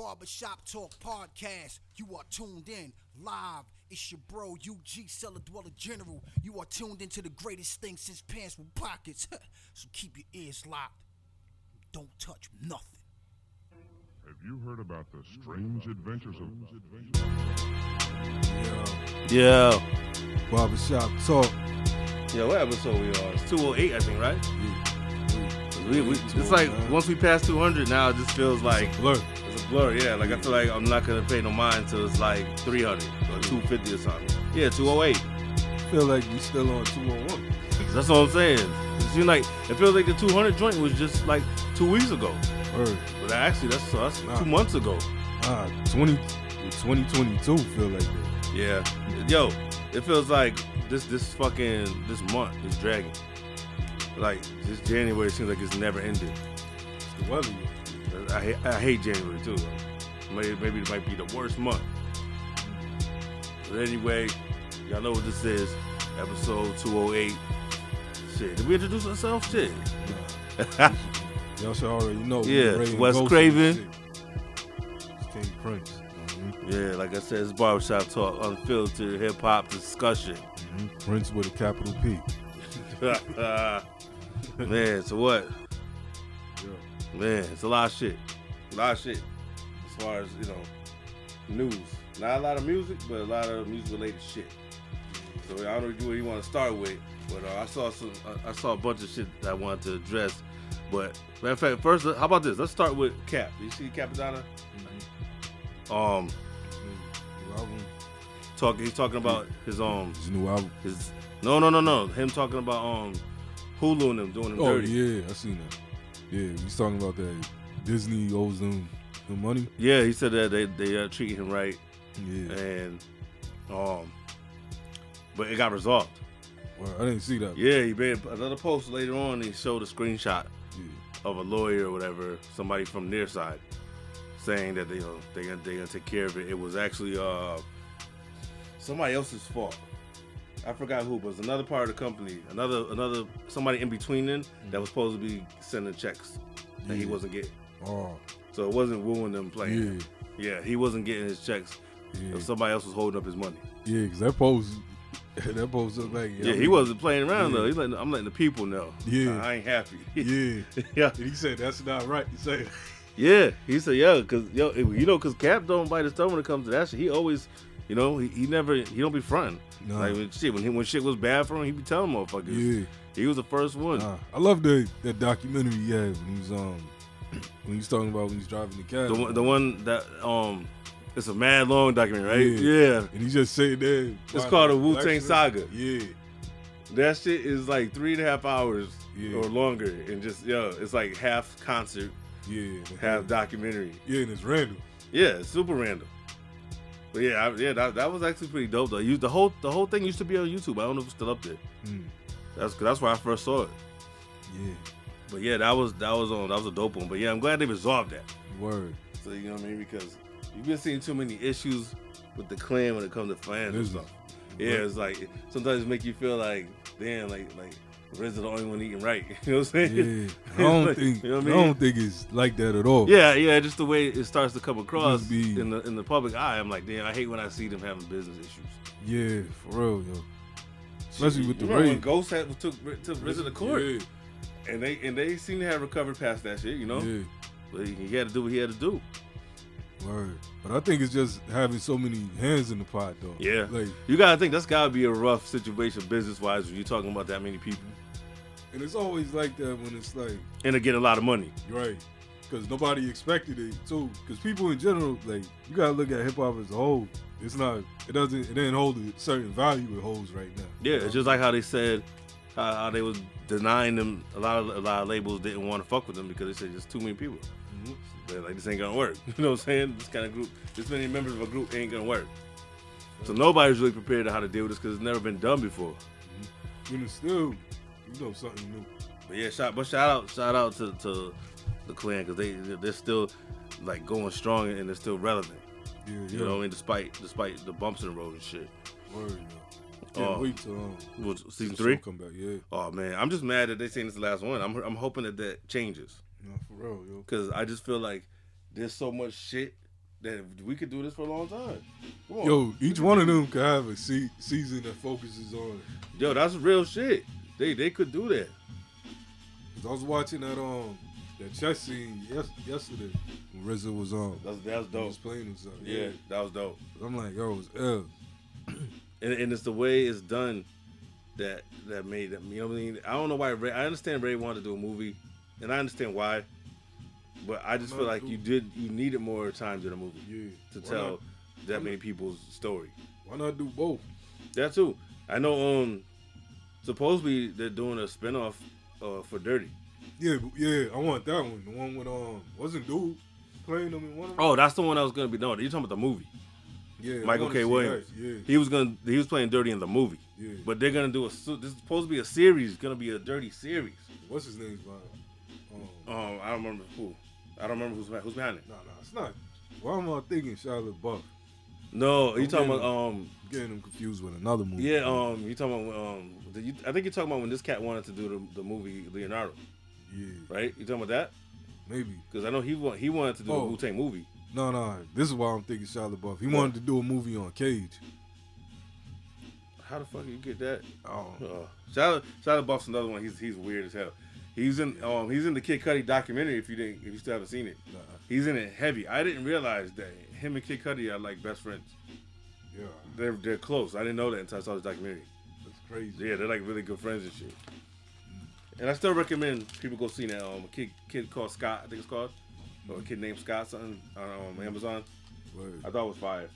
Barbershop Talk Podcast. You are tuned in live. It's your bro, UG Cellar Dweller General. You are tuned into the greatest thing since pants with pockets. so keep your ears locked. Don't touch nothing. Have you heard about the strange adventures of Yeah. Barbershop talk. Yeah, what episode we are? It's 208, I think, right? Yeah. We, we, it's like once we pass 200 now, it just feels like Blur. it's Yeah, like I feel like I'm not gonna pay no mind until it's like 300 or 250 or something. Yeah, 208. Feel like we still on 201. That's what I'm saying. It seems like it feels like the 200 joint was just like two weeks ago, Word. but actually that's, that's Nah. two months ago. Ah, 20, 2022 feel like that. Yeah, yo, it feels like this this fucking this month is dragging. Like this January seems like it's never ended. It's the weather. I, hate- I hate January too. Maybe, maybe it might be the worst month. But anyway, y'all know what this is. Episode 208. Shit, did we introduce ourselves? Shit. Y'all should already know. Yeah, Wes Craven. and shit. It's King Prince. Mhm. Yeah, like I said, it's barbershop talk, unfiltered hip hop discussion. Mhm. Prince with a capital P. Man, so what? Man, it's a lot of shit. A lot of shit. As far as, you know, news. Not a lot of music, but a lot of music related shit. So I don't know what you want to start with, but uh, I saw some I, I saw a bunch of shit that I wanted to address. But matter of fact, first how about this? Let's start with Cap. You see Cappadonna? Um New album. talk he's talking about his um His new album. his no no no no. Him talking about um Hulu and them doing them Oh, dirty. yeah, I seen that. Yeah, he's talking about that Disney owes them the money. Yeah, he said that they they are treating him right Yeah. and um but it got resolved. Well, I didn't see that. Yeah, he made another post later on. He showed a screenshot Yeah. of a lawyer or whatever, somebody from their side, saying that they you know, they gonna they gonna take care of it. It was actually uh somebody else's fault. I forgot who, but it was another part of the company, another another somebody in between them that was supposed to be sending checks that he wasn't getting. Oh, So it wasn't wooing them playing. yeah. Yeah, he wasn't getting his checks. Yeah. Somebody else was holding up his money. Yeah, because that pose, that pose looked like. Yeah, he wasn't playing around Yeah. though. He's letting, I'm letting the people know. Yeah. I ain't happy. Yeah. yeah, And he said that's not right. He said, yeah. He said, yeah, cause yo, you know, cause Cap don't bite his tongue when it comes to that shit. He always, you know, he, he never, he don't be fronting. Nah. Like when shit, when he, when shit was bad for him, he be telling motherfuckers. yeah. He was the first one. Nah, I love the that documentary he had when he was um when he was talking about when he's driving the cab. The one, the one that um, it's a mad long documentary, right? Yeah. And he's just sitting there. It's called a Wu Tang. Saga. Yeah. That shit is like three and a half hours Yeah. or longer, and just yo, it's like half concert, Yeah. half documentary. Yeah, and it's random. Yeah, super random. But yeah, I, yeah, that, that was actually pretty dope though. You, the whole the whole thing used to be on YouTube. I don't know if it's still up there. Mm. That's that's where I first saw it. Yeah. But yeah, that was that was on that was a dope one. But yeah, I'm glad they resolved that. Word. So you know what I mean because you've been seeing too many issues with the clan when it comes to fans and stuff. Yeah, it's like sometimes it make you feel like damn, like like RZA the only one eating right. You know what I'm saying? Yeah. I don't Like, think you know what I I don't think it's like that at all. Yeah, yeah, just the way it starts to come across be- in the in the public eye. I'm like, damn, I hate when I see them having business issues. Yeah, for real, yo. Especially with the You remember when raid. Ghost had took took RZA to court, Yeah. and they and they seem to have recovered past that shit. You know, Yeah. but he, he had to do what he had to do. Word. But I think it's just having so many hands in the pot though. Yeah. Like You gotta think that's gotta be a rough situation business wise when you're talking about that many people and it's always like that when it's like and to get a lot of money. Right. Because nobody expected it too. Because people in general, like you gotta look at hip hop as a whole. It's not. It doesn't. It didn't hold a certain value it holds right now. Yeah, You know? it's just like how they said how, they was denying them. A lot of a lot of labels didn't want to fuck with them because they said just too many people. Mhm. They're like, this ain't gonna work. You know what I'm saying? This kind of group, this many members of a group ain't gonna work. So nobody's really prepared to how to deal with this because it's never been done before. And it's still, you know, something new. But yeah, shout but shout out shout out to, to the clan because they they're still like going strong and they're still relevant. Yeah, yeah. You know what I mean? Despite despite the bumps in the road and shit. Word, Oh. wait till um, What, season three? come back. Yeah, Oh man, I'm just mad that they saying this the last one. I'm I'm hoping that that changes no, for real, yo. because I just feel like there's so much shit that we could do this for a long time. On. Yo, each one of them could have a se- season that focuses on. Yo, that's real shit. They they could do that. 'Cause I was watching that um that chess scene yes, yesterday when RZA was on. That's that's He dope. was playing himself. Yeah, that was dope. I'm like, yo, it's L. and, and it's the way it's done that that made them. You know what I mean? I don't know why. Ray, I understand Ray wanted to do a movie, and I understand why. But I just feel like you did you needed more times in a movie Yeah. to Why tell not- that many people's story. Why not do both? That too. I know. Um, supposedly they're doing a spinoff uh, for Dirty. Yeah, yeah, I want that one. The one with um wasn't dude playing them in one of them. Oh, that's the one that was gonna be. No, you're talking about the movie. yeah, Michael K. Williams. Yeah, He was gonna. He was playing Dirty in the movie. yeah. But they're gonna do a. This is supposed to be a series. It's Gonna be a Dirty series. what's his name's behind? Um, I don't remember who. I don't remember who's behind- who's behind it. nah, nah, it's not. Why am I thinking Shia LaBeouf? No, you talking about um getting them confused with another movie. yeah um you talking about um the, you, I think you're talking about when this cat wanted to do the, the movie Leonardo yeah, right you talking about that maybe. because I know he want, he wanted to do Oh. a Wu Tang movie No, no. This is why I'm thinking Shia LaBeouf. He wanted to do a movie on Cage. how the fuck you get that Oh, uh, Charlotte Shia LaBeouf's another one he's he's weird as hell he's in um he's in the Kid Cudi documentary if you didn't if you still haven't seen it nah, he's in it heavy I didn't realize that him and Kid Cudi are like best friends yeah, they're they're close I didn't know that until I saw this documentary that's crazy. Yeah, they're like really good friends and shit. And I still recommend people go see that um a kid kid called Scott, I think it's called. Or a kid named Scott something on um, Amazon. Word. I thought it was fire.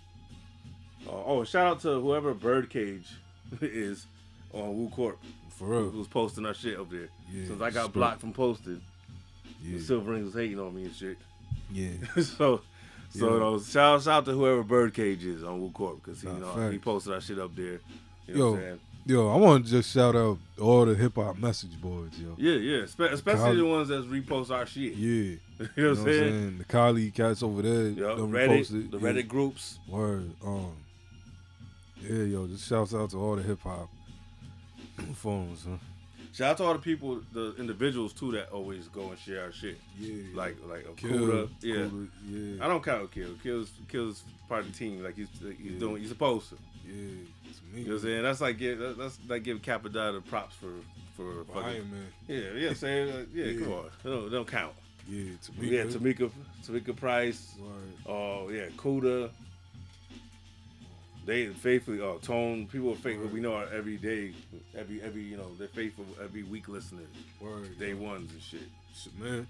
Uh, oh, shout out to whoever Birdcage is on Wu-Corp For real. who's posting our shit up there. Yeah, Since I got blocked from posting, Yeah, Silver Rings was hating on me and shit. yeah. so so Yeah. you know, shout, shout out to whoever Birdcage is on Wu-Corp because he you know, he posted our shit up there. You know Yo, what I'm saying? Yo, I want to just shout out all the hip hop message boards, yo. Yeah, yeah. Spe- especially Kyle- the ones that repost our shit. Yeah, You know what I'm saying? The Kali cats over there, Yo, Reddit, the yeah. Reddit groups. Word. Um. Yeah, yo, just shouts out to all the hip hop phones, huh? Shout out to all the people, the individuals too, that always go and share our shit. Yeah. Like like Kill, Okuda, yeah. Kuda, yeah. I don't count Kill. Kill's Kill's part of the team. Like he's he's Yeah. doing. He's supposed to. Yeah, to me. You know what I'm saying? That's like give that- that's like give Cappadonna props for for Well, fucking. Iron Man. Yeah, yeah. Saying uh, yeah, Yeah. come on, they don't, don't count. Yeah, to me. Yeah, Tamika Tamika Price. Word. Oh yeah, Kuda. They faithfully, oh Tone. People are faithful. Word. We know our every day, every every you know they're faithful every week listeners, Word. day ones and shit. Man.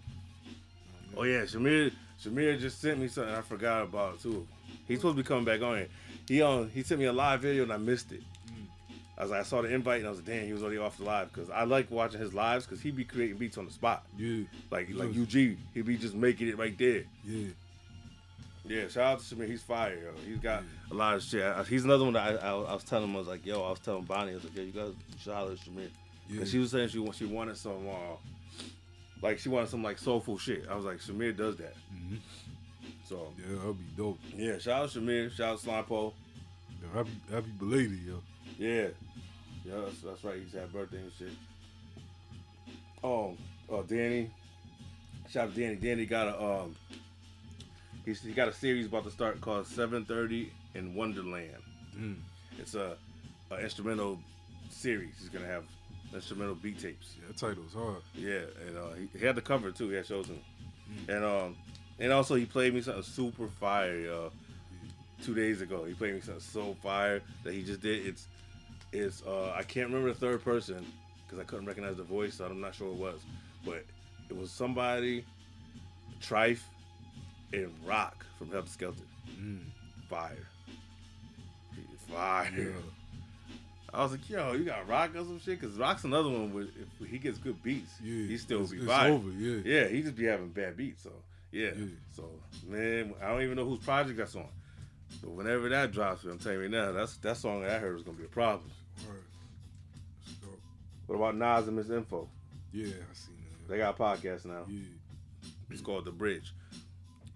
Oh yeah, Shamir. Shamir just sent me something I forgot about too. He's supposed to be coming back on here. He on. He sent me a live video and I missed it. Mm. I was like, I saw the invite and I was like, damn, he was already off the live because I like watching his lives because he be creating beats on the spot. Yeah, Like like UG, he be just making it right there. yeah. Yeah, shout out to Shamir. He's fire, yo. He's got a lot of shit. I- He's another one that I, I, I was telling him. I was like, yo, I was telling Bonnie, I was like, yo, you guys should holler at Shamir. Yeah. And she was saying she wa- she wanted some, uh, like she wanted some like soulful shit. I was like, Shamir does that. Mhm. So Yeah, that'll be dope. yeah, shout out Shamir. Shout out Slime. Yo, happy, happy belated, yo. Yeah, yeah, that's, that's right. He's had birthday and shit. Oh, uh, Danny. Shout out to Danny. Danny got a um. He's, he got a series about to start called 7:30 in Wonderland. Mm. It's a, a instrumental series. He's gonna have instrumental beat tapes. Yeah, that title's hard. Yeah, and uh, he, he had the cover too. He had shows me, and um, and also he played me something super fire. Uh, two days ago, he played me something so fire that he just did. It's it's uh, I can't remember the third person because I couldn't recognize the voice, so I'm not sure what it was, but it was somebody, Trife, and Rock from Heltah Skeltah. Mm. Fire, fire. Yeah. I was like, yo, you got Rock or some shit? Because Rock's another one where if he gets good beats, Yeah. he still it's, be fire. over, yeah. Yeah, he just be having bad beats. So yeah. Yeah. So man, I don't even know whose project that's on. But whenever that drops, I'm telling you now, that's that song that I heard was gonna be a problem. What about Nas and Miss Info? Yeah, I seen that. They got a podcast now. Yeah. It's called The Bridge.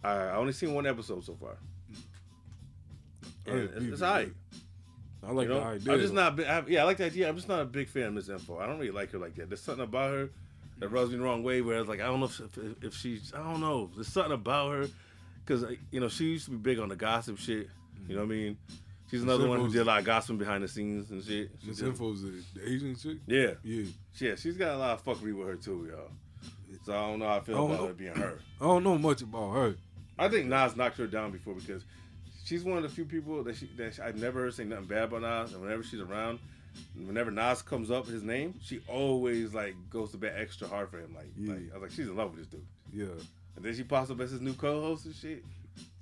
I, I only seen one episode so far. I And it's, beat it's alright. I like you know? the idea. I'm just not. I, yeah, I like the idea. I'm just not a big fan of Miss Info. I don't really like her like that. There's something about her that rubs me the wrong way. Where it's like I don't know if, if, if she's. I don't know. There's something about her because you know she used to be big on the gossip shit. You know what I mean? She's Miss another one who did a lot of gossiping behind the scenes and shit. She Miss did- Info's the, the Asian chick. Yeah, Yeah, yeah, she's got a lot of fuckery with her too, y'all. So I don't know how I feel I about know. her being her. I don't know much about her. I think Nas knocked her down before because she's one of the few people that she that I've never heard say nothing bad about Nas. And whenever she's around, whenever Nas comes up, his name, she always like goes to bat extra hard for him. Like, Yeah. like I was like, she's in love with this dude. Yeah, And then she pops up as his new co-host and shit.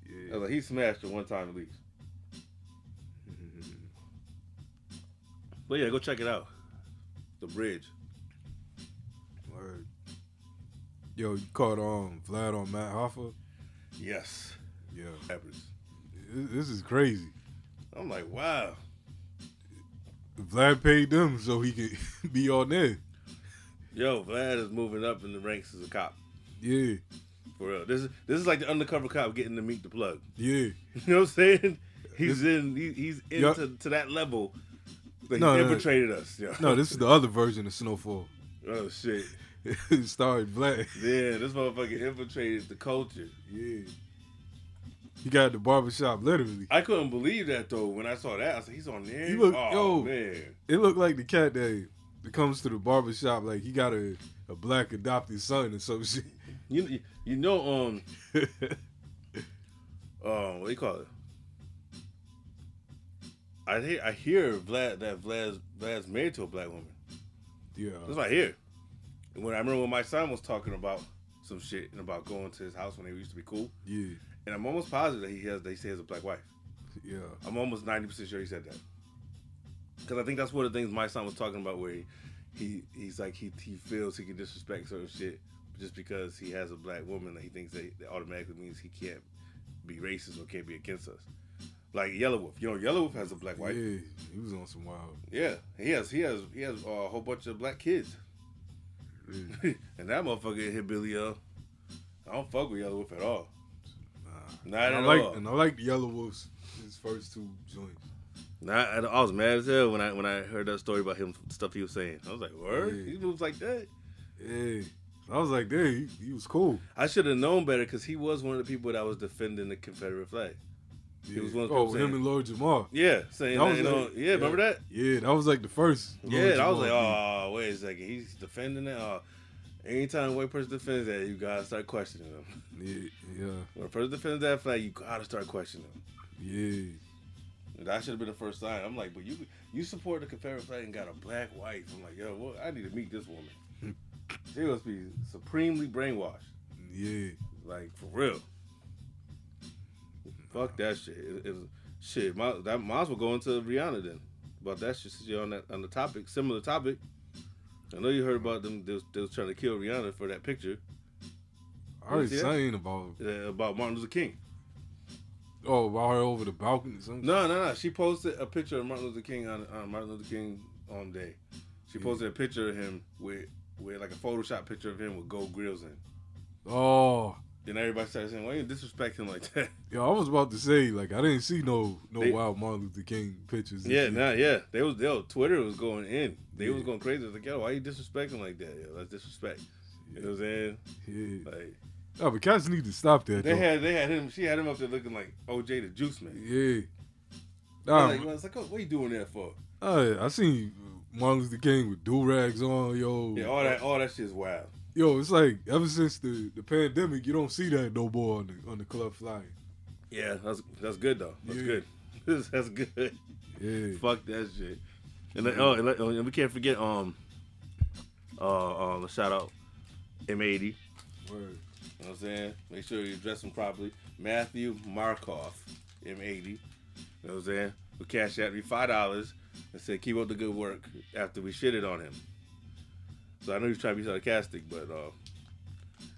Yeah. I was like, he smashed her one time at least. But yeah, go check it out. The Bridge. Word. Yo, you caught um Vlad on Math Hoffa? Yes. Yeah, Rappers. This- this is crazy. I'm like, wow. Vlad paid them so he could be on there. Yo, Vlad is moving up in the ranks as a cop. Yeah, For real. This is this is like the undercover cop getting to meet the plug. yeah. You know what I'm saying? He's in he, he's into to that level that No, he no, infiltrated us. Yo. No, this is the other version of Snowfall. Oh shit. it starred Vlad. Yeah, this motherfucker infiltrated the culture. Yeah. He got the barbershop literally. I couldn't believe that though when I saw that. I said, he's on there. He look- oh yo. man. It looked like the cat that, comes to the barbershop like he got a, a black adopted son or some shit. You you know um um what do you call it? I hear I hear Vlad that Vlad's Vlad's married to a black woman. yeah. That's what I hear. And when I remember when my son was talking about some shit and about going to his house when they used to be cool, Yeah. and I'm almost positive that he has they say he has a black wife. Yeah. I'm almost ninety percent sure he said that. Because I think that's one of the things my son was talking about, where he, he he's like he he feels he can disrespect certain shit just because he has a black woman that he thinks that, that automatically means he can't be racist or can't be against us. Like Yelawolf, you know, Yelawolf has a black wife. Yeah. He was on some wild. Yeah, he has he has he has a whole bunch of black kids, Yeah. Mm. and that motherfucker hit Billy up. I don't fuck with Yelawolf at all. Nah. Not And I at like all. and I like the Yelawolf's. His first two joints. Not at all. I was mad as hell when I when I heard that story about him stuff he was saying. I was like, word, Yeah. he moves like that. Yeah. I was like, dude, he, he was cool. I should have known better because he was one of the people that was defending the Confederate flag. Yeah. was one of oh, him and Lord Jamar. Yeah, saying That that, was you know, like- yeah, remember that? Yeah, that was like the first. Yeah, Lord I was like, oh, wait a second, he's defending that. Oh, anytime a white person defends that, you gotta start questioning them. Yeah, yeah, When a person defends that flag, you gotta start questioning them. yeah. That should have been the first sign. I'm like, but you you support the Confederate flag and got a black wife. I'm like, yo, what? I need to meet this woman. she must be supremely brainwashed. Yeah, Like for real. Fuck that shit. It, it, shit, my, that might as well go into Rihanna then. But that's just on that on the topic, similar topic. I know you heard about them. They was, they was trying to kill Rihanna for that picture I heard saying about uh, about Martin Luther King. oh about her over the balcony. or Something. No, no, no. She posted a picture of Martin Luther King on, on Martin Luther King on day. She posted a picture of him with with like a Photoshop picture of him with gold grills in. Oh, Then everybody started saying, "Why you disrespect him like that?" yeah. I was about to say like I didn't see no no They- wild Martin Luther King pictures. Yeah, shit. nah, yeah. They was yo, Twitter was going in. They was going crazy. Was like, yo, why you disrespecting like that? Yo, that's disrespect. You know what I'm saying? yeah. Like No, but cats need to stop that. they though. had they had him she had him up there looking like OJ the juice man. yeah. Nah, like, I was like, oh, what you doing that for? I, I seen Martin Luther King with do rags on, yo. Yeah, all that all that shit's wild. Yo, it's like ever since the, the pandemic, you don't see that no more on the on the club flying. Yeah, that's that's good though. That's Yeah. good. that's good. Yeah, Fuck that shit. And oh, and, oh, and we can't forget um uh uh shout out M80. word. You know what I'm saying? Make sure you dress him properly. Matthew Markov, M80. You know what I'm saying? We cash out me five dollars and said keep up the good work after we shitted on him. So I know you're trying to be sarcastic, but uh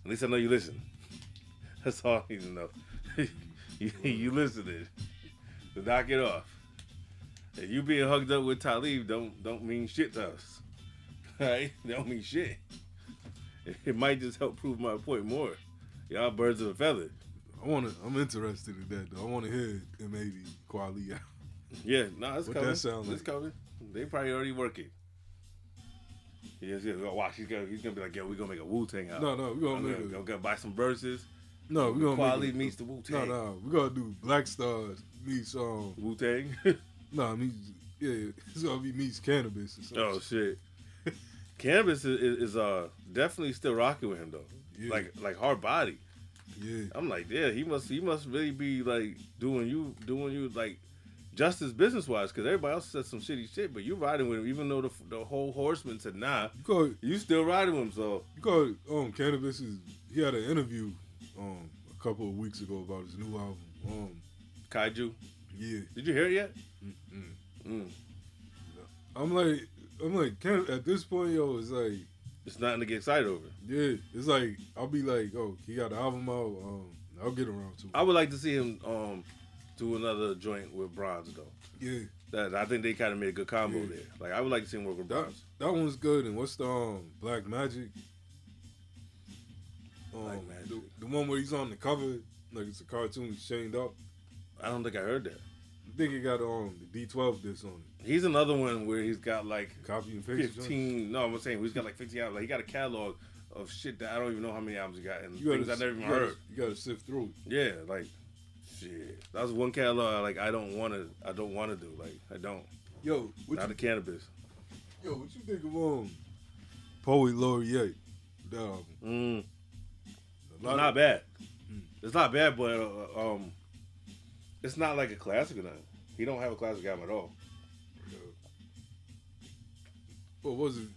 at least I know you listen. That's all I need to know. you, you listening. So knock it off. And you being hugged up with Talib don't don't mean shit to us. Right? Don't mean shit. It might just help prove my point more. Y'all birds of a feather. I wanna. I'm interested in that though. I wanna hear M80 Kweli out. Yeah, no, nah, it's What coming. that sound It's coming. They probably already working. Yes, yeah. Watch, he's gonna he's gonna be like, yo, we gonna make a Wu Tang out. No, no, we gonna I'm make gonna, a- gonna buy some verses. No, we gonna it, meets the Wu No, Tang. no, no, we gonna do Black Stars meets um. Wu Tang. No, meets yeah, it's gonna be meets Canibus. Or something. oh shit. Canibus is, is, is uh definitely still rocking with him though. Yeah. Like like hard body. yeah, I'm like, yeah, he must he must really be like doing you doing you like justice business wise because everybody else said some shitty shit, but you're riding with him even though the the whole horseman said nah, you call you still riding with him. So you call um Canibus is he had an interview um a couple of weeks ago about his new album. Um, Kaiju, yeah, did you hear it yet? Mm-mm. Mm. I'm like I'm like can, at this point, yo, it's like It's nothing to get excited over. yeah, it's like I'll be like, oh, he got the album out. Um, I'll get around to it. I would like to see him um do another joint with Bronze though. yeah, That I think they kind of made a good combo Yeah. there. Like I would like to see him work with that Bronze. that one's good. And what's the um Black Magic? Um, Black Magic. The, the one where he's on the cover, like it's a cartoon, he's chained up. I don't think I heard that. I think he got um the D12 disc on it. He's another one where he's got like Copy and paste. joint. 15. No, I'm saying he's got like 15 albums. Like he got a catalog of shit that I don't even know how many albums he got and You gotta, things I never even you gotta- heard. You gotta sift through. Yeah, like shit. That was one catalog like I don't want to. I don't want to do. Like I don't. Yo, what Not you, the Canibus. yo, what you think of um Poet Laureate? Album. Mm, not of- bad. Mm. It's not bad, but uh, um, it's not like a classic or nothing. He don't have a classic album at all. What was it?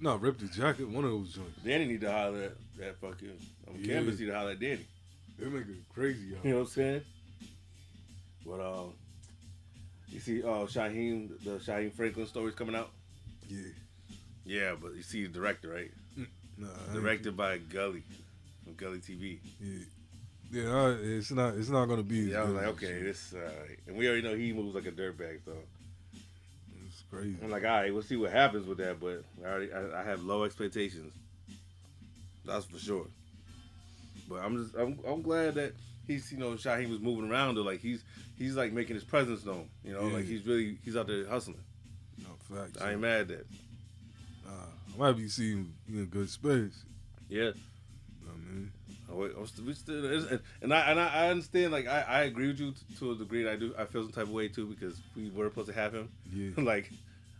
No, Rip the Jacket. One of those joints. Danny need to holler at that fucking um, Yeah. Canibus need to holler at Danny. They make it crazy. You Album. know what I'm saying? But um, you see, uh, Shyheim, the Shyheim Franklin story's coming out. Yeah. Yeah, but you see the director, right? Nah, Directed by Gully from Gully TV. Yeah. Yeah, I- it's not. It's not gonna be. Yeah, I was like, okay, this, uh, and we already know he moves like a dirtbag, so It's crazy. I'm like, all right, we'll see what happens with that. But I already, I, I have low expectations. That's for sure. But I'm just, I'm, I'm glad that he's, you know, Shyheim was moving around. Though, like he's, he's like making his presence known. You know, Yeah. like he's really, he's out there hustling. No facts. I ain't mad at that. Nah, I might be seeing you in good space. Yeah. You know I mean? I'm still, we still, and- I and I, I understand. Like I, I agree with you to, to a degree. I do. I feel some type of way too because we were supposed to have him Yeah. like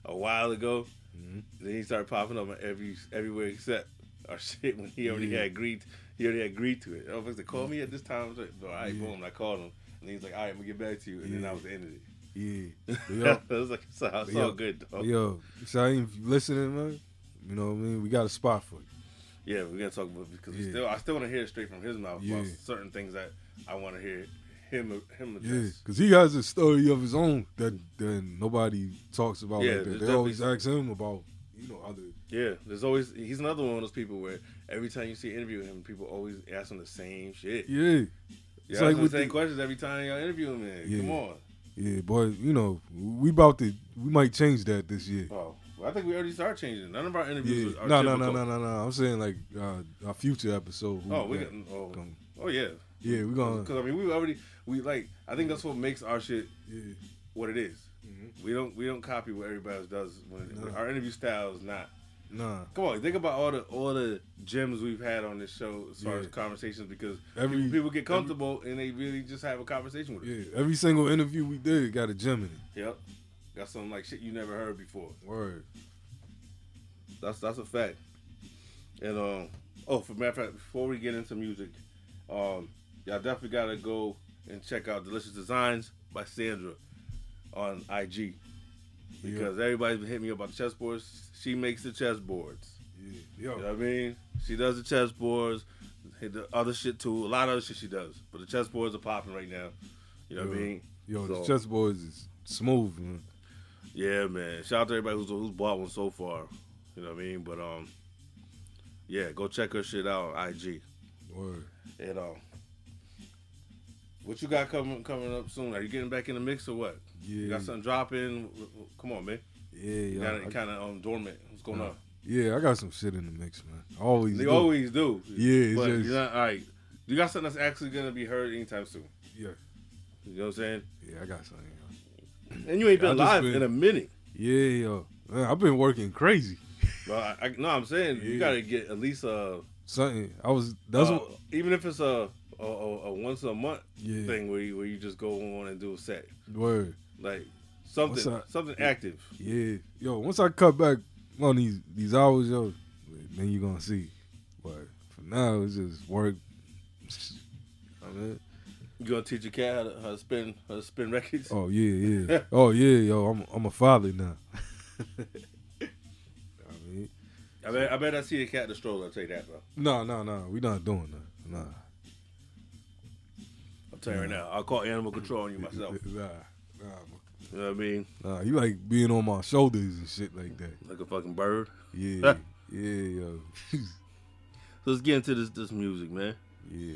a while ago. Mhm. Then he started popping up every everywhere except our shit when he already Yeah. had agreed. He already agreed to it. I was like, call me at this time. I was like, all right, Yeah. boom. And I called him, and he's like, all right, I'm gonna get back to you. And then I that was the end of it. Yeah. Yo, I was like, it's all, it's Yo. all good, though. yo, Shyheim, if you listening, man, you know what I mean? We got a spot for you. Yeah, we're gonna talk about it because we Yeah. still, I still want to hear it straight from his mouth Yeah. about certain things that I want to hear him him Yeah, address. because he has a story of his own that then nobody talks about Yeah, like that. They always ask him about, you know, other. Yeah, there's always he's another one of those people where every time you see an interview with him, people always ask him the same shit. Yeah, Yeah, It's like the with same the- questions every time y'all interview him. Man. Yeah. Come on. yeah, boy. You know, we about to, we might change that this year. Oh, well, I think we already started changing. None of our interviews Yeah, are no, no, no, no, no, no. I'm saying like uh, our future episode. Oh, we got-. Oh, oh yeah. yeah, we're gonna. Because I mean, we already we like. I think that's what makes our shit Yeah, what it is. Mhm. We don't we don't copy what everybody else does. When No. Our interview style is not. nah. Come on, think about all the all the gems we've had on this show as far Yeah. as conversations because Every- people, get comfortable and they really just have a conversation with us. Yeah, every single interview we did got a gem in it. Yep. Got something like shit you never heard before. Word. That's that's a fact. And um oh for a matter of fact, before we get into music, um y'all definitely gotta go and check out Delicious Designs by Sandra on IG. Because everybody's been hitting me up about the chessboards. She makes the chessboards. Yeah, You know what I mean? She does the chessboards, hit the other shit too. A lot of other shit she does. But the chessboards are popping right now. You know what I mean? yo, the So- chessboards is smooth, man. Yeah, man. Shout out to everybody who's who's bought one so far. You know what I mean? But um, yeah, go check her shit out on IG. Word. And um, what you got coming coming up soon? Are you getting back in the mix or what? Yeah, You got something dropping? Come on, man. yeah, You got it kind of um dormant. What's going on? Yeah, I got some shit in the mix, man. I always They do. always do. Yeah, it's but just- you're not all right. You got something that's actually gonna be heard anytime soon. Yeah, You know what I'm saying? yeah, I got something. yo. And you ain't been live been- in a minute. Yeah, yo, man, I've been working crazy. Well, I, I, no, I'm saying you got to get at least a Something I was. That's uh, what. even if it's a a, a, a once a month Yeah. thing where you, where you just go on and do a set, Word. Like something up? something active. Yeah. Yo, once I cut back on these these hours, yo, then you gonna see. But for now, it's just work. I mean, You gonna teach your cat how to, how to spin how to spin records? oh yeah, yeah. oh yeah, yo, I'm I'm a father now. I mean, I bet I bet I see a cat in the stroller. I'll tell you that, bro. no, no, no, we not doing that. Nah. I'll tell you right now. I'll call animal control on you myself. Nah, nah, You know what I mean? nah. You like being on my shoulders and shit like that. Like a fucking bird. Yeah, yeah, yo, So let's get into this this music, man. yeah.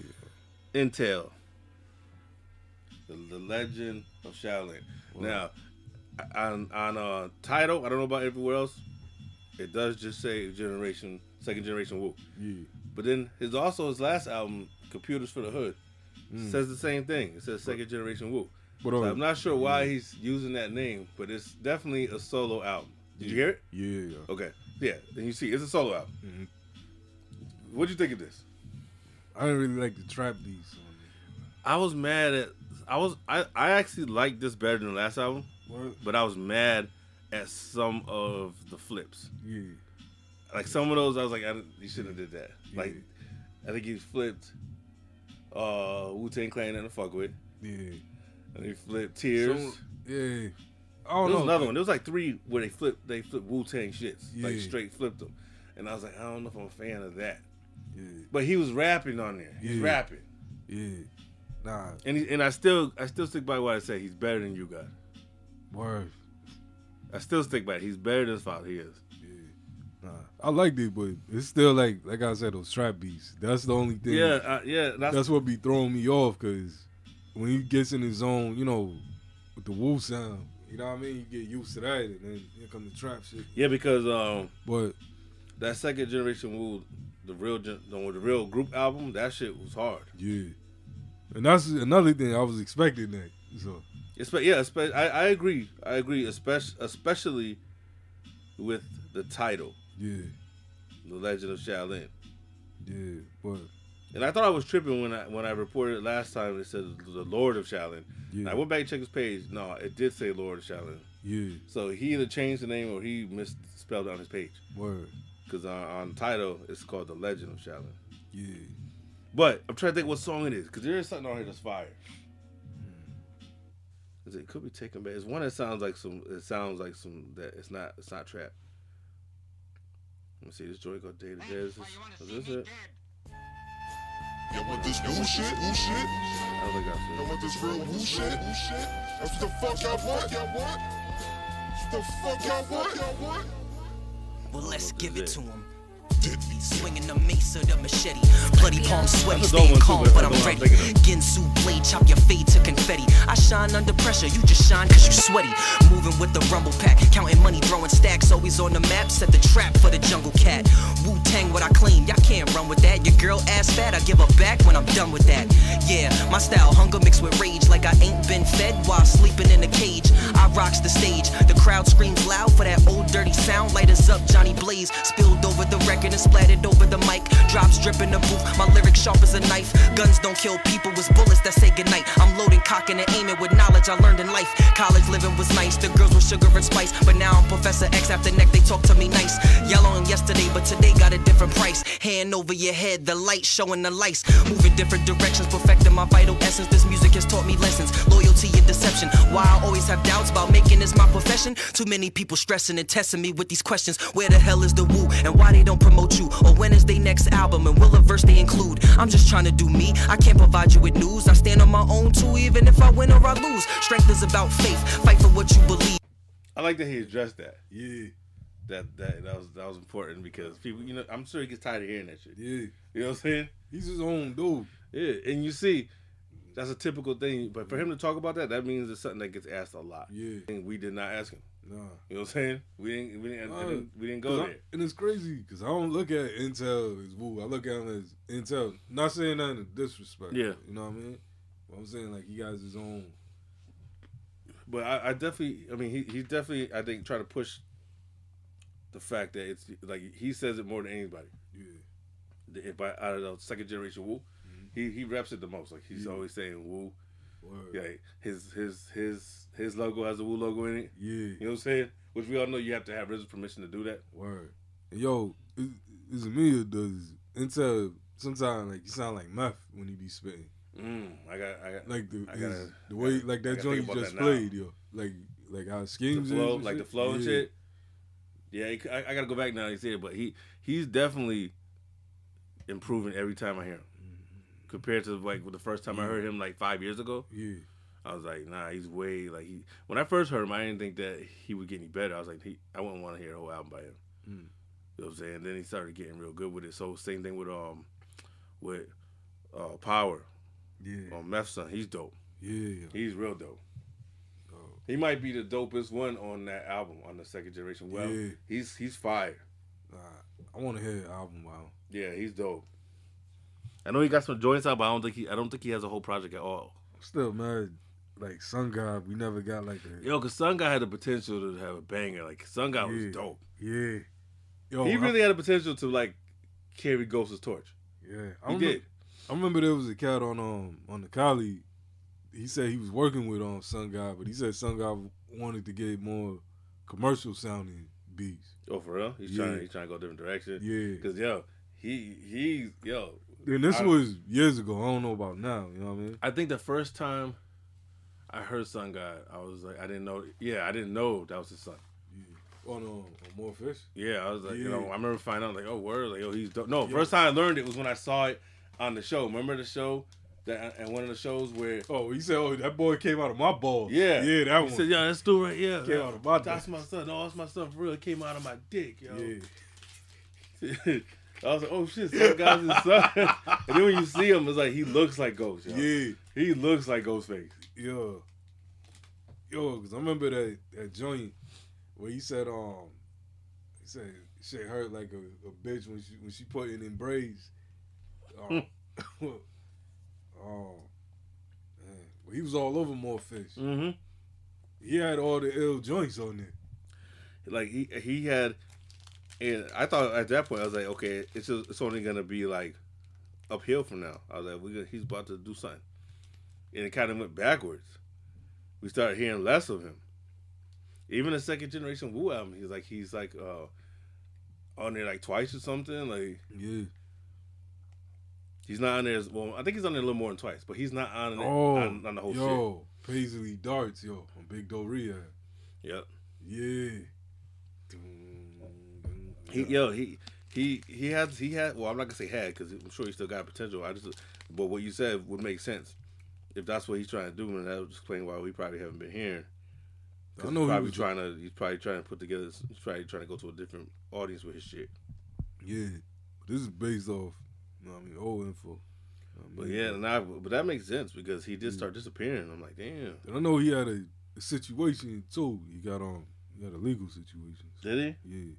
Intell. The, the Legend of Shaolin. Now, on on uh title, I don't know about everywhere else. It does just say generation, second generation Wu. Yeah. But then his also his last album, Computers for the Hood, Mm. says the same thing. It says second generation Wu. But So I'm not sure why he's using that name, but it's definitely a solo album. Did you hear it? Yeah. Okay. Yeah. Then you see, it's a solo album. Mhm. What'd you think of this? I didn't really like the trap beats I was mad at. I was. I. I actually liked this better than the last album. What? but I was mad at some of the flips. Yeah, Like some of those, I was like, I, you shouldn't have did that. Yeah. Like, I think he flipped uh Wu Tang Clan and the fuck with, yeah. And he flipped Tears. Some- yeah. I there was know. another one. There was like three where they flipped. They flipped Wu Tang shits, like straight flipped them. And I was like, I don't know if I'm a fan of that. Yeah, But he was rapping on there. He's Yeah. rapping, yeah. Nah, and he, and I still I still stick by what I say. He's better than you got. word. I still stick by it. He's better than his father. He is. Yeah. Nah, I liked it, but it's still like, like I said, those trap beats. That's the only thing. Yeah, uh, yeah. That's, that's what be throwing me off because when he gets in his zone, you know, with the Wu sound, you know what I mean. You get used to that, and then here come the trap shit. yeah because um But that second generation Wu, the real gen, the, the real group album, that shit was hard. yeah, and that's another thing I was expecting that. So Espe- yeah, espe- I, I agree. I agree, especially especially with the title, yeah, The Legend of Shaolin. yeah, but And I thought I was tripping when I when I reported it last time. It said the Lord of Shaolin. Yeah, I went back and checked his page. No, it did say Lord of Shaolin. yeah, So he either changed the name or he misspelled it on his page. word, Because on, on the title, it's called The Legend of Shaolin. yeah. But I'm trying to think what song it is because there is something on here that's fire. Hmm. Is It it could be taken back. It's one that sounds like some. It sounds like some that it's not. It's not trap. Let me see. This joint got day to day. Is this, is this it? You want this new shit? New shit? I don't think You that's it. want this real Wu shit? Wu shit? That's what the fuck y'all want? Y'all want? What the fuck y'all want? Y'all want? Well, let's give it it? to him. Deadly Swinging the mace or the machete. Bloody palms sweaty, staying calm, but I'm ready. I'm thinking of. Ginsu blade, chop your fade to confetti. I shine under pressure, you just shine cause you sweaty. Moving with the rumble pack, counting money, throwing stacks. Always on the map, set the trap for the jungle cat. Wu Tang, what I claim, y'all can't run with that. Your girl ass fat, I give her back when I'm done with that. Yeah, my style, hunger mixed with rage, like I ain't been fed while sleeping in a cage. I rocks the stage, the crowd screams loud for that old dirty sound. Light Lighters up, Johnny Blaze, spilled over the record and splattered over the mic. Drops dripping the booth, my lyrics sharp as a knife. Guns don't kill people, it's bullets that say goodnight. I'm loading, cocking, and aiming with knowledge I learned in life. College living was nice, the girls were sugar and spice. But now I'm Professor X after neck, they talk to me nice. Yellow on yesterday, but today got a different price. Hand over your head, the light showing the lights. Moving different directions, perfecting my vital essence. This music has taught me lessons, loyalty and deception. Why I always have doubts about making this my profession. Too many people stressing and testing me with these questions. Where the hell is the Wu? And why they don't promote you? Or when is they next album? And will a verse they include? I'm just trying to do me. I can't provide you with news. I stand on my own too, even if I win or I lose. Strength is about faith. Fight for what you believe. I like that he addressed that. Yeah, That that that was that was important because people, you know, I'm sure he gets tired of hearing that shit. yeah. You know what I'm saying? He's his own dude. Yeah, and you see, that's a typical thing. But for him to talk about that, that means it's something that gets asked a lot. Yeah. And we did not ask him. Nah. You know what I'm saying? We didn't. We didn't. Nah, we didn't go I- there. and it's crazy because I don't look at Intell as Wu. I look at him as Intell. Not saying nothing in disrespect. Yeah. You know what I mean? But I'm saying like he got his own. But I, I definitely. I mean, he he definitely. I think try to push the fact that it's like he says it more than anybody. Yeah. If I out of the second generation Wu, mm-hmm. he he reps it the most. Like he's Yeah. always saying Wu. Word. Yeah, his his his his logo has a Wu logo in it. Yeah. You know what I'm saying? Which we all know you have to have RZA's permission to do that. Word. And yo, is, me or does Intell sometimes like you sound like meth when he be spitting? Mm, I got I got Like the I gotta- his- the way gotta- like that joint you just now. played, yo. Like like how the schemes flow, is and like the shit. flow and shit. Yeah, he- I, I gotta go back now and see it, but he he's definitely improving every time I hear him. Mm-hmm. Compared to like the first time I heard him like five years ago, Yeah. I was like, nah, he's way like he. When I first heard him, I didn't think that he would get any better. I was like, he, I wouldn't want to hear a whole album by him. Mm. You know what I'm saying? Then he started getting real good with it. So same thing with um with uh Power Yeah. on Meth Son. He's dope. Yeah. He's real dope. Oh. He might be the dopest one on that album on the second generation. Well, Yeah. he's he's fire. Nah, I want to hear an album wow. Yeah, he's dope. I know he got some joints out, but I don't think he I don't think he has a whole project at all. I'm still mad. Like Sun God, we never got like a Yo, cause Sun God had the potential to have a banger. Like Sun God was dope. Yeah. Yo, he I- really had the potential to like carry Ghost's torch. yeah. I He remember, did. I remember there was a cat on um on the Cali. He said he was working with um Sun God, but he said Sun God wanted to get more commercial sounding beats. Oh, for real? He's Yeah. trying. He's trying to go a different direction. Yeah. Cause yo, he he yo. And this I- was years ago. I don't know about now. You know what I mean? I think the first time I heard Sun God, I was like, I didn't know. Yeah, I didn't know that was his son. On um, on more fish. Yeah, I was like, you know, I remember finding out like, oh, word, like, oh, he's dope. No, first time I learned it was when I saw it on the show. Remember the show that and one of the shows where. Oh, he said, "Oh, that boy came out of my balls." Yeah, yeah, that He one. said, "Yeah, that's dude right here. Came out of my That's dick. my son. No, that's my son for real. It came out of my dick, yo." yeah, I was like, "Oh shit, some guy's son." and then when you see him, it's like he looks like Ghost. Yo. yeah, he looks like Ghostface. yo, yo. Because I remember that that joint where he said, um, he said shit hurt like a, a bitch when she when she put it in braids. Um, oh, man. Well, he was all over more fish. Mm-hmm. He had all the ill joints on there. Like he he had, and I thought at that point I was like, okay, it's just, it's only gonna be like uphill from now. I was like, we gonna, he's about to do something, and it kind of went backwards. We started hearing less of him. Even the second generation Wu album, he's like he's like uh on there like twice or something. Like Yeah. he's not on there as well. I think he's on there a little more than twice, but he's not on it Oh, on, on the whole yo, Paisley Darts, yo, on Big Doe Rehab. Yep. Yeah. He yo he he he has he had well I'm not gonna say had because I'm sure he still got potential. I just but what you said would make sense if that's what he's trying to do, and that would explain why we probably haven't been hearing. I know know he probably was- trying to he's probably trying to put together he's probably trying to go to a different audience with his shit. Yeah, this is based off, you know what I mean, old info. You know what I But yeah, and I, but that makes sense because he did start disappearing. I'm like, damn, And I know he had a, a situation too. He got um, he had a legal situation. did he? Yeah,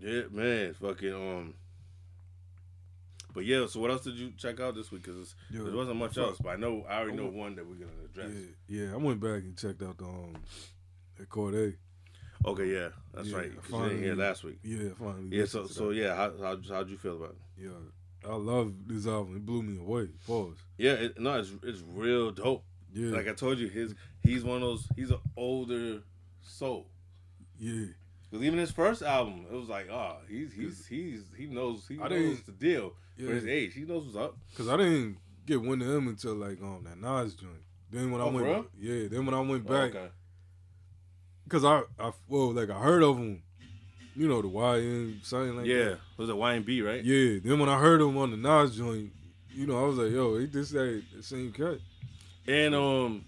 Yeah, man, fucking um. But yeah, so what else did you check out this week? Because there wasn't much else, but I know I already know one that we're gonna address. yeah, yeah. I went back and checked out the um, at Corday. Okay, yeah, that's Yeah, right. 'cause you didn't hear last week. Yeah, finally. Yeah, so so yeah, how how how'd you feel about it? yeah. I love this album. It blew me away. Pause. Yeah, it, no, it's it's real dope. Yeah, Like I told you, his he's one of those. He's an older soul. yeah. Because even his first album, it was like, oh, he's he's he's he knows he I knows the deal Yeah. for his age. He knows what's up. Cause I didn't get one of them until like um that Nas joint. Then when I Oh, for went, yeah. Then when I went Oh, back, okay. cause I, I well like I heard of him, you know the YN something like yeah, that. it was a Y and B, right? Yeah. Then when I heard him on the Nas joint, you know I was like, yo, ain't this that the same cut? And um,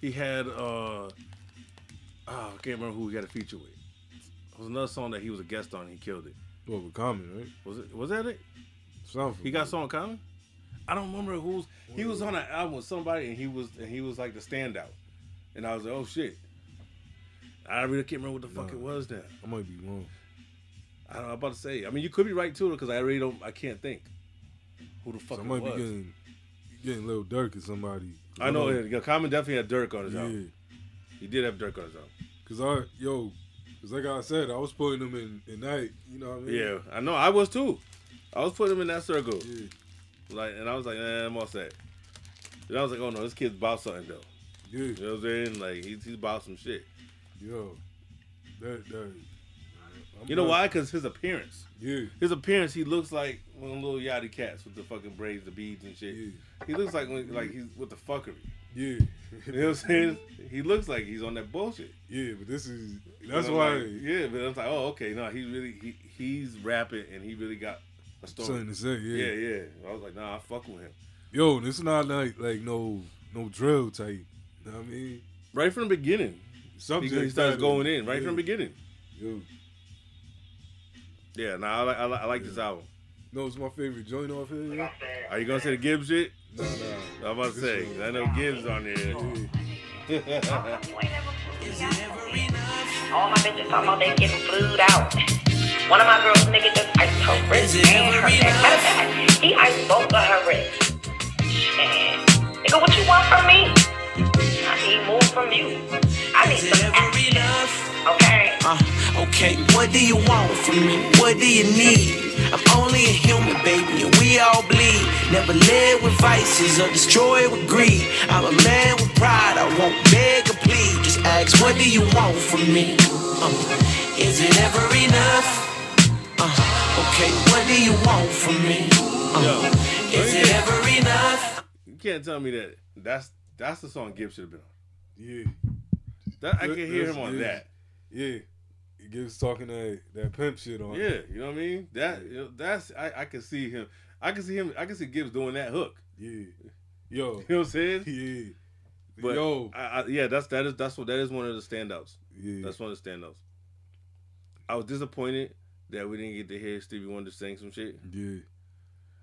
he had uh, oh, I can't remember who he got a feature with. Was another song that he was a guest on. and He killed it. Well, with Common, right? Was it? Was that it? Sound He got song coming. I don't remember who's. He was on an album with somebody, and he was and he was like the standout. And I was like, oh shit. I really can't remember what the fuck it was now. I might be wrong. I don't know. I'm about to say. I mean, you could be right too, because I really don't. I can't think who the fuck So I might was. be getting getting little Durk or somebody. I know. Common definitely had Durk on his Yeah. album. He did have Durk on his album. Cause I yo, cause like I said, I was putting them in in night. You know what I mean? Yeah, I know. I was too. I was putting him in that circle. Yeah. Like, and I was like, nah, I'm all set. And I was like, oh no, this kid's about something though. Yeah, You know what I'm saying? Like, he's, he's about some shit. yo, that that. I'm You know glad- why? Because his appearance. Yeah, His appearance, he looks like one of the little yachty cats with the fucking braids, the beads and shit. yeah, He looks like like he's with the fuckery. Yeah. You know what I'm saying? He looks like he's on that bullshit. Yeah, but this is that's I'm why like, yeah, but I was like, oh, okay, no, he really he, he's rapping and he really got a story. something to say. Yeah. Yeah, yeah. I was like, nah, I fuck with him. Yo, this is not like like no no drill type. You know what I mean? Right from the beginning, he, Subject he starts going in right Yeah. from the beginning. Yo, Yeah, nah, I like I like, I like this album. no, it's my favorite joint off here. Yeah? Are you gonna say the Gibbs shit? Nah, nah. I'm about to say, I know Gibbs on there. All my bitches talking about they getting flued out. One of my girls, nigga, just iced her wrist and her neck. Matter of fact, he iced both of her wrists. And, nigga, what you want from me? I need more from you. I need some action. Okay? Uh, okay, what do you want from me? What do you need? I'm only a human, baby, and we all bleed. Never led with vices or destroyed with greed. I'm a man with pride, I won't beg or plead. Just ask, what do you want from me? Uh, is it ever enough? Uh, okay, what do you want from me? Uh, is it ever enough? You can't tell me that that's that's the song Gibbs should have been on. Yeah, That I can hear him on yeah. that. yeah. He gives talking that that pimp shit on. Yeah, you know what I mean. That you know, that's I, I can see him. I can see him. I can see Gibbs doing that hook. yeah. Yo, You know what I'm saying? yeah. But Yo, I, I, yeah, that's that is that's what that is one of the standouts. yeah. That's one of the standouts. I was disappointed that we didn't get to hear Stevie Wonder sing some shit. Yeah.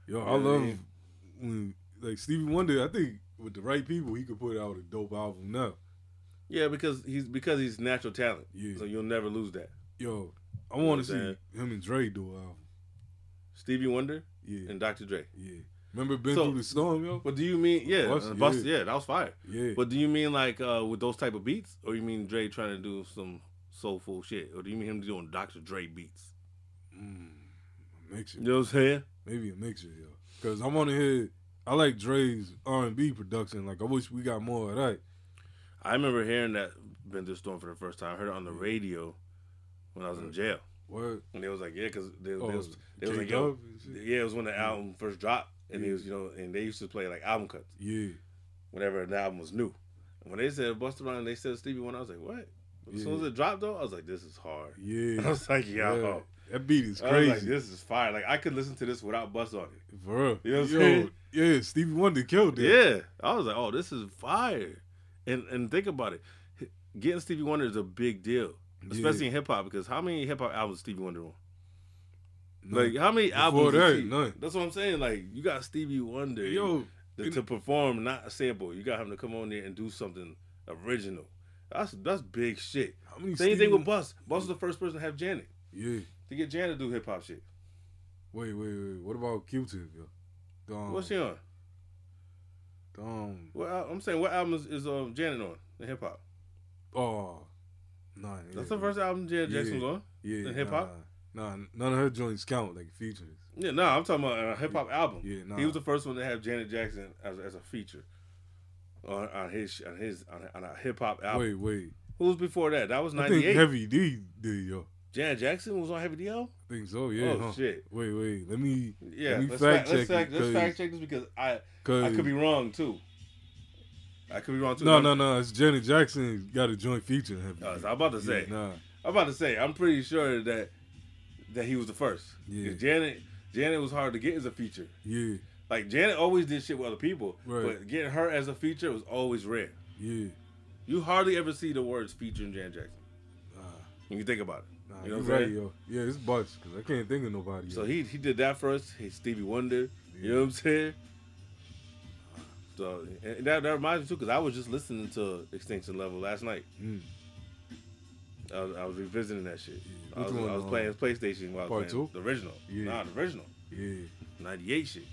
Yo, I love when like Stevie Wonder, I think with the right people he could put out a dope album now. Yeah, because he's because he's natural talent. Yeah. So you'll never lose that. Yo, I want to see him and Dre do an album. Stevie Wonder Yeah. and Dr. Dre. yeah. Remember Been So- Through the Storm, yo? But do you mean yeah, Bust- uh, Bust, yeah. yeah, that was fire. Yeah. But do you mean like uh, with those type of beats, or you mean Dre trying to do some soulful shit, or do you mean him doing Dr. Dre beats? Mm, a mixture. You know what I'm saying? Maybe a mixture, yo. Cause I want to hear. I like Dre's R and B production. Like I wish we got more of that. I remember hearing that the Storm for the first time. I heard it on the radio when I was in jail, What? and they was like, yeah, because they, Oh, they was they was like, yo, yeah, it was when the album first dropped, and Yeah. it was you know, and they used to play like album cuts Yeah. whenever an album was new. And when they said Busta Rhymes, they said Stevie Wonder, I was like, what? As soon as it dropped though, I was like, this is hard. Yeah. I was like, yo. Yeah. That beat is I was like, crazy. this is fire. Like I could listen to this without Bust on it. Real. You know what I'm saying? Yeah, Stevie Wonder killed it. Yeah, I was like, oh, this is fire. And and think about it, getting Stevie Wonder is a big deal, especially Yeah. in hip hop. Because how many hip hop albums Stevie Wonder on? Like how many Before albums? that, none. That's what I'm saying. Like you got Stevie Wonder, Yo, to, to perform, not a sample. You got him to come on there and do something original. That's that's big shit. how many Same thing with Bust. Bust was the first person to have Janet. Yeah. To get Janet to do hip hop shit. Wait, wait, wait. What about Q-Tip, yo? Um, What's she on? Um, What al- I'm saying, what album is, um, Janet on in hip hop? oh, nah. That's yeah, the first album Janet Yeah. Jackson on. Yeah, in hip-hop? Nah, nah, none of her joints count like features. Yeah, no, I'm talking about a hip hop album. Yeah, nah. He was the first one to have Janet Jackson as, as a feature on, on his on his on a, on a hip hop album. Wait, wait. Who was before that? That was I think '98. Heavy D did, yo. Janet Jackson was on Heavy D. L. I think so, oh, yeah. Oh, huh? shit. Wait, wait. Let me, Yeah, let me let's fact fact, let's check fact, let's 'cause- fact check this because I I could be wrong too. I could be wrong too. No, no, no. It's Janet Jackson got a joint feature in Oh, so I'm about to say. Yeah, nah. I'm about to say. I'm pretty sure that that he was the first. Yeah. Janet Janet was hard to get as a feature. Yeah, Like Janet always did shit with other people, Right. but getting her as a feature was always rare. yeah. You hardly ever see the words featuring Janet Jackson. Nah, When you think about it. Nah, you know what I'm right, saying? yo. Yeah, it's Butch, because I can't think of nobody. So he he did that first. He Stevie Wonder. You know what I'm saying? So and that, that reminds me too, because I was just listening to Extinction Level last night. Mm. I was, I was revisiting that shit. I was, I was um, playing PlayStation while I part was playing two? the original. Yeah. Nah, the original. Yeah. 98 shit.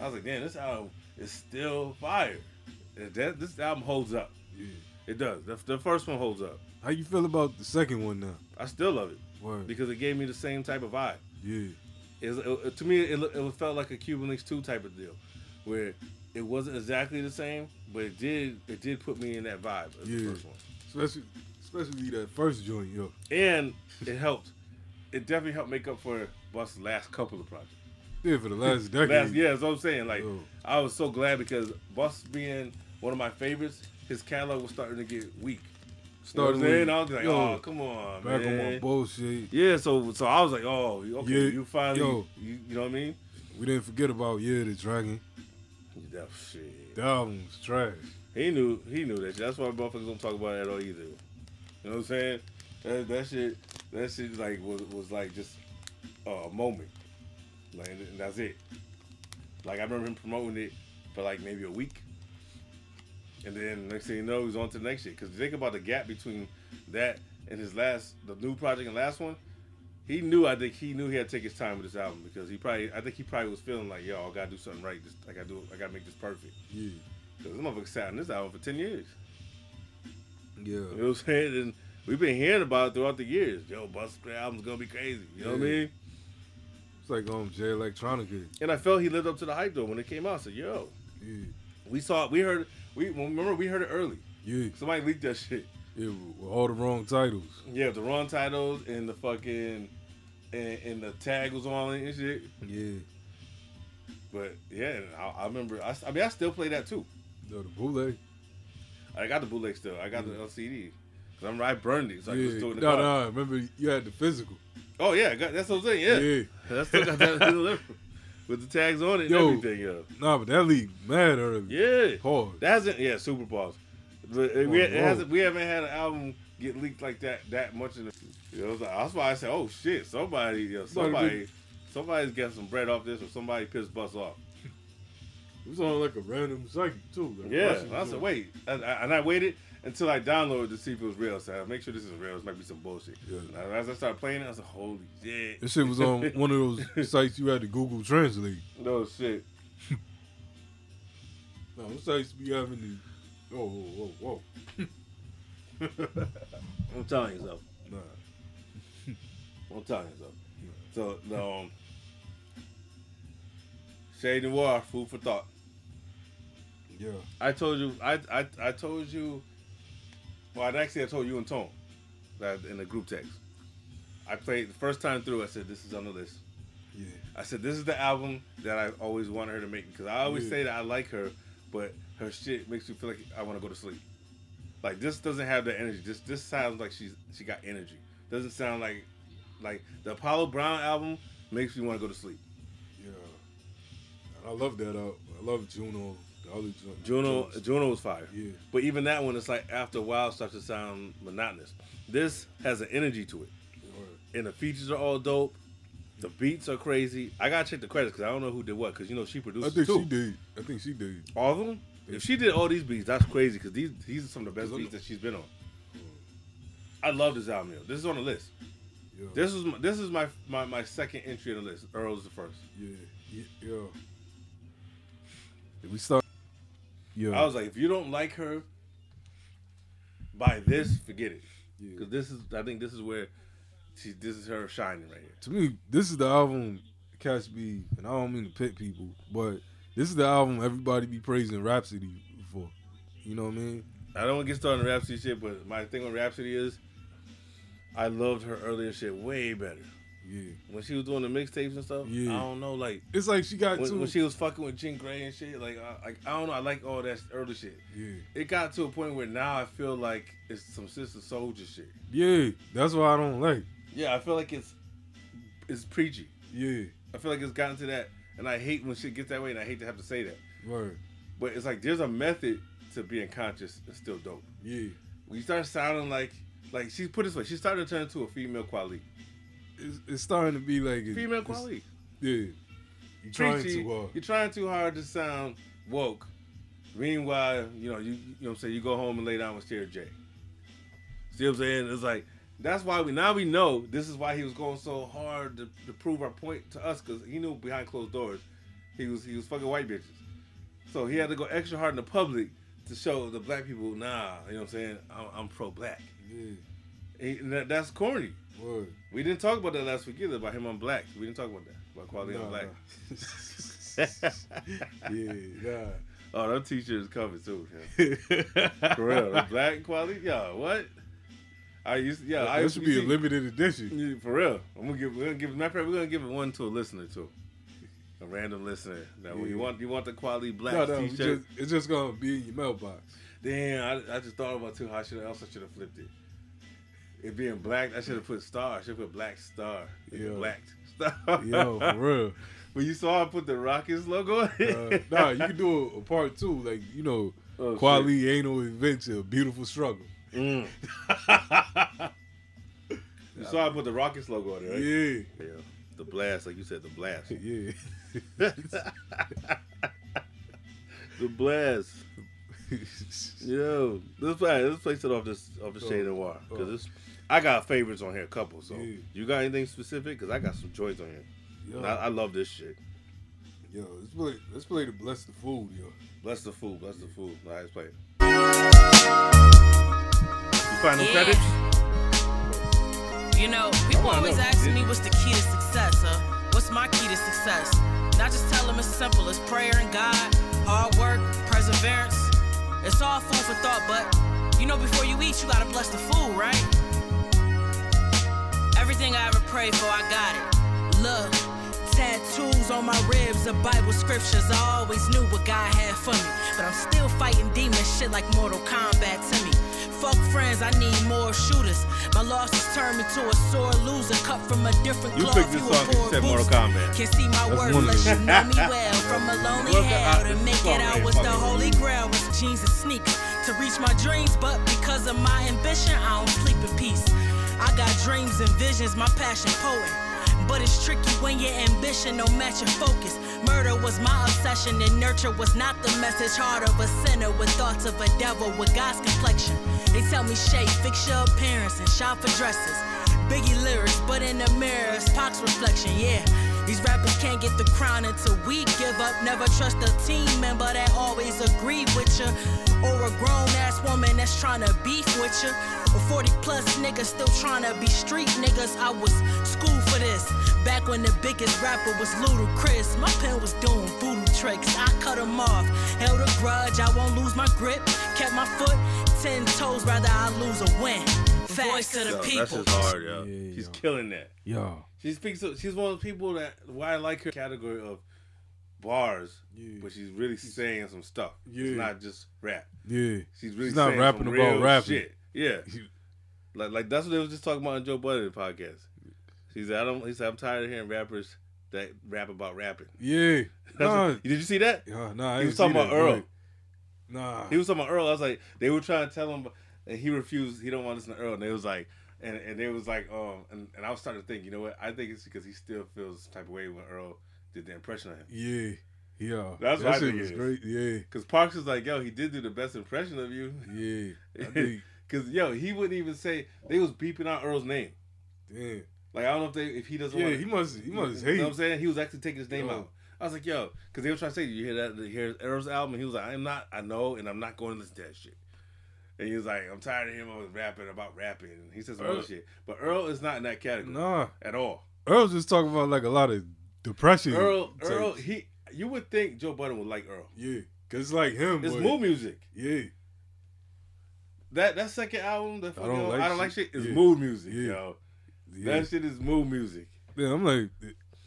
I was like, damn, this album is still fire. That, this album holds up. Yeah. It does. The, the first one holds up. How you feel about the second one now? I still love it Word. because it gave me the same type of vibe. Yeah. It's, it, to me, it, it felt like a Cuban Links two type of deal, where it wasn't exactly the same, but it did it did put me in that vibe of Yeah. the first one, Especially, especially that first joint, yo. and it helped. It definitely helped make up for Bust's last couple of projects. Yeah, for the last decade. Last, yeah, that's what I'm saying. Like, Yo. I was so glad because Bust being one of my favorites, his catalog was starting to get weak. You know what I'm saying? with- I was like, yo, oh, come on, Back man. on my bullshit. Yeah, so so I was like, oh, okay, Yeah, you finally, yo. you, you know what I mean? We didn't forget about Yeah the Dragon. That shit. That album was trash. He knew, he knew that. shit. That's why motherfuckers don't talk about it at all either. You know what I'm saying? That, that shit, that shit like was was like just uh, a moment, like and that's it. Like I remember him promoting it for like maybe a week, and then next thing you know, he's on to the next shit. Because think about the gap between that and his last, the new project and last one. He knew. I think he knew he had to take his time with this album because he probably. I think he probably was feeling like, yo, I gotta do something right. This, I gotta do. I gotta make this perfect. Yeah. Cause this motherfucker sat on this album for ten years. Yeah. You know what I'm saying? And we've been hearing about it throughout the years. Yo, Busta album's gonna be crazy. You know what I mean? It's like um Jay Electronica. And I felt he lived up to the hype though when it came out. I said, yo, Yeah. we saw. We heard. We remember we heard it early. Yeah. Somebody leaked that shit. Yeah. With all the wrong titles. Yeah, the wrong titles and the fucking and, and the tag was on it and shit. Yeah. But yeah, I, I remember. I, I mean, I still play that too. The, the bootleg. I got the bootleg still. I got the LCD. Cause I'm right burned it, so I yeah. can store it in the No, car. no. Remember you had the physical. Oh yeah, got, that's what I'm saying. Yeah, Yeah. I still got that delivered with the tags on it and Yo. everything. Yeah. Nah, but that league mad early. Yeah. Hard. That hasn't yeah, super pause. But it, we, Oh, it hasn't we haven't had an album get leaked like that that much in the you know, that's why I said, Oh shit, somebody you know, Somebody somebody somebody's got some bread off this or somebody pissed bus off. It was on like a random site too. Like Yeah. I said, wait. And I, and I waited until I downloaded to see if it was real. So I make sure this is real. This might be some bullshit. Yeah. As I started playing it, I said, Holy shit. This shit was on one of those sites you had to Google Translate. no shit. No, those sites be having the. Oh, whoa, whoa, whoa. I'm telling you so. Nah. I'm telling you so. So the um, Che Noir, food for thought. Yeah. I told you, I I, I told you. Well, I actually I told you and Tone that in the group text. I played the first time through. I said this is on the list. Yeah. I said this is the album that I always wanted her to make because I always Yeah. say that I like her, but her shit makes me feel like I want to go to sleep. Like this doesn't have the energy. This this sounds like she's she got energy. Doesn't sound like like the Apollo Brown album makes me want to go to sleep. Yeah. I love that out. I love Juno. Juno. Juno was fire. Yeah. But even that one, it's like after a while, starts to sound monotonous. This has an energy to it, and the features are all dope. The beats are crazy. I gotta check the credits because I don't know who did what. Because you know she produced. I think too. she did. I think she did. All of them. If she did all these beats, that's crazy. Because these these are some of the best beats that she's been on. I love this album. Yo. This is on the list. Yeah. This is my, this is my, my my second entry on the list. Earl's the first. Yeah. Yeah. yeah. Did we start? Yeah. I was like, if you don't like her, by this, forget it. Yeah. Because this is, I think this is where she, this is her shining right here. to me, this is the album Catch be, and I don't mean to pit people, but this is the album everybody be praising Rapsody for. You know what I mean? I don't want to get started on Rapsody shit, but my thing on Rapsody is, I loved her earlier shit way better. Yeah. When she was doing the mixtapes and stuff, Yeah. I don't know, like It's like she got when, too. when she was fucking with Jean Grae and shit, like, I, like I don't know, I like all that early shit. yeah. It got to a point where now I feel like it's some Sister Soldier shit. Yeah. That's why I don't like. Yeah, I feel like it's it's preachy. Yeah. I feel like it's gotten to that, and I hate when shit gets that way, and I hate to have to say that. Right. But it's like there's a method to being conscious and still dope. Yeah. When you start sounding like like she put it this way, she started to turn into a female Kweli. It's, it's starting to be like Female it's- Kweli. Yeah. you're trying Preachy, too hard. Uh, you're trying too hard to sound woke. Meanwhile, you know, you you know what I'm saying, you go home and lay down with Sarah J. See what I'm saying? It's like that's why we now we know this is why he was going so hard to, to prove our point to us because he knew behind closed doors he was he was fucking white bitches. So he had to go extra hard in the public to show the black people, nah, you know what I'm saying? I'm, I'm pro black. Yeah. And that, that's corny. Word. We didn't talk about that last week either about him on black. We didn't talk about that. about Quality Nah, Black. yeah, nah. Oh, them t-shirts coming too. Yeah. For real, black quality. Yo, what? I used, yeah, I that used should to be a see- limited edition. Yeah, For real, I'm gonna give. We're gonna give. Matter of fact, we're gonna give it one to a listener too. A random listener. Now, when you want you want the quality black No, no, t-shirt. just, it's just gonna be in your mailbox. Damn, I, I just thought about too. How should I also should have flipped it? It being black, I should have put star. I should have put black star. Yo. Black star. Yo, for real. when you saw I put the Rockets logo on it. Uh, nah, you can do a, a part two, like you know, Oh, quality ain't no adventure, beautiful struggle. Mm. you saw I put the Rockets logo on it, right? Yeah, Yeah. The blast, like you said, the blast. yeah. the blast. Yo, let's play. Let's place it off this off the Che Oh, noir because oh. it's. I got favorites on here, a couple. So Yeah. you got anything specific? Because I got some joints on here. Yo, I, I love this shit. yo, let's play. Let's play the bless the food, yo. Bless the food. Bless the food. All right, let's play it. You find them Yeah. credits? You know, people always know. ask me what's the key to success, huh? What's my key to success? And I just tell them it's simple as prayer and God, hard work, perseverance. It's all food for thought, but you know, before you eat, you gotta bless the food, right? Everything I ever prayed for, I got it. Look, tattoos on my ribs of Bible scriptures. I always knew what God had for me, but I'm still fighting demons, shit like Mortal Kombat to me. Fuck friends, I need more shooters. My losses turned me to a sore loser, cut from a different You cloth. picked this a song you poor said Mortal. Kombat. Can see my That's of unless you know me well. From a lonely hell to make it out was the holy grail was jeans and sneakers to reach my dreams. But because of my ambition, I don't sleep in peace. I got dreams and visions, my passion potent. But it's tricky when your ambition don't match your focus. Murder was my obsession, and nurture was not the message. Heart of a sinner with thoughts of a devil with God's complexion. They tell me, Shay, fix your appearance and shop for dresses. Biggie lyrics, but in the mirror, it's Pac's reflection, yeah. These rappers can't get the crown until we give up. Never trust a team member that always agree with you. Or a grown ass woman that's trying to beef with you. Or 40 plus niggas still trying to be street niggas. I was schooled for this. Back when the biggest rapper was Ludacris. My pen was doing voodoo tricks. I cut him off. Held a grudge, I won't lose my grip. Kept my foot ten toes, rather I lose a win. Voice to the Yo, people. that's just hard, yo. Yeah, She's yo. killing that. Yo, She speaks. To, she's one of the people that why I like her category of bars, Yeah. but she's really saying some stuff. Yeah. It's not just rap. yeah. She's really She's not rapping about rapping. Shit. Yeah, like like that's what they was just talking about on Joe Budden podcast. He said, "I don't." He said, "I'm tired of hearing rappers that rap about rapping." Yeah. Nah, what- did you see that? nah, He was talking about that, Earl. but- Nah. He was talking about Earl. I was like, they were trying to tell him, and he refused. He don't want to listen to Earl. And they was like, and and they was like, um, and, and I was starting to think, you know what? I think it's because he still feels some type of way when Earl did the impression of him. Yeah. Yeah. That's that what I think was it is. great. Yeah. Because Parks was like, yo, he did do the best impression of you. Yeah. Because yo, he wouldn't even say they was beeping out Earl's name. damn. Like I don't know if they if he doesn't. Yeah, want he must he must You know hate. what I'm saying? He was actually taking his name Yo. out. I was like, yo, because they were trying to say, you hear that? You hear Earl's album? And he was like, I'm not. I know, and I'm not going to listen to that shit. And he was like, I'm tired of him always rapping about rapping. And he says some Earl- other shit. But Earl is not in that category Nah. at all. Earl's just talking about like a lot of depression. Earl, type- Earl, he. You would think Joe Budden would like Earl. Yeah. Cause it's like him. It's but- mood music. Yeah. That that second album, the fucking, I Don't Like like, I don't like Shit. shit, is Yeah. mood music, Yeah. yo. Yeah. That shit is mood music. yeah. I'm like,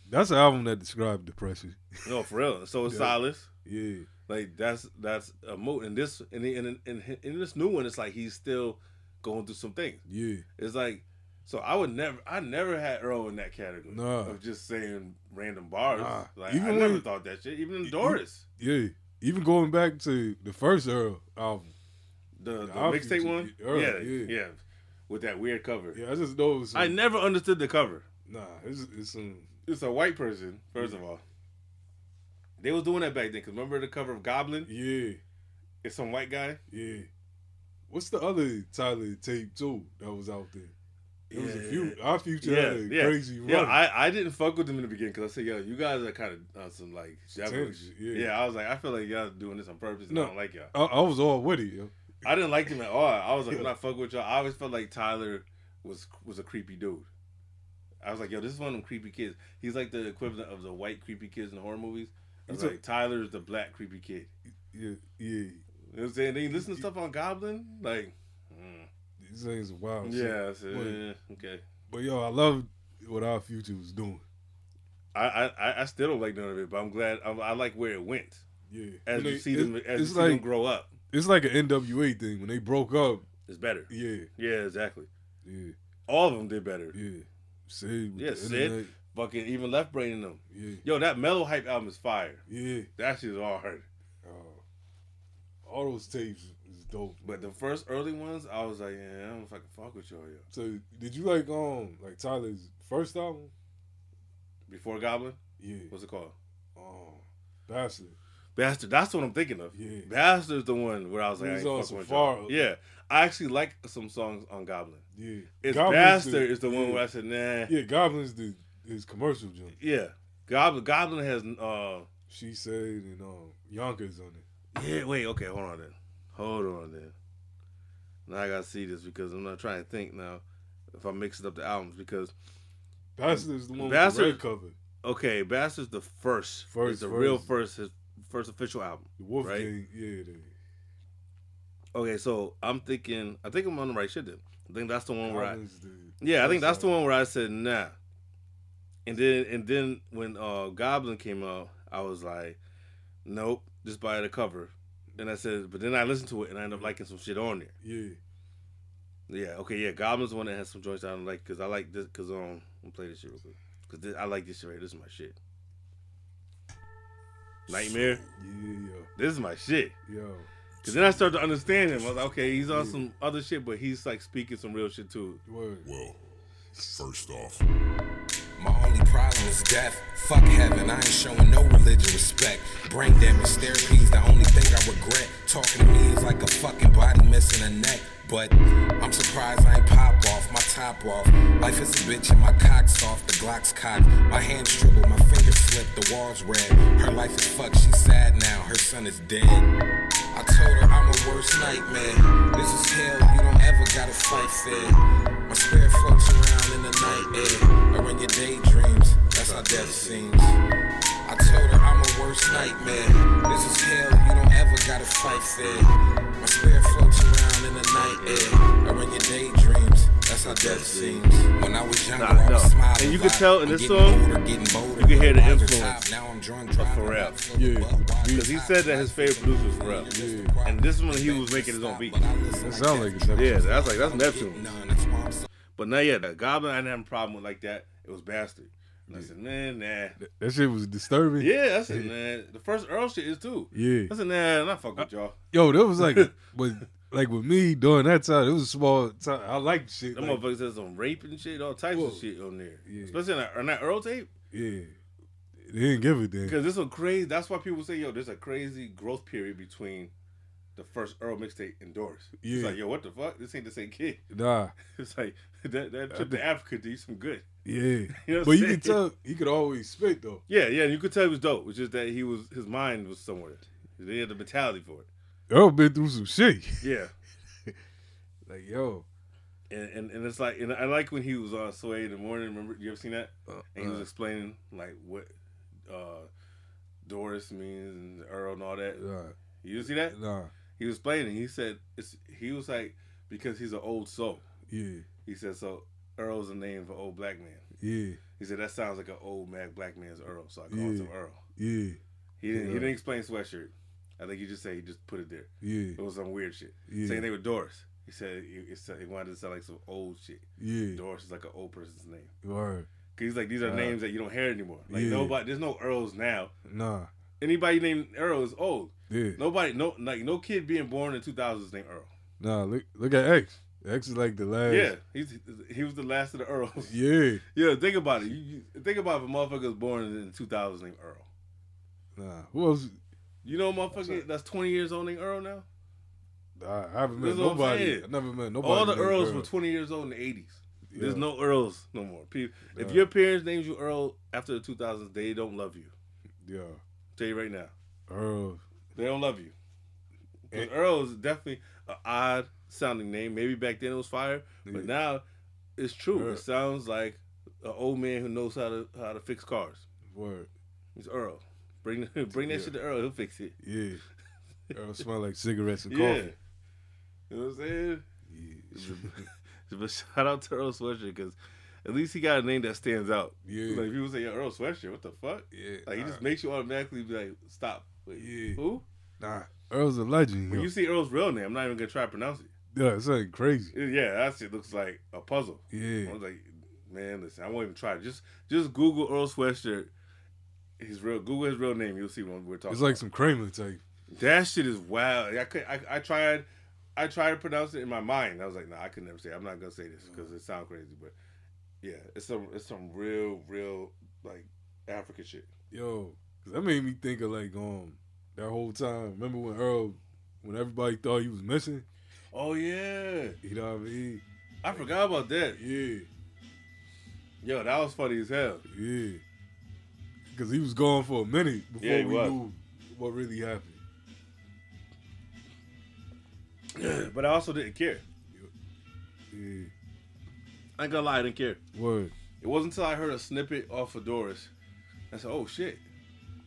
that's an album that describes depression. No, for real. So it's Yeah. Silas. Yeah. Like that's that's a mood. And this and in, in, this new one, it's like he's still going through some things. Yeah. It's like so I would never I never had Earl in that category Nah. of just saying random bars. Nah. Like Even I never when- thought that shit. Even Doris, Yeah. Even going back to the first Earl album. the, the I'll mixtape one, yeah, Earl, yeah, yeah. with that weird cover. Yeah, I just know some, I never understood the cover. Nah, it's, it's some It's a white person, first of all. They was doing that back then. Cause remember the cover of Goblin? Yeah. It's some white guy. Yeah. What's the other Tyler tape too that was out there? It was a few. Odd Future Yeah, had a yeah, crazy yeah. I, I didn't fuck with them in the beginning because I said, yo, you guys are kind of uh, on some like devilish. yeah. Yeah. I was like, I feel like y'all doing this on purpose. And No. I don't like y'all. I, I was all with it, yo. I didn't like them at all. I was like, Yeah. I'm not fucking with y'all. I always felt like Tyler was was a creepy dude. I was like, yo, this is one of them creepy kids. He's like the equivalent of the white creepy kids in horror movies. He's a- like, Tyler's the black creepy kid. Yeah, yeah. You know what I'm saying? They listen to stuff on Goblin, like, mm, These things are wild. yeah, said, But, eh, okay. but yo, I love what Odd Future was doing. I, I I- still don't like none of it, but I'm glad. I, I like where it went. Yeah. As you see it- them, as you see them like grow up, it's like an NWA thing when they broke up. it's better. Yeah, Yeah, exactly. yeah, All of them did better. yeah. Syd, Yeah, Syd. internet. Fucking even left brain in them. Yeah, Yo, that MellowHype album is fire. yeah. That shit is all hard. Uh, all those tapes is dope. But the first early ones, I was like, yeah, I don't know if I can fuck with y'all. Yo. So, did you like um like Tyler's first album? Before Goblin, Yeah. what's it called? Um, Bastard. Bastard. That's what I'm thinking of. Yeah. Bastard's the one where I was like, He I ain't on fucking with Safari. Yeah, I actually like some songs on Goblin. Yeah. It's Goblin's Bastard is the one where I said, nah. Yeah, Goblin's the his commercial joint. Yeah. Goblin Goblin has uh She said and um Yonkers on it. yeah, wait, okay, hold on then. Hold on then. Now I gotta see this because I'm not trying to think now if I'm mixing up the albums because Bastard is the one Bastard- with the red cover. okay, Bastard's the first. First, It's the first. real first his first official album. The Wolf Right. Gang. Yeah, they, Okay, so I'm thinking I think I'm on the right shit then. I think that's the one where I Yeah, I think that's the one where I said nah. And then and then when uh Goblin came out, I was like, Nope, just buy the cover. And I said, but then I listened to it and I ended up liking some shit on there. Yeah. Yeah, okay, yeah. Goblin's the one that has some joints I don't like because I like this because um I'm play this shit real quick because I like this shit right. This is my shit. Nightmare. Yeah, yeah. This is my shit. yo. Yo. Cause then I started to understand him. I was like, okay, he's on some other shit, but he's like speaking some real shit too. Word. Well, first off, My only problem is death. Fuck heaven, I ain't showing no religion respect. Brain damage therapy's the only thing I regret. Talking to me is like a fucking body missing a neck. But I'm surprised I ain't pop off, my top off. Life is a bitch and my cock's off, the Glock's cocked. My hands dribble, my fingers slip, the wall's red. Her life is fucked, she's sad now, her son is dead. I told her I'm a worst nightmare. This is hell, you don't ever gotta fight fair. My spirit floats around in the night air. Or in your daydreams, that's how death seems. I told her I'm a worst nightmare. This is hell, you don't ever gotta fight fair. My spirit floats around in the night air. Or in your daydreams, that's how death seems. When I was younger, Nah, I was smiling. And you can tell in this song, older, getting bolder, you can hear the influence. Now I'm drunk, of driving Pharrell. up, full of Yeah, Because he said that his favorite producer was Pharrell. And this one he was making his own beat. That sound like it's Yeah, that's like that's Neptune. None, that's why I'm so But now yeah, the Goblin I didn't have a problem with like that. It was Bastard. And I said, man, nah. That shit was disturbing. Yeah, I said, man. The first Earl shit is too. Yeah. I said, nah, I'm not fuck with uh, y'all. Yo, that was like, but like with me during that time, it was a small time. I liked shit. Them like- motherfuckers had some rape and shit, all types Whoa. of shit on there. Yeah. Especially on that, on that Earl tape. yeah, they didn't give it then. Because this one crazy. That's why people say, yo, there's a crazy growth period between the first Earl mixtape Doris. Yeah. It's like, yo, what the fuck? This ain't the same kid. Nah, It's like that that trip to Africa did you some good. yeah, You know but you could tell he could always spit though. Yeah, yeah, and you could tell he was dope. It's just that he was his mind was somewhere. He had the mentality for it. Earl been through some shit. Yeah. like yo, And, and and it's like and I like when he was on Sway in the morning. Remember you ever seen that? and he was uh. explaining like what uh Doris means and Earl and all that. nah, You see that? nah, He was explaining. He said it's he was like because he's an old soul. yeah, He said so Earl's a name for old black man. yeah, He said that sounds like an old mad black man's Earl, so I called Yeah. him Earl. yeah, He didn't he didn't explain sweatshirt. I think he just said he just put it there. yeah, It was some weird shit. Yeah. Same thing with Doris. He said he, he he wanted to sound like some old shit. yeah. Doris is like an old person's name. Word. Cause he's like these are Uh, names that you don't hear anymore. Like yeah. nobody, there's no Earls now. Nah, Anybody named Earl is old. yeah, Nobody, no, like no kid being born in 2000 is named Earl. nah. Look, look at X. X is like the last. Yeah, he's he was the last of the Earls. yeah. Yeah, think about it. You, you think about if a motherfucker was born in 2000 named Earl. Nah, who else? You know, a motherfucker that's 20 years old named Earl now. I, I haven't met nobody. I never met nobody. All the Earls Earl. were 20 years old in the 80s. There's no Earls no more. People, if Yeah. your parents named you Earl after the 2000s, they don't love you. Yeah, tell you right now, Earl. they don't love you. And- Earl is definitely an odd sounding name. Maybe back then it was fire, but Yeah. now it's true. Earl. It sounds like an old man who knows how to how to fix cars. Word. He's Earl. Bring bring that Yeah. shit to Earl. He'll fix it. Yeah. Earl smell like cigarettes and Yeah. coffee. You know what I'm saying? Yeah. But shout out to Earl Sweatshirt because at least he got a name that stands out. Yeah. Like if people say, "Yo, Earl Sweatshirt, what the fuck?" Yeah, Like he nah. just makes you automatically be like, "Stop." Wait, Yeah. Who? Nah, Earl's a legend. When yo. you see Earl's real name, I'm not even gonna try to pronounce it. yeah, it's like crazy. Yeah, that shit looks like a puzzle. Yeah. I was like, man, listen, I won't even try. Just just Google Earl Sweatshirt. His real Google his real name. You'll see what we're talking. It's like about. some Kramer type. That shit is wild. I could, I, I tried, I tried to pronounce it in my mind. I was like, nah, I could never say. It. I'm not gonna say this because it sounds crazy. But yeah, it's some, it's some real, real like African shit. Yo, cause that made me think of like um that whole time. Remember when Earl, when everybody thought he was missing? Oh yeah, You know what I mean? I forgot about that. Yeah, Yo, that was funny as hell. yeah. Cause he was gone for a minute before Yeah, we was. knew what really happened. but I also didn't care. Yeah, I ain't gonna lie, I didn't care. word. It wasn't until I heard a snippet off of Doris. I said, oh shit,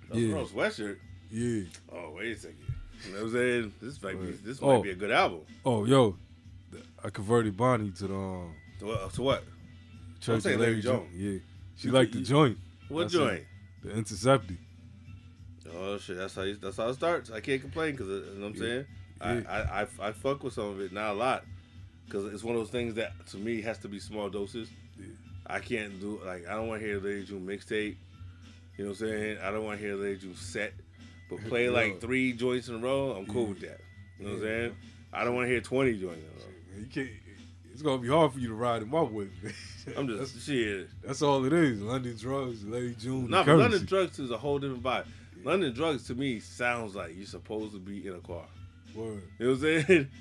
that's Yeah. Earl Sweatshirt. Yeah. Oh wait a second. You know what I'm saying? This might be, this Oh. might be a good album. Oh, yo, I converted Bonnie to the um, To what? To what? Church saying of Larry. Jones. Yeah, she You- liked the you- joint. What That's it. joint? The Intercepty. Oh shit, that's how you, that's how it starts. I can't complain because you know what I'm saying. I, I, I I fuck with some of it, not a lot, because it's one of those things that to me has to be small doses. Yeah. I can't do like I don't want to hear Larry June mixtape. You know what I'm saying? I don't want to hear Larry June set, but play like three joints in a row. I'm cool Yeah. with that. You know what I'm saying? I don't want to hear 20 joints in a row. You can't. It's gonna be hard for you to ride him my with. Man. I'm just that's, shit. that's all it is. London drugs, Larry June. No, but London. Drugs is a whole different vibe. London Drugs to me sounds like you're supposed to be in a car. Word. You know what I'm saying?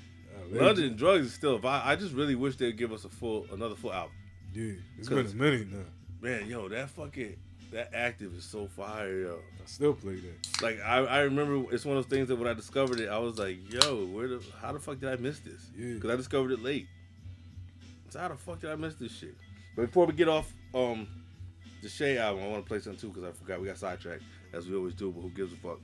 London Drugs is still vibe. I just really wish they'd give us a full, another full album. Yeah, it's been a minute now. Man, yo, that fucking that active is so fire, yo. I still play that. Like I, I remember it's one of those things that when I discovered it, I was like, yo, where the how the fuck did I miss this? Yeah. Because I discovered it late. So how the fuck did I miss this shit? But before we get off um the Che album, I want to play something too because I forgot we got sidetracked as we always do. But who gives a fuck?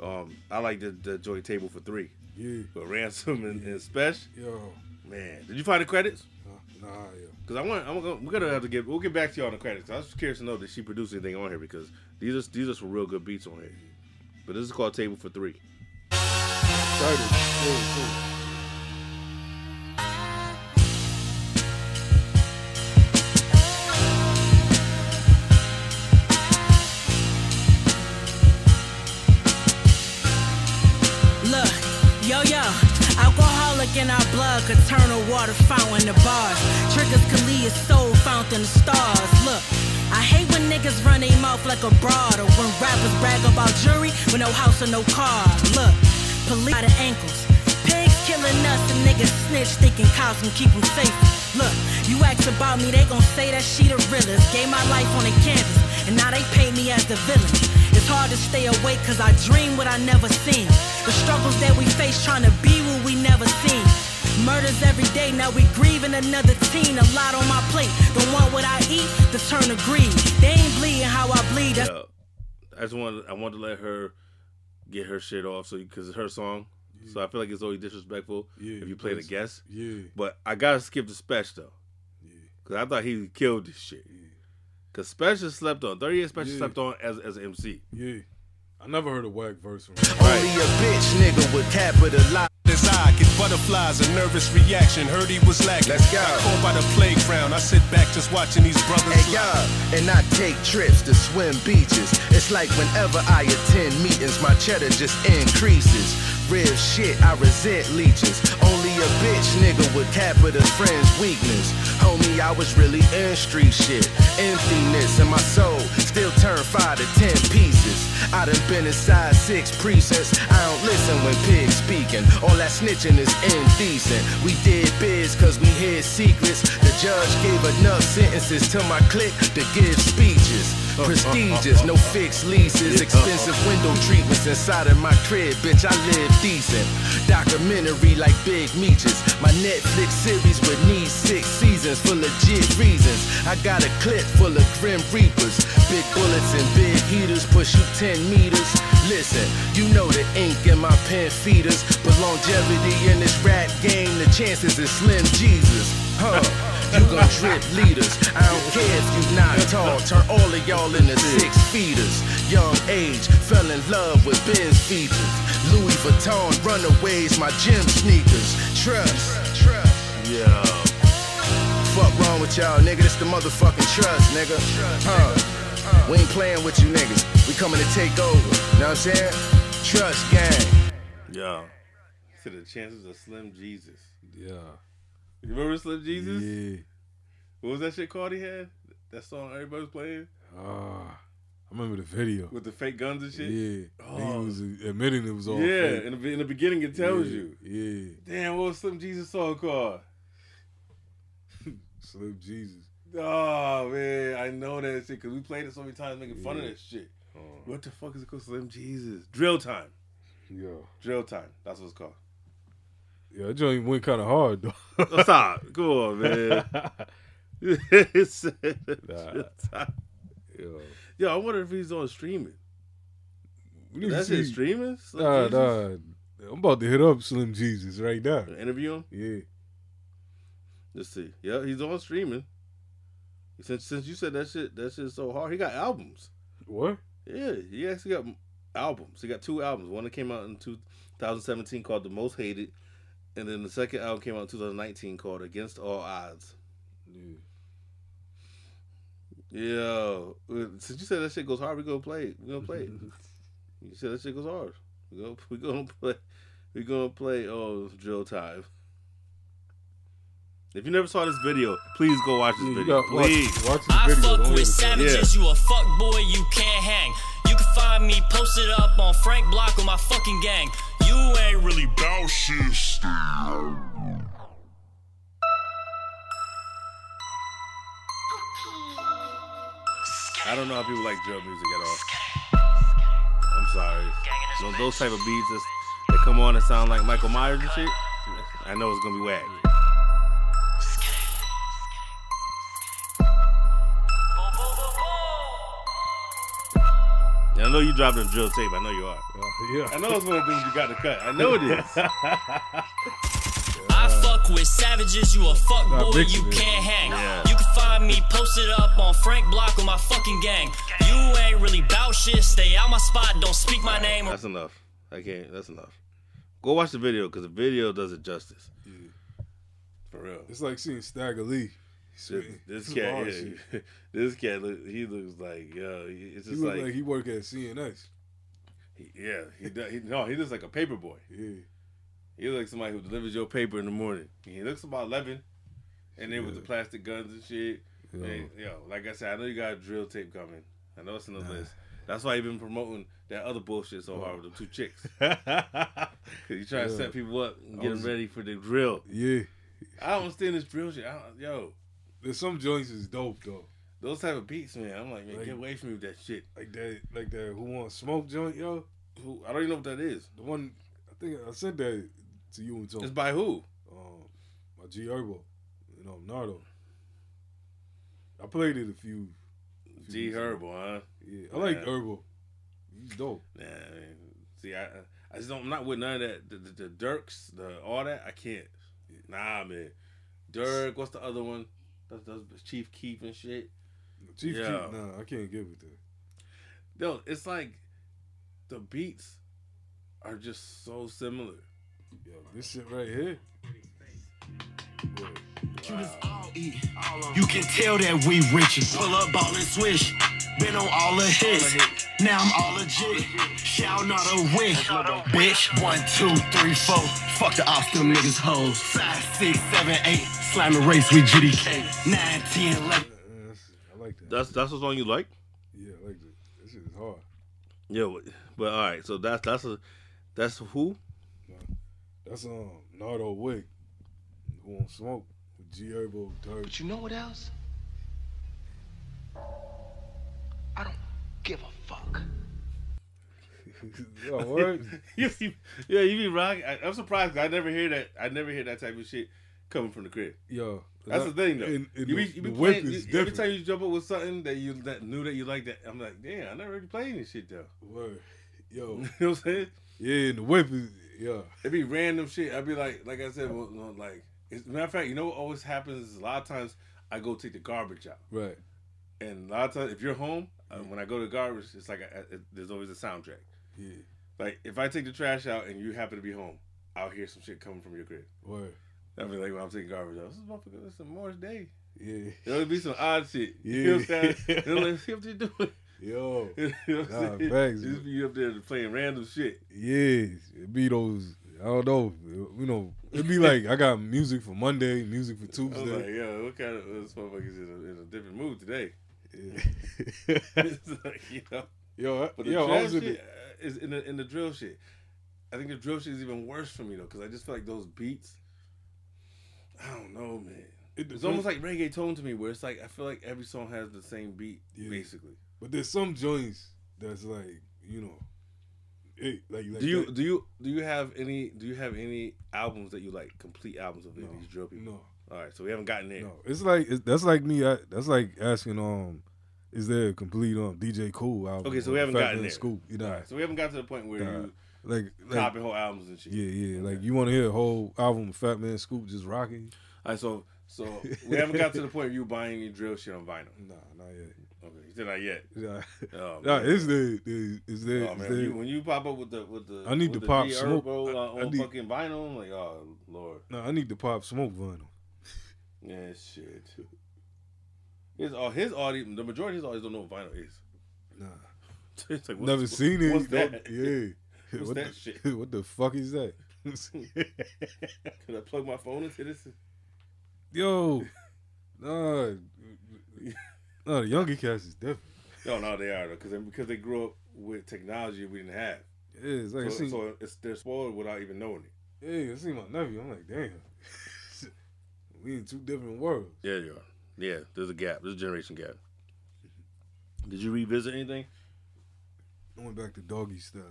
Um, I like the, the joint table for three. Yeah. But ransom and, yeah. and Spesh. Yo. Man, did you find the credits? Nah, nah yeah. Cause I want, I'm gonna, we're gonna have to get, we'll get back to you on the credits. I was curious to know did she produce anything on here because these are these are some real good beats on here. But this is called Table for Three. 30, 30, 30. Like a broad, or when rappers brag about jewelry with no house or no car. Look, police by the ankles. Pigs killing us and niggas snitch, thinking cows can keep them safe. Look, you ask about me, they gon' say that she the realest. Gave my life on the canvas, and now they paint me as the villain. It's hard to stay awake cause I dream what I never seen. The struggles that we face trying to be what we never seen. Murders every day, now we grieving another teen. A lot on my plate. Don't want what I eat to turn to greed. They ain't bleeding how I bleed. That's Yeah. I just wanted, I wanted to let her get her shit off, so because it's her song. So I feel like it's always disrespectful Yeah, if you play the that's- guest. Yeah. But I gotta skip the Spesh though, Yeah. because I thought he killed this shit. Cause Spesh slept on. Thirty years Spesh Yeah. slept on as as an MC. Yeah. I never heard a whack verse from him. Only a bitch nigga would capitalize. His eye get butterflies, a nervous reaction. Heard he was lacking. Let's go. Got caught by the playground. I sit back just watching these brothers. Hey y'all, and I take trips to swim beaches. It's like whenever I attend meetings, my cheddar just increases. Real shit, I resent leeches. Only a bitch nigga would cap with his friend's weakness. Homie, I was really in street shit. Emptiness in my soul. Still turn five to ten pieces. I done been inside six precincts. I don't listen when pigs speaking. All that snitching is indecent. We did biz cause we hid secrets. The judge gave enough sentences to my clique to give speeches. Prestigious, no fixed leases, expensive window treatments inside of my crib, bitch. I live decent. Documentary like Big Meeches. My Netflix series would need six seasons for legit reasons. I got a clip full of grim reapers, big bullets and big heaters, push you 10 meters. Listen, you know the ink in my pen feeders, but longevity in this rap game, the chances is slim Jesus. Huh? You gon' drip leaders. I don't care if you not tall. Turn all of y'all into six feeders. Young age, fell in love with Benz features. Louis Vuitton runaways, my gym sneakers. Trust, trust. Yeah. Fuck wrong with y'all, nigga? This the motherfucking trust, nigga. Huh? We ain't playing with you niggas. We coming to take over. You know what I'm saying? Trust gang. Yo. To the chances of Slim Jesus. Yeah. You remember Slim Jesus? Yeah. What was that shit called he had? That song everybody was playing? Ah, I remember the video. With the fake guns and shit? Yeah. Oh. He was admitting it was all yeah, fake. in the, in the beginning it tells Yeah, you. Yeah. Damn, what was Slim Jesus song called? Slim Jesus. Oh man, I know that shit because we played it so many times making fun of Yeah. that shit. Uh-huh. What the fuck is it called? Slim Jesus. Drill time. Yeah. Drill time. That's what it's called. Yeah, that joint went kind of hard though. Stop. Come on, man. It's Drill time. Yo. Yo, I wonder if he's on streaming. To see- streaming? Slim Nah, Jesus? nah. I'm about to hit up Slim Jesus right now. Interview him? Yeah. Let's see. Yeah, he's on streaming. Since since you said that shit, that shit's so hard. He got albums. What? Yeah, he actually got albums. He got two albums. One that came out in 2017 called "The Most Hated," and then the second album came out in 2019 called "Against All Odds." Yeah. Yeah. Uh, since you said that shit goes hard, we gonna play it. We gonna play it. you said that shit goes hard. We gonna we gonna play. We gonna play. Oh, drill time. If you never saw this video, please go watch this video. gotta watch- Please. watch this I video, fuck don't with even- savages, you a fuck boy, you can't hang. You can find me posted up on Frank Block with my fucking gang. You ain't really bout shit. I don't know how people like drill music at all. I'm sorry. Those, those type of beats that come on and sound like Michael Myers and shit. I know it's gonna be whack. I know you dropped a drill tape. I know you are. Uh, yeah. I know it's one of the things you got to cut. I know it is. I fuck with savages, you a fuck Nah, boy, mixing you it. can't hang. Yeah. You can find me posted up on Frank Block with my fucking gang. You ain't really bout shit, stay out my spot, don't speak my name. That's enough. I can't. That's enough. Go watch the video because the video does it justice. For real. It's like seeing Stagger Lee. This, this cat, yeah, this cat, look, he looks like, yo, he- it's He just look like, like, he work at CNS. he- yeah, he, does, he no, he looks like a paper boy. Yeah. He looks like somebody who delivers your paper in the morning. He looks about eleven, and then with the plastic guns and shit. Yeah. And, yo, like I said, I know you got a drill tape coming. I know it's in the list. That's why you've been promoting that other bullshit so hard with the two chicks. Cause you trying to set people up and get was- them ready for the drill. Yeah. I don't understand this drill shit. I don't, yo, There's some joints is dope though. those type of beats, man. I'm like, man, Like- get away from me with that shit. Like that like that who want smoke joint, yo? Who I don't even know what that is. The one I think I sent that to you and Tony. It's by who? Um my G Herbo. You know, Nardo. I played it a few. a few G. Herbo, huh? Yeah. I like Yeah. Herbo. He's dope. Nah, man. See, I I just don't. I'm not with none of that. The, the, the Durks, the all that. I can't. Nah, man. Durk. What's the other one? That's, that's Chief Keef and shit. Chief Yeah. Keef, nah, I can't get with that. No, it's like the beats are just so similar. Yo, this shit right here. You can tell that we rich. Pull up, ball and swish. Been on all the hits. Now I'm all legit. Shout not a win. Bitch, one, two, three, four. Fuck the ops, them niggas hoes. Five, six, seven, eight. Slime the race with GDK. Nine, ten, eleven. I like that. That's that's the song you like. Yeah, I like that. That shit is hard. Yo, but all right, so that's that's a that's who? That's um Nardo Wick. Who won't smoke with G Herbo Turd. But you know what else? I don't give a fuck. Yo, word? you, you- yeah, you be rocking. I, I'm surprised 'cause I never hear that. I never hear that type of shit coming from the crib. Yo, That's the thing though. And, and you be, the, you be playing, is you- every time you jump up with something that you that knew that you like that, I'm like, damn, I never really played this shit though. Word. Yo. you know what I'm saying? Yeah, and the whip is yeah. It be random shit. I'd be like, like I said, like, it's, matter of fact, you know what always happens is a lot of times I go take the garbage out. Right. And a lot of times, if you're home, uh, when I go to garbage, it's like a, a- there's always a soundtrack. Yeah. Like if I take the trash out and you happen to be home, I'll hear some shit coming from your crib. Word. I'll be like when I'm taking garbage out. This is motherfucker. This is Morris Day. Yeah. There'll be some odd shit. Yeah. You know what I'm saying? I'm like, see what you doing? Yo. You know what I'm Nah, saying? facts. Just be up there playing random shit. Yeah, it'd be those. I don't know. You know, it'd be like I got music for Monday, music for I was like, Tuesday. yo, what kind of this motherfucker's in a, in a different mood today? Yeah. It's like, you know. Yo, But the yo, I was in uh, is in the in the drill shit. I think the drill shit is even worse for me though, because I just feel like those beats. I don't know, man. It it's almost like reggae reggaeton to me, where it's like I feel like every song has the same beat, Yeah. basically. But there's some joints that's like you know, it, like, like do you that- do you do you have any do you have any albums that you like complete albums of No, these drill people? no. All right, so we haven't gotten there. No, it's like it's, that's like me. I, that's like asking um, is there a complete um DJ Kool album? Okay, so we haven't gotten there. Scoop, you know. Right, so we haven't got to the point where Nah. you like, like copy whole albums and shit. Yeah, yeah. Like you want to hear a whole album of Fat Man Scoop just rocking? All right, so so we haven't got to the point of you buying any drill shit on vinyl. Nah, not yet. Okay, you said not yet. Yeah. Oh, nah, is there? Is there? Oh man, there- you, when you pop up with the with the I need to pop smoke. Herbo, uh, I- I on need- fucking vinyl, I'm like, oh lord, No, I need to pop smoke vinyl. yeah, shit. His uh, his audience, the majority of his audience don't know what vinyl is. Nah, It's like, what's- never seen it. What's that? Yeah. What's what that the, shit? What the fuck is that? Can I plug my phone into this? Yo, nah, no, the younger cats is different. No, no, they are because because they grew up with technology we didn't have. Yeah, it's like I so, see, so it's they're spoiled without even knowing it. yeah, I see my nephew. I'm like, damn, we in two different worlds. Yeah, you are. Yeah, there's a gap. There's a generation gap. Did you revisit anything? I went back to doggy style.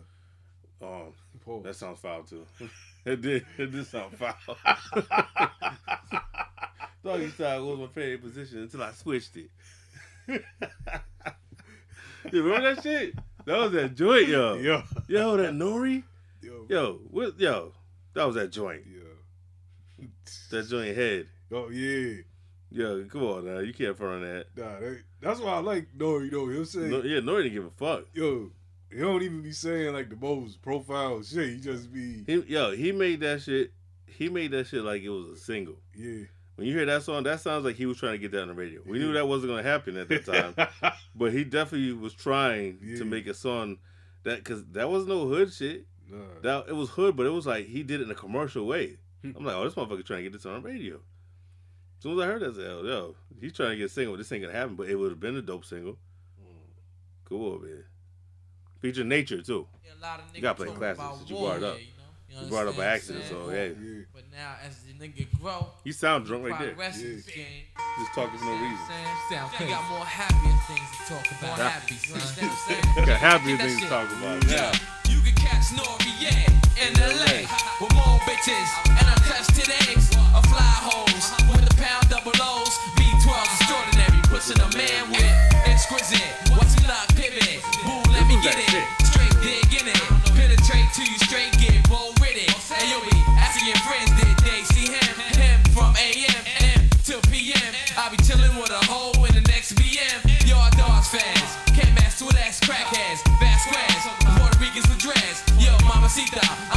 Um, Pause. that sounds foul too. it did. It did sound foul. Doggy style was my favorite position until I switched it. you remember that shit? That was that joint, yo. Yo. Yo, that Nori. Yo, Yo, what? Yo, that was that joint. yeah. That joint head. Oh yeah. Yo, come on now. You can't front on that. Nah, that, that's why I like Nori though. He'll say, No, yeah, Nori didn't give a fuck. yo, he don't even be saying like the most profile shit. He just be, He, yo, he made that shit. He made that shit like it was a single. yeah. When you hear that song, that sounds like he was trying to get that on the radio. We knew that wasn't going to happen at that time, but he definitely was trying Yeah. to make a song that because that was no hood shit. Nah. That it was hood, but it was like he did it in a commercial way. Hmm. I'm like, oh, this motherfucker trying to get this on the radio. As soon as I heard that, I said, oh, yo, he's trying to get a single. This ain't gonna happen, but it would have been a dope single. Mm. Cool, man. Feature nature too. Yeah, a lot of You gotta play talk classics about that you brought it up. yeah, you know? You You brought it up by understand accident, so I'm hey, saying? But now, as the nigga grow, you sound drunk right there. progress in this game. Just talking for no reason. Sound you got more happier things to talk about. More happy, you understand what I'm saying? Got happier things to talk about. Yeah. You can catch Noreaga in LA with more bitches and attached to the eggs of fly holes with the pound double O's. B12 extraordinary, pushing a man with exquisite. Boo, let me get it. Straight dig in it. Penetrate to you straight, get bold with it. And you'll be asking your friends, did they see him? Him from AM M to PM. I'll be chilling with a hoe in the next BM. Y'all dogs fans. Can't mess with ass crackheads. Vasquez. Puerto Ricans with dreads. Yo, mamacita.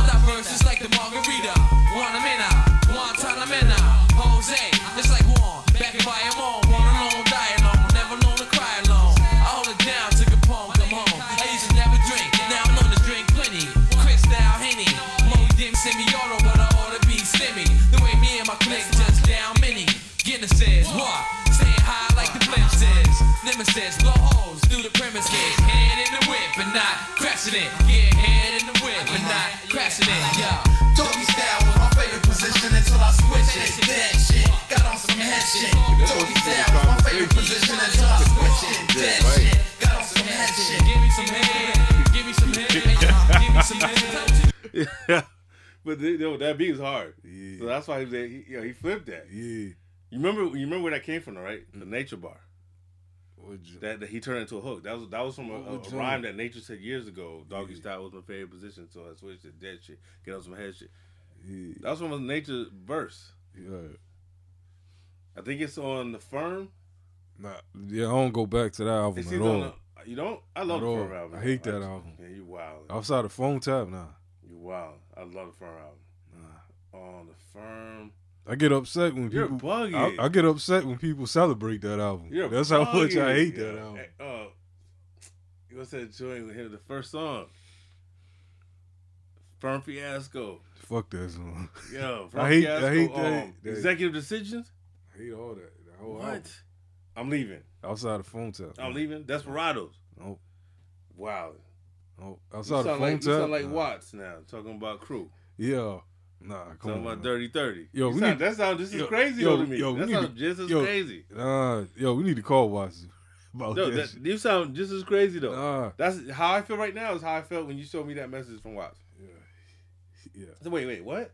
yeah, but you know, that beat was hard. So that's why he, was, he, you know, he flipped that. Yeah. You remember? You remember where that came from, right? The Mm. Nature Bar. That, that he turned into a hook. That was that was from a, a, a rhyme that Nature said years ago. Doggy style was my favorite position, so I switched to dead shit. Get on some head shit. That was from a Nature verse. Yeah. I think it's on the Firm. Nah, yeah, I don't go back to that album at all. the, you don't. I love At the all. Firm album. I hate that album. Yeah, you wild. Outside the phone tap, nah. Wild. I love the Firm album. On the Firm. I get upset when You're people. bugging. I, I get upset when people celebrate that album. You're That's how much I hate Yeah. that album. Uh, what's that joint with him? The first song. Firm Fiasco. Fuck that song. Yo, Firm I hate. Fiasco. I hate um, that. that- Executive decisions. I hate all that. What? album. I'm leaving. Outside the phone tap. I'm leaving. Desperados. Nope. Wow. Oh, you Outside the sound phone like, you sound like. Watts now, talking about Cru. Yeah. Nah, come Talking on. about. Dirty 30. Yo, You we sound- need, that sound just as yo, crazy yo, to me. Yo, That need sound to- just as yo, crazy. Nah, yo, we need to call Watts about No, that. that, you sound just as crazy though. Nah. That's how I feel right now. Is how I felt when you showed me that message from Watts. Yeah. I said, wait, wait, what?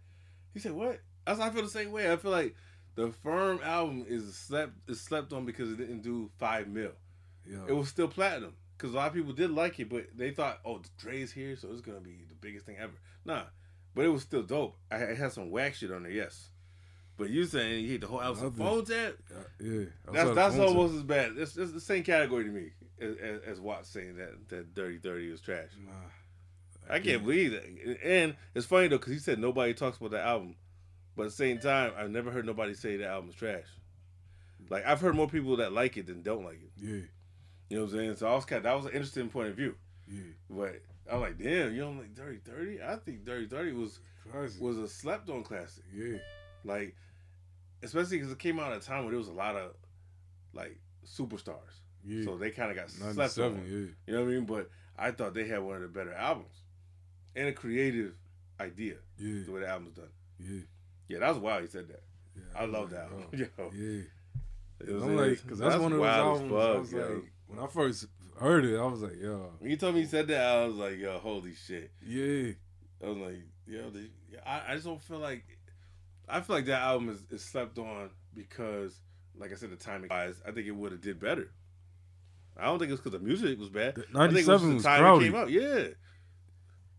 He said, what? That's I feel the same way. I feel like the Firm album is slept is slept on because it didn't do five mil. Yeah. It was still platinum because a lot of people did like it, but they thought, oh, Dre's here, so it's gonna be the biggest thing ever. Nah, but it was still dope. I it had some whack shit on there, yes. But you saying you hate the whole album? Nothing. Phone tap? Yeah. That's that's almost tap. as bad. It's, it's the same category to me as, as, saying that that Dirty Thirty is trash. I can't believe that. And it's funny though because he said nobody talks about the album, but at the same time, I've never heard nobody say the album's trash. Like I've heard more people that like it than don't like it. Yeah. You know what I'm saying? So I was kind. of, that was an interesting point of view. Yeah. But I'm like, damn, you don't like Dirty Thirty? I think Dirty Thirty was Classic. was a slept on classic. Yeah. Like, especially because it came out at a time where there was a lot of like superstars. Yeah. So they kind of got slept on. yeah. You know what I mean? But I thought they had one of the better albums and a creative idea. Yeah. The way the album's done. Yeah. Yeah, that was wild. He said that. Yeah, I love that album. Oh, yo. Yeah. It was- I'm like, because that's, one of those albums. I was yo. like, when I first heard it, I was like, yo, When you told me you said that, I was like, yo, holy shit. yeah, I was like, yo, they, I, I just don't feel like, I feel like that album is, is slept on because, like I said, the timing wise, I think it would have did better. I don't think it's because the music was bad. I think it 97 was the time crowded. it came out. Yeah.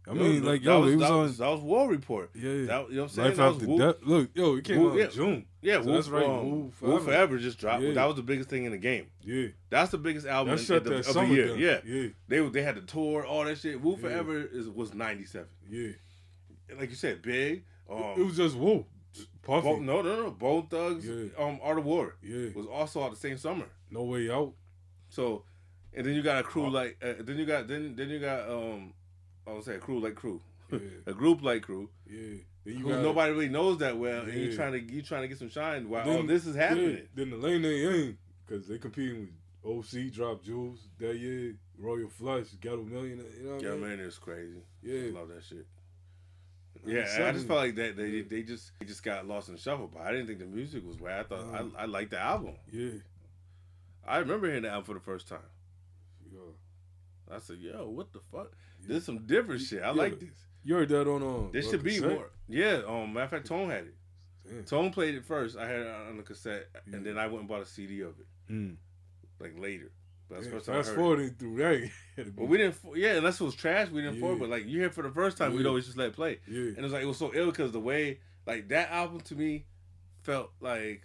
I mean, that- like, that yo, was, it was that on. was, that was War Report. Yeah, That, you know what I'm saying? Life That after death. Look, yo, it came Wu- out yeah. June. Yeah, so Wu, that's right. um, Wu forever. Forever just dropped. Yeah. That was the biggest thing in the game. Yeah, That's the biggest album That in, shut in that of the year. down. Yeah, Yeah. They they had the tour, all that shit. Wu Forever is was '97. Yeah, Like you said, big. Um, it was just Wu, Puffy. Bo- no, no, no. Bone Thugs, Yeah. um, Art of War Yeah, was also out the same summer. No Way Out. So, and then you got a crew like, uh, then you got then then you got um, I was say a crew like Cru, Yeah. a group like Cru. Yeah, then you Who got nobody really knows that well, and you Yeah. trying to you trying to get some shine. While Then- oh, this is happening. yeah, then the lane they in because they competing with OC, Drop Jewelz that year, Royal Flush, Ghetto Millionaire. You know what Yeah, I mean? man, it's crazy. Yeah. I love that shit. Yeah, I just felt like that they they just they just got lost in the shuffle. But I didn't think the music was bad. I thought. I, I liked the album. Yeah, I remember hearing the album for the first time. yeah. I said, "Yo, what the fuck? This is some different shit. I Yeah. like this. You heard that on um. This on should be cassette? more. Yeah. Um. Matter of fact, Tone had it. Damn. Tone played it first. I had it on the cassette, and then I went and bought a CD of it, Mm. like later. But that's Yeah, first time I fast heard. it. forwarding through that. But we didn't. Yeah, unless it was trash, we didn't Yeah. forward. But like you hear for the first time, we'd Yeah. always just let it play. Yeah. And it was like it was so ill because the way like that album to me felt like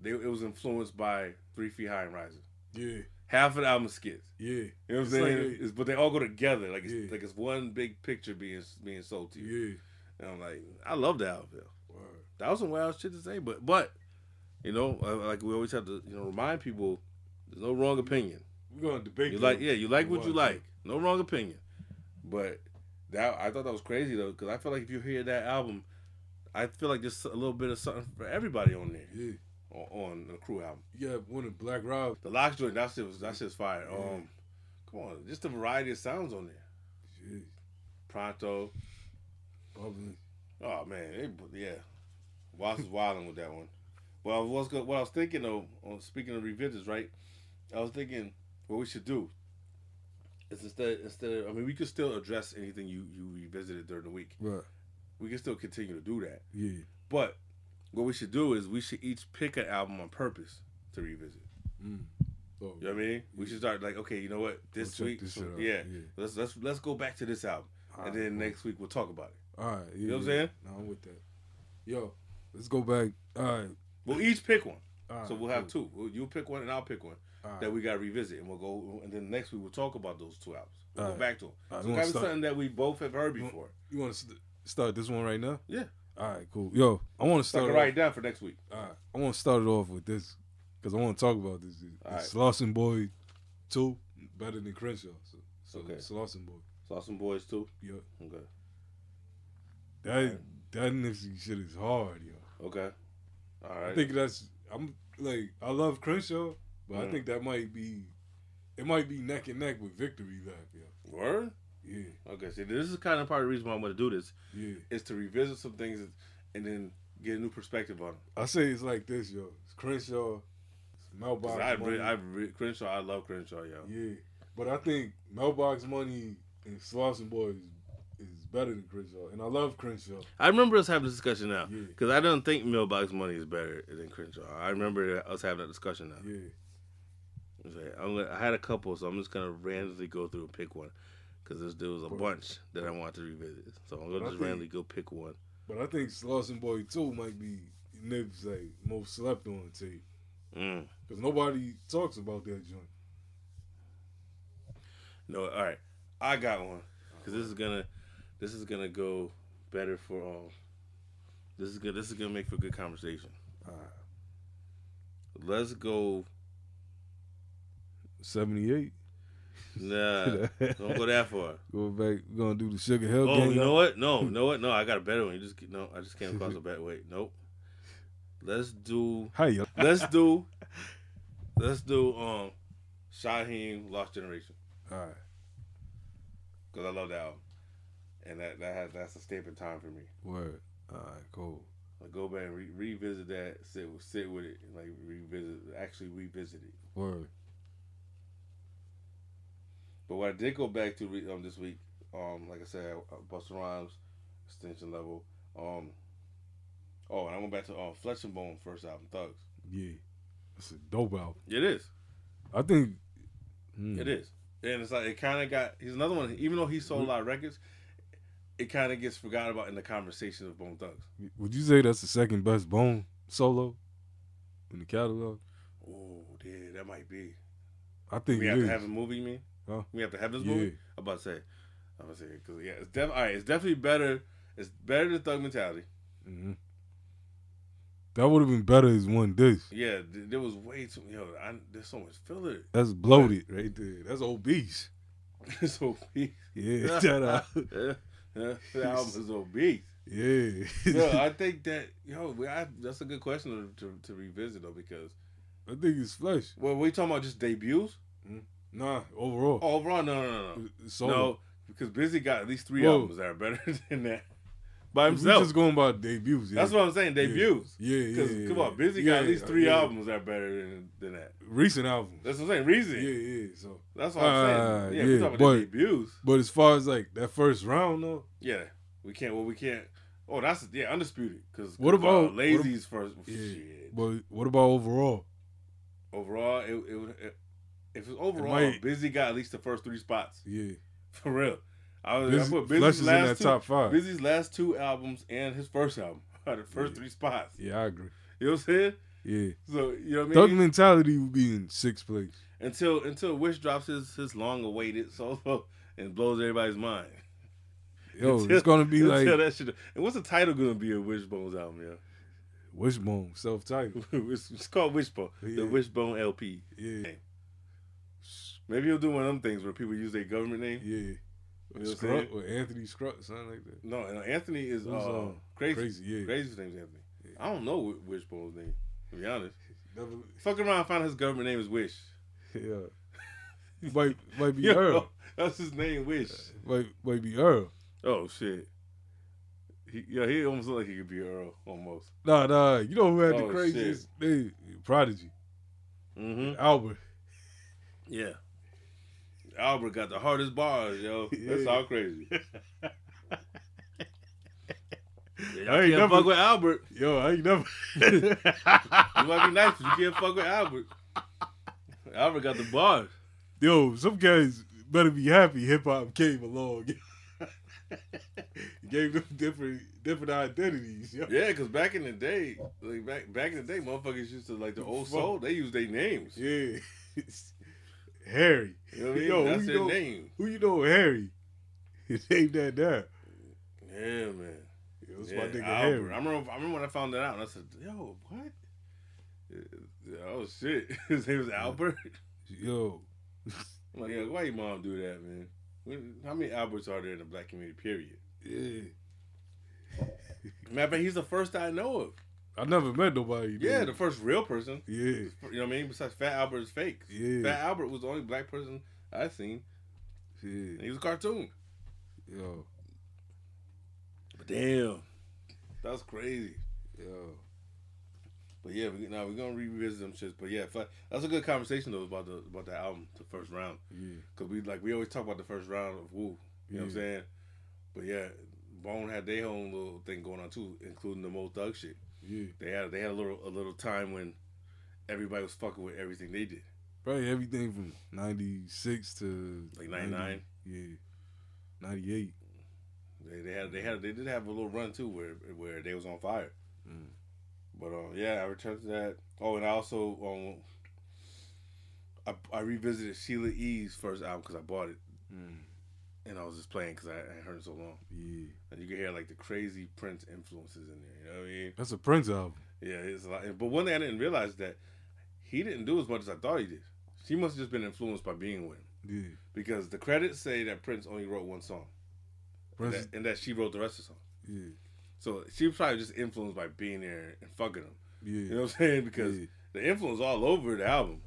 they it was influenced by Three Feet High and Rising. Yeah, Half of the album skits. yeah. You know what I'm saying? like It's- but they all go together. Like it's Yeah. like it's one big picture being being sold to you. Yeah. And I'm like, I love that album. Word. That was some wild shit to say, but but you know, uh, like we always have to you know remind people, there's no wrong opinion. We're gonna debate. You like yeah, you like what you like. No wrong opinion. But that I thought that was crazy though, because I feel like if you hear that album, I feel like there's a little bit of something for everybody on there. Yeah. On, on the Cru album. Yeah, one of Black Rob. The Lox joint, that shit was that shit's fire. Um come on, just the variety of sounds on there. Yeah. Pronto. Probably. Oh man, it, yeah. Watts is wilding with that one. Well, what's good? What I was thinking though, on speaking of revisits, right? I was thinking what we should do is instead instead of I mean we could still address anything you you revisited during the week. Right. We can still continue to do that. Yeah. But what we should do is we should each pick an album on purpose to revisit. Mm. Oh, You know what I mean? We should start like, okay, you know what? This check week, this so- yeah, Yeah. let's let's let's go back to this album, and then next week we'll talk about it. All right. Yeah, You know what I'm saying? No, I'm with that. Yo, let's go back. All right. We'll each pick one. So we'll have cool. two. You pick one and I'll pick one right. that we got to revisit, and we'll go. And then next week we'll talk about those two albums. We'll go back to them. All so we it wanna got to be something that we both have heard before. You want to st- start this one right now? Yeah. All right, cool. Yo, I want to So I start. can write it down for next week. All right, I want to start it off with this because I want to talk about this. All It's Slauson Boy two better than Crenshaw. So, so Okay. Slauson Boy. Slauson Boys too. Yeah. Okay. That that Nipsey shit is hard, yo. Okay. All right. I think that's I'm like I love Crenshaw, but I Mm. think that might be it might be neck and neck with Victory Lap, yo. Word. Yeah. Okay. See, this is kind of part of the reason why I want to do this. Yeah. Is to revisit some things and then get a new perspective on them. I say it's like this, yo. It's Crenshaw, it's Mailbox I, Money. I Crenshaw. I love Crenshaw, yo. Yeah, but I think Mailbox Money and Slauson Boys is, better than Crenshaw, and I love Crenshaw. I remember us having this discussion now Yeah. because I don't think Mailbox Money is better than Crenshaw. I remember us having that discussion now. Yeah. I'm gonna, I had a couple, so I'm just gonna randomly go through and pick one because there was a bunch that I wanted to revisit. So I'm gonna just randomly go pick one. But I think Slauson Boy Two might be Nip's like most slept on tape Mm. because nobody talks about that joint. No, all right, I got one because this is gonna this is gonna go better for all. This is good. This is gonna make for a good conversation. All right. Let's go. Seventy eight. Nah, don't go that far. Go back. We're gonna do the Sugar Hill Oh, you know up. what? No, you know what? No, I got a better one. You just no, I just came across a better. Wait, nope. Let's do. Hi, yo. Let's do. Let's do. Um, Shyheim Lost Generation. All right. Cause I love that album, and that that has that's a staple time for me. Word. All right. Cool. Like go back and re- revisit that, sit with sit with it, and like revisit, actually revisit it. Word. But what I did go back to re- um this week, um, like I said, uh, Busta Rhymes, Extinction Level, um, oh, and I went back to um Flesh N Bone first album, Thugs. Yeah. It's a dope album. It is. I think. hmm. It is. And it's like it kind of got. He's another one. Even though he sold a lot of records, it kind of gets forgot about in the conversation of Bone Thugs. Would you say that's the second best Bone solo in the catalog? Oh, yeah, that might be. I think we have is. to have a movie. Me, Huh? we have to have this Yeah. movie. I'm about to say. I'm about to say because yeah, it's def- all right. It's definitely better. It's better than Thug Mentality. hmm That would have been better as one disc. Yeah, th- there was way too. Yo, I, there's so much filler. That's bloated right there. That's obese. it's obese. Yeah, that album. yeah, the album is obese. Yeah. yo, I think that yo, we, I, that's a good question to, to, to revisit though because I think it's flesh. well, we talking about just debuts. Nah, overall. Oh, overall, no, no, no, no. Solo. No, because Busy got at least three Whoa. albums that are better than that by himself. just going by debuts. Yeah. That's what I'm saying. Debuts. Yeah, yeah. Because yeah, come yeah. on, Busy Yeah, got at least three yeah. albums that are better than, than that. Recent albums. That's what I'm saying. Reason. Yeah, yeah. So That's what I'm saying. Ah, Yeah, we talking about but, debuts. But as far as like that first round though, Yeah, we can't. Well, we can't. Oh, that's yeah, undisputed. Because What about- Layzie's what first? yeah. Shit. But what about overall? Overall, it, it, would- it if it's overall, might- Busy got at least the first three spots Yeah. for real. I was Busy- I put Busy's is in last that two, top five. Busy's last two albums and his first album are the first three spots. Yeah, I agree. You know what I'm saying? Yeah. So you know what I Thug mean? mentality would be in sixth place. until until Wish drops his his long awaited solo and blows everybody's mind. Yo, it's gonna be until like that shit. And what's the title gonna be of Wishbone's album, yo? Wishbone, self titled. it's, it's called Wishbone, Yeah. the Wishbone LP. Yeah. Maybe he'll do one of them things where people use their government name. Yeah. You know or Anthony Scrub, or something like that. No, Anthony is uh, um, crazy. Krayzie, yeah. Krayzie's name's Anthony. I don't know Wi- Wishbone's name, to be honest. Never, Fucking around, and find out his government name is Wish. yeah. might might be Yo, Earl. That's his name, Wish. Might might be Earl. Oh shit. He, yeah, he almost look like he could be Earl, almost. Nah, nah. You know who had Oh, the craziest name? Prodigy. Mm-hmm. Albert. Yeah. Albert got the hardest bars, yo. That's all crazy. Yeah, I y'all ain't can't never- fuck with Albert. Yo, I ain't never. You might be nice, but you can't fuck with Albert. Albert got the bars. Yo, some guys better be happy hip hop came along. Gave them different different identities. Yo. Yeah, because back in the day, like back back in the day, motherfuckers used to like the old soul. They used their names. Yeah. Harry. You know what I mean? Yo, That's who you know, name. Who you know Harry? Name that down. Yeah, man. Yo, it's yeah, my nigga Albert. Harry. I remember. I remember when I found that out, and I said, "Yo, what? Oh shit, his name was Albert." Yo, I'm like, yo, why your mom do that, man? How many Alberts are there in the black community? Period. Yeah. Matter of fact, he's the first I know of. I never met nobody. Yeah, the first real person. Yeah. You know what I mean? Besides Fat Albert is fake. Yeah. Fat Albert was the only black person I seen. Yeah. And he was a cartoon. Yo. But damn, that's crazy. Yo. But yeah, we, now we're gonna revisit them shits. But yeah, that's a good conversation though about the about the album, the first round. Yeah. Cause we like we always talk about the first round of Wu. You know what I'm saying? But yeah, Bone had their own little thing going on too, including the Mo Thug shit. Yeah. They had they had a little a little time when everybody was fucking with everything they did. Probably everything from ninety six to Like 99? Yeah. Ninety eight. They, they had they had they did have a little run too where where they was on fire. Mm. But uh, yeah, I returned to that. Oh, and I also um, I, I revisited Sheila E.'s first album because I bought it, Mm. And I was just playing because I, I heard it so long. Yeah. And you can hear like the crazy Prince influences in there. You know what I mean? That's a Prince album. Yeah, it's a lot. But one thing I didn't realize that he didn't do as much as I thought he did. She must have just been influenced by being with him. Yeah. Because the credits say that Prince only wrote one song. And that, and that she wrote the rest of the songs. Yeah. So she was probably just influenced by being there and fucking him. Yeah. You know what I'm saying? Because Yeah. the influence all over the album.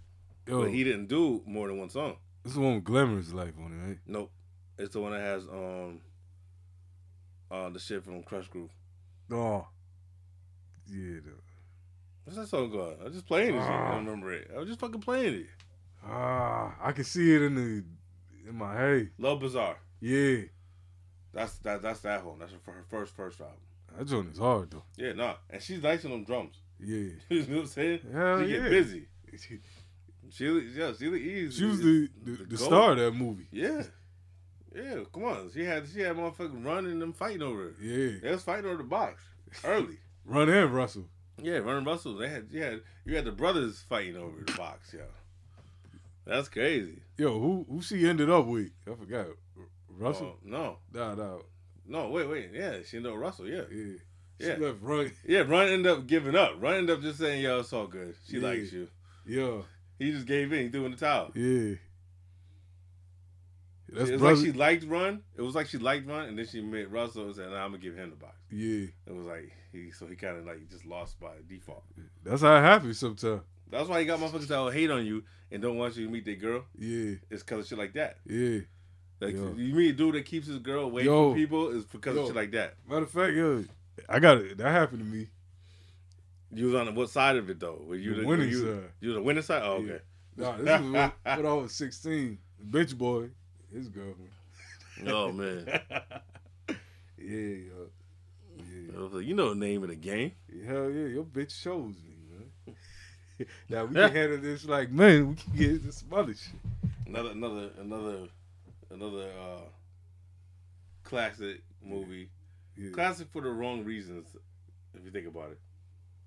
Yo. But he didn't do more than one song. This is the one with Glamorous Life on it, right? Nope. It's the one that has um uh the shit from Krush Groove. Oh. Yeah. though. What's that song called? I was just playing this shit. I Ah. don't remember it. I was just fucking playing it. Ah, I can see it in the in my head. Love Bizarre. Yeah. That's that that's that one. That's her, her first first album. That joint is hard though. Yeah, nah. And she's nice on them drums. Yeah. you know what I'm saying? Hell she get yeah. busy. Sheila, yeah, Sheila E. She was is the the, the star of that movie. Yeah. Yeah, come on. She had she had motherfuckers running them fighting over her. Yeah. They was fighting over the box early. Run and Russell. Yeah, run Running Russell. They had you had you had the brothers fighting over the box, yo. That's crazy. Yo, who who she ended up with? I forgot. Russell? Oh, no. Nah, nah. No, wait, wait. Yeah, she ended up with Russell, yeah. Yeah. Yeah. She left Run. Yeah, Run ended up giving up. Run ended up just saying, yo, it's all good. She Yeah. likes you. Yeah. He just gave in. He threw in the towel. Yeah. That's it was brother. like she liked Run. It was like she liked Run, and then she met Russell and said, nah, I'm going to give him the box. yeah. It was like, he so he kind of like just lost by default. That's how it happens sometimes. That's why he got motherfuckers that will hate on you and don't want you to meet their girl. Yeah. It's because of shit like that. Yeah. Like Yo. you meet a dude that keeps his girl away Yo. from people is because Yo. of shit like that. Matter of fact, yo, I got it. That happened to me. You was on the, what side of it though? Were you The the, winning you, side. You was the winning side? Oh, Yeah. okay. Nah, this is when, when I was 16. Bitch boy, his girlfriend. Oh man. Yeah, yo. I was like, you know the name of the game. Hell yeah, your bitch chose me, man. now we can handle this like, man, we can get into some other shit. Another another another another uh classic movie. Yeah. Classic for the wrong reasons, if you think about it.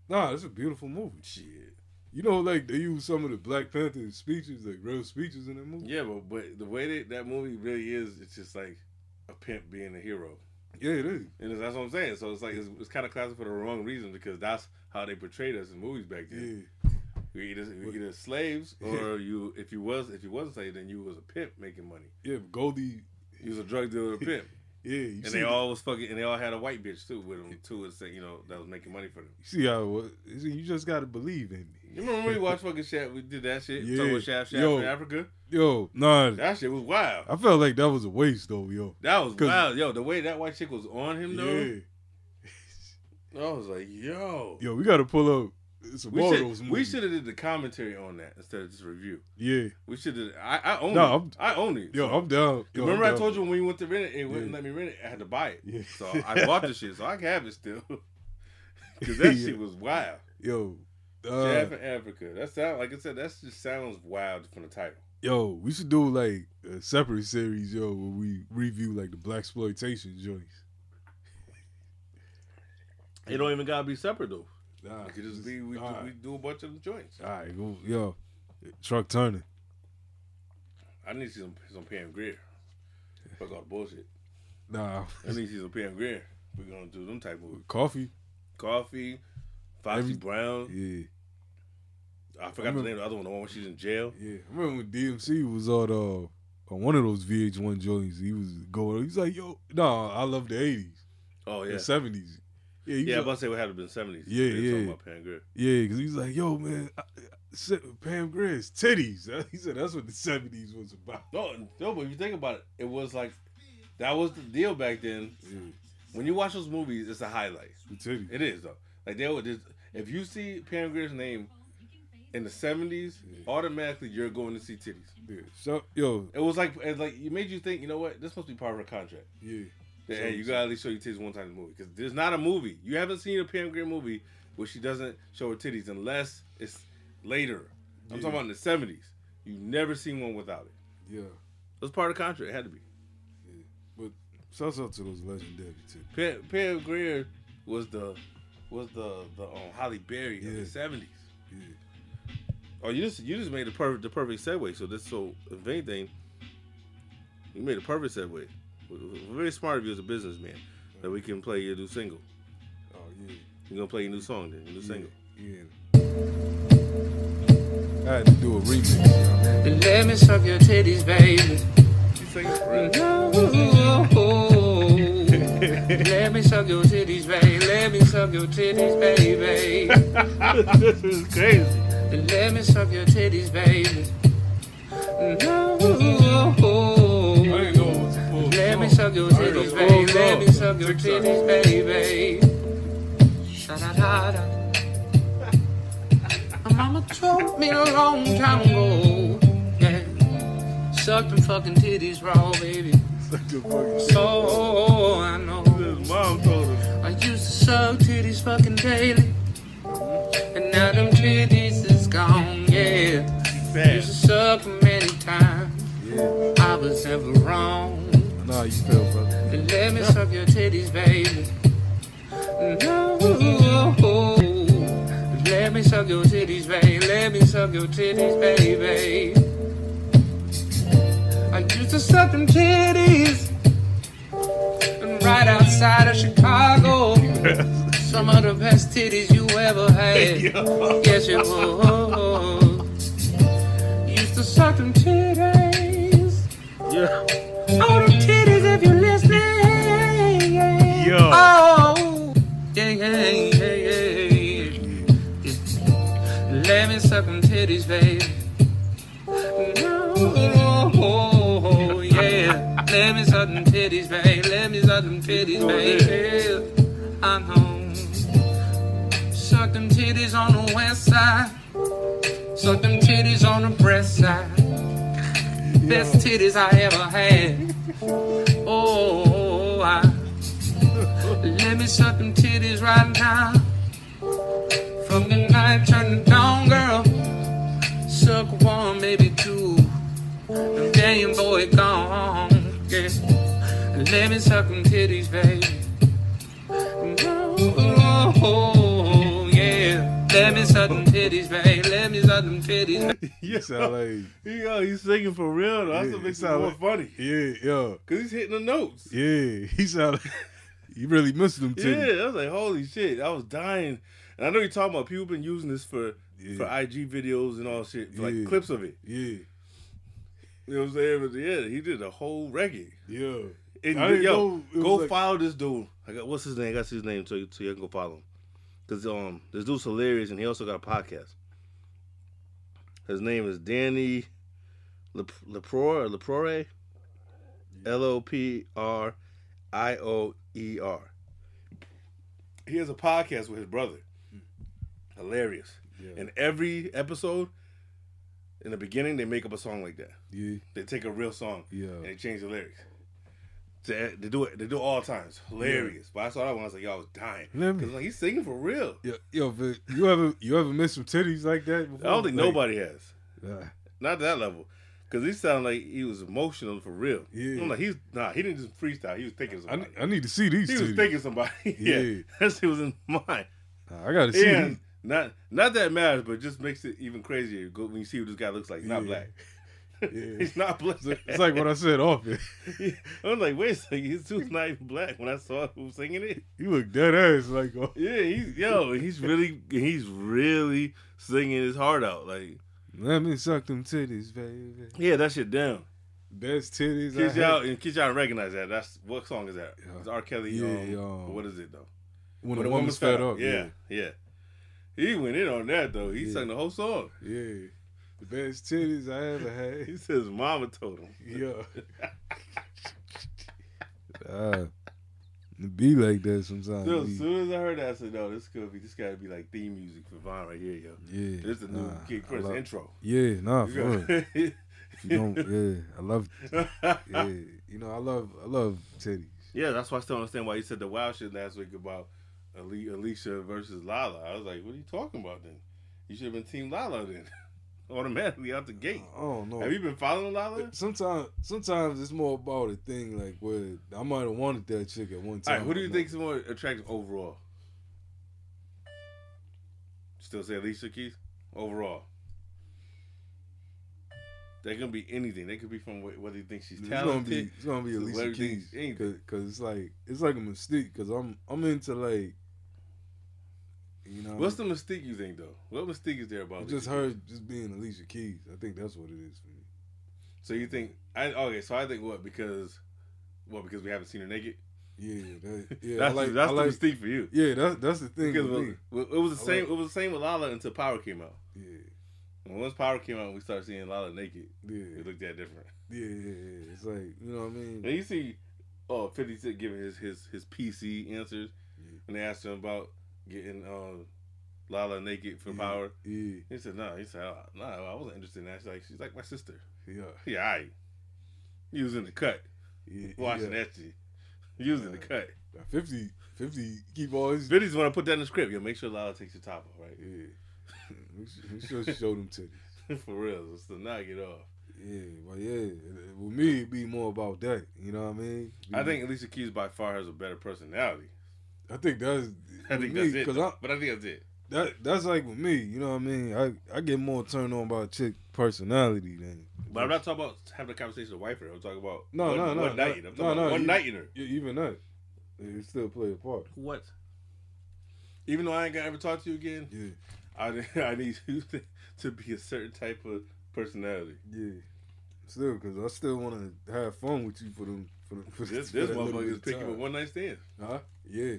Nah, it's a beautiful movie. Shit. You know, like they use some of the Black Panther speeches, like real speeches in that movie. Yeah, but but the way that that movie really is, it's just like a pimp being a hero. Yeah, it is. And that's what I'm saying. So it's like it's, it's kind of classic for the wrong reason because that's how they portrayed us in movies back then. We either, we either slaves or you if you was if you wasn't slave then you was a pimp making money. Yeah, Goldie. He was a drug dealer, a pimp. Yeah, you and they the- all was fucking, and they all had a white bitch too with them too. It's you know that was making money for them. See how it was? You just gotta believe in me. You remember when we watched fucking Shaft? We did that shit. Yeah. About Shaft, Shaft Yo. in Africa. Yo, nah, That shit was wild. I felt like that was a waste though, yo. That was wild, yo. The way that white chick was on him though, Yeah, I was like, yo. yo, we gotta pull up some We more of should, we should have did the commentary on that instead of just review. Yeah, We should have. I, I own No, it. I'm- I own it. yo, So- I'm down. Yo, Remember I'm I down. told you when we went to rent it, it wouldn't Yeah. let me rent it. I had to buy it. Yeah. So I bought the shit, so I can have it still. Because that Yeah. shit was wild. Yo, uh, in Africa. That sound like I said. That just sounds wild from the title. yo, we should do like a separate series, yo, where we review like the black exploitation joints. It don't even gotta be separate though. Nah, It could just be we, do, we do a bunch of the joints. All right, go, yo, Truck Turner. I need to see some some Pam Grier. Fuck all the bullshit. Nah, I need to see some Pam Grier. We're gonna do them type movies. Coffy. Coffy, Foxy Every- Brown. Yeah, I forgot the remember- name of the other one. The one when she's in jail. yeah. I remember when DMC was on uh on one of those VH1 joints. He was going. He's like, yo, no, I love the '80s, Oh yeah. the '70s. Yeah, Yeah, I was was about to say what had to been seventies. Yeah, Talking yeah. about Pam Grier. Yeah, because he's like, yo, man, I, I, Pam Grier's titties. He said that's what the 70s was about. No, no, but if you think about it, it was like that was the deal back then. When you watch those movies, it's a highlight. Titties. It is though. Like they would just if you see Pam Grier's name in the seventies, automatically you're going to see titties. Yeah. So, yo, It was like it like it made you think, you know what, this must be part of her contract. yeah. So- hey, you gotta at least show your titties one time in the movie because there's not a movie. You haven't seen a Pam Grier movie where she doesn't show her titties unless it's later. I'm Yeah. talking about in the seventies. You've never seen one without it. Yeah. It was part of the contract. It had to be. Yeah. But shouts out to those legendary titties. Pam, Pam Grier was the was the the um, Halle Berry of the seventies. Yeah. Oh, you just you just made the perfect the perfect segue. So this so if anything, you made a perfect segue. Very smart of you as a businessman that we can play your new single. Oh, yeah. You're gonna play your new song then, your new single. Yeah. I had to do a remix. You know? Let me suck your titties, baby. You sing it for real? Let me suck your titties, baby. Let me suck your titties, baby. this is crazy. Let me suck your titties, baby. I Let me suck your titties, baby. Let me suck your titties, baby. Sha-da-da-da. My mama told me a long time ago, yeah. Suck them fucking titties raw, baby. Suck the fucking So I know. Mom told him. I used to suck titties fucking daily. And now them titties is gone, yeah. Used to suck many times. Yeah. I was never wrong. Know you feel, brother. Then let me suck your titties, baby. No. Let me suck your titties, baby. Let me suck your titties, baby. I used to suck them titties right outside of Chicago. Some of the best titties you ever had. Yes, it was. Used to suck them titties. Yeah. All them titties if you're listening. Yo. Oh, yeah, yeah, yeah, yeah, yeah. Let me suck them titties, baby. Oh, yeah. Let me suck them titties, baby. Let me suck them titties, oh, baby. I know. Suck them titties on the west side. Suck them titties on the breast side. Best titties I ever had. Oh, I. Let me suck them titties right now. From the night turn the dawn, girl. Suck one, maybe two. And your boy gone. Yeah. Let me suck them titties, baby. Oh, yeah. Let me suck them titties, baby. Let me suck them titties. You sound like Yo, he's singing for real. though. That's Yeah, what makes he it sound more like- funny. yeah, yo, Cause he's hitting the notes. yeah. He sound like you really missed them titties. Yeah, I was like, holy shit, I was dying. And I know you're talking about people been using this for Yeah. for IG videos and all shit, for, like Yeah. clips of it. Yeah, You know what I'm saying? But yeah, he did a whole reggae. yeah. And, I didn't yo, know go like- follow this dude. I got what's his name? I got his name so so you can go follow him. Cause um, this dude's hilarious, and he also got a podcast. His name is Danny Lep- Leprore or Leprore, L O P R I O E R. He has a podcast with his brother. Hilarious. And every episode, in the beginning, they make up a song like that. Yeah. They take a real song Yeah. and they change the lyrics. They, they do it. They do it all times. Hilarious. But I saw that one. I was like, I was dying. Let me- Cause like he's singing for real. Yo, yo, Vic, you ever you ever missed some titties like that? Before? I don't think Like, nobody has. uh, Not that level. Cause he sounded like he was emotional for real. Yeah. I'm like he's nah. He didn't just freestyle. He was thinking I, somebody. need- I need to see these he was thinking somebody. yeah, Yeah. that shit was in mind. Nah, I gotta see And these. not not that matters, but it just makes it even crazier when you see what this guy looks like. He's not Yeah. black. Yeah. He's not black. It's like what I said off it. I'm like, wait a second, his dude's not even black. When I saw who was singing it, You look dead ass like oh, yeah, he's yo, he's really, he's really singing his heart out. Like, let me suck them titties, baby. yeah, that shit down. Best titties. Kids y'all, and kids y'all recognize that. That's what song is that? It's R. Kelly. Yeah, um, um, what is it though? When a woman's fed up, Yeah, yeah. He went in on that though. He Yeah. sang the whole song. Yeah. The best titties I ever had. He says, "Mama told him." Yeah. uh, be like that sometimes. Be- as soon as I heard that, I said, "No, this could be. This got to be like theme music for Vine right here, yo." Yeah, this is the new nah, Kid Chris love- intro. Yeah, nah, for real. If you don't, yeah, I love, yeah, you know, I love, I love titties. Yeah, that's why I still understand why you said the wild shit last week about Ali- Alicia versus Lala. I was like, what are you talking about then? You should have been Team Lala then. Automatically out the gate. Oh no, Have you been following Lala? Sometimes, sometimes it's more about a thing like where I might have wanted that chick at one time. right, who do you think is more attractive overall? Still say Alicia Keys? Overall. They can be anything. They could be from wh- whether you think she's It's talented. gonna be it's gonna be Alicia whether you think Keys because it's like it's like a mystique because I'm I'm into like you know What's the mystique you think though? What mystique is there about? it's just Alicia her Keys? just being Alicia Keys. I think that's what it is for me. So you think? I okay. So I think what because what because we haven't seen her naked. Yeah, that, yeah. that's like, that's I the like, mystique for you. Yeah, that's that's the thing. Because it me. was, it was the I same. like- it was the same with Lala until Power came out. Yeah, And once Power came out, we started seeing Lala naked. yeah, It looked that different. yeah, yeah, yeah. It's like you know what I mean. And you see, oh, 50 Cent giving his his his PC answers when they asked him about getting uh, Lala naked for Yeah, Power. Yeah, He said, "No." He said, "Oh, "No, I wasn't interested in that." She's like, "She's like my sister." yeah, Yeah, I. He was in the cut yeah. watching yeah. that shit. He was in the cut. 50, 50 keep his Vinny's want to put that in the script. Yo, make sure Lala takes your top off, right? Yeah. we should, we should show them titties. for real, to knock it off. Yeah, well, yeah. With me, it'd be more about that. You know what I mean? I think Alicia Keys by far has a better personality. I think that's. I think with that's me, it. 'cause. I, but I think that's it. that that's like with me. You know what I mean? I I get more turned on by a chick personality than. But I'm not talking about having a conversation with wife. I'm talking about No, one, no, no, one no, night. I'm talking no, about no, one you- night in her. Yeah, even that, it still play a part. What? Even though I ain't gonna ever talk to you again, Yeah, I I need you to, to be a certain type of personality. yeah. Still, because I still want to have fun with you for them. For, them, for This for this motherfucker is picking time. with one night stand. Huh? Yeah.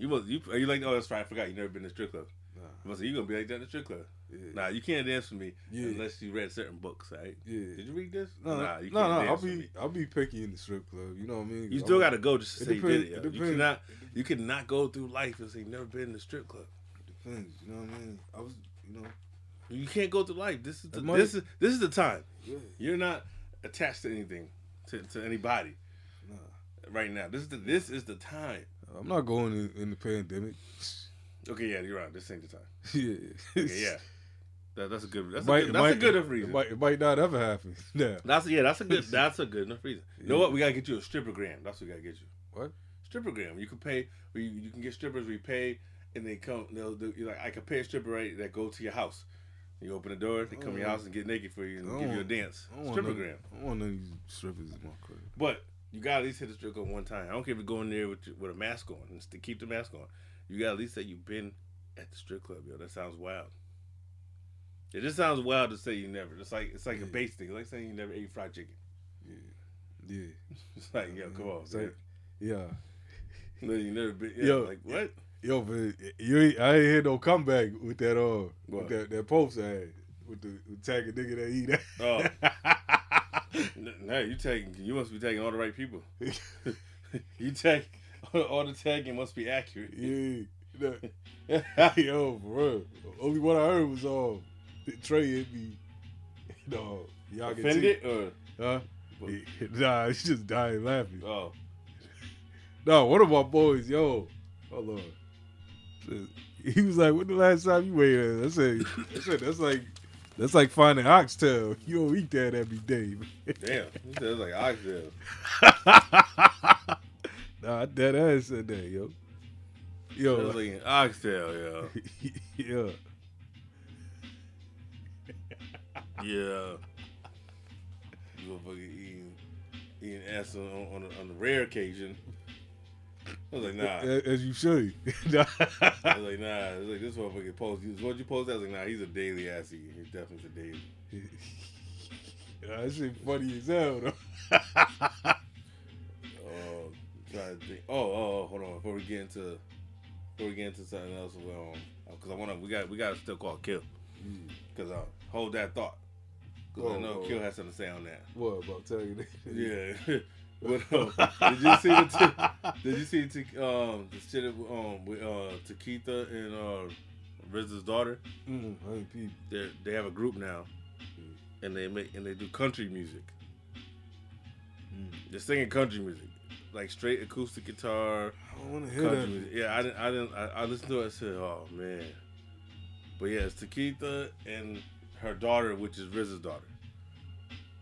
You must you are you like oh that's right I forgot you never been to strip club. Nah. Must say you gonna be like that in the strip club. Yeah. Nah, you can't dance for me Yeah. unless you read certain books, right? Yeah. Did you read this? No, nah, you no, can't no. dance I'll be, me. I'll be picky in the strip club. You know what I mean? You I'm- still got to go just to it say you did it. it yo. You depends. cannot you cannot go through life and say never been in the strip club. Depends. You know what I mean? I was, you know. You can't go through life. This is the, might- this is this is the time. Yeah. You're not attached to anything, to, to anybody. Nah. Right now, this is the this is the time. I'm not going in, in the pandemic. Okay, yeah, you're right. This ain't the time. yeah. Okay, yeah, that, that's a good. That's, might- a good, that's might- a good enough It reason. might, it might not ever happen. Yeah. That's yeah, that's a good that's a good enough reason. You know what? We gotta get you a strippergram. That's what we gotta get you. What? Strippergram. You can pay. You, you can get strippers. We pay, and they come. They'll do. You like I could pay a stripper right that go to your house. You open the door, they come to your oh. house and get naked for you and give you a dance. I don't want none- Strippergram. I want none of these strippers in my crib. But you got to at least hit the strip club one time. I don't care if you go in there with with a mask on just to keep the mask on. You got to at least say you've been at the strip club, yo. That sounds wild. It just sounds wild to say you never. It's like it's like a base thing. It's like saying you never ate fried chicken. Yeah. Yeah. it's like, yo, come on, like, yeah. No, you never been. Yeah, Yo, like what? Yo, man, you ain't, I ain't hear no comeback with that uh What? with that, that post I had with the with tagging nigga that eat that. Oh. No, you taking. You must be taking all the right people. you tag all the tagging must be accurate. Yeah. That- Yo, for real. Only one I heard was uh Trey hit me. No, y'all can Offended or huh? Nah, he's just dying laughing. oh, No, one of my boys, yo, hold on. He was like, "When the last time you weighed in?" I said, "I said that's like that's like finding oxtail. You don't eat that every day." damn. that's like oxtail. nah, dead ass said that, yo. Yo, was like an oxtail, yo. yeah. Yeah. You motherfucker eating eating ass on on, on the rare occasion. I was like, nah. As you should. I was like, nah. It's like this motherfucker post. What you post? I was like, nah. He's a daily ass eater. He's definitely a daily. Yeah, that shit funny as hell though. Oh, trying to think. Oh, oh, oh, hold on. Before we get into, before we get into something else, um, because I want to, we got, we got to still call Kill, because uh, hold that thought, because I know Mm. Kill has something to say on that. What about tagging nigga? Yeah. But um, did you see the t- did you see the, t- um the shit um with uh Tekitha and uh RZA's daughter? Mm. They they have a group now, and they make and they do country music. They're singing country music, like straight acoustic guitar. I want to hear that. music. Yeah, I didn't. I didn't. I, I listened to it. I said, "Oh man," but yeah, it's Tekitha and her daughter, which is RZA's daughter,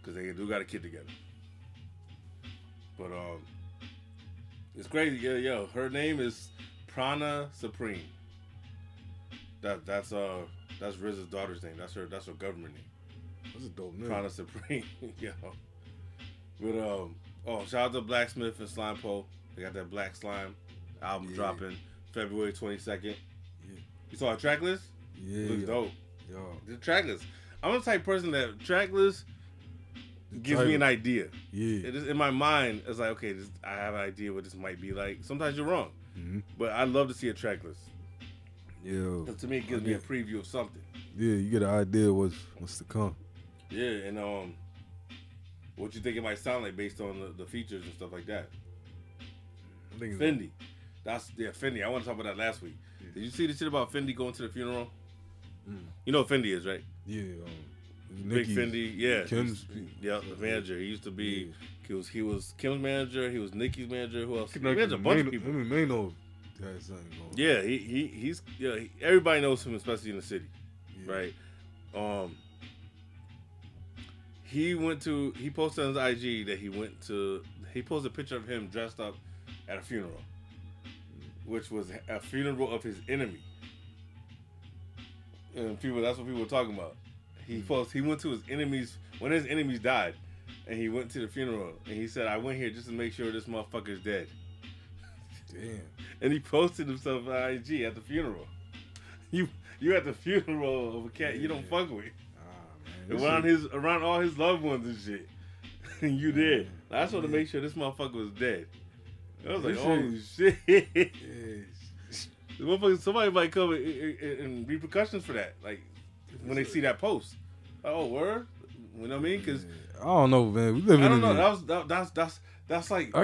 because they do got a kid together. But um, it's crazy. Yeah, yo, her name is Prana Supreme. That that's uh that's RZA's daughter's name. That's her. That's her government name. That's a dope name. Prana Supreme. yo. But um, oh, shout out to Blacksmith and Slime Pole. They got that Black Slime album Yeah. dropping February twenty second. Yeah. You saw a track list? Yeah, Looks yo. dope. Yo. The track list. I'm the type of person that track list gives me an idea. Yeah. It is in my mind. It's like okay, this, I have an idea what this might be like. Sometimes you're wrong, Mhm. but I love to see a track list. 'Cause to me, it gives me a preview of something. Yeah, you get an idea what's what's to come. Yeah, and um, what you think it might sound like based on the, the features and stuff like that. I think it's- Fendi, that's yeah, Fendi. I want to talk about that last week. Did you see the shit about Fendi going to the funeral? Mm. You know what Fendi is, right? Yeah, um, Big Nicki's- Fendi, yeah. Kim's, yeah, the manager. He used to be. He was he was Kim's manager. He was Nicki's manager. Who else? He managed a bunch of people. Him and Mano something going. Yeah, he, he he's yeah. He, everybody knows him, especially in the city, right? Um, he went to he posted on his IG that he went to he posted a picture of him dressed up at a funeral, which was a funeral of his enemy. And people, that's what people were talking about. He mm-hmm. posted he went to his enemies when his enemies died, and he went to the funeral and he said, "I went here just to make sure this motherfucker's dead." Damn. And he posted himself on IG at the funeral. You you at the funeral of a cat you don't fuck with. Ah, this around shit- his around all his loved ones and shit. and you did. I just want to make sure this motherfucker was dead. I was like, This oh shit. Motherfucker- somebody might come in, in, in repercussions for that. Like when they see that post. Oh word. You know what I mean? Because I don't know, man. We living I don't in know. That was that, that's that's that's like I,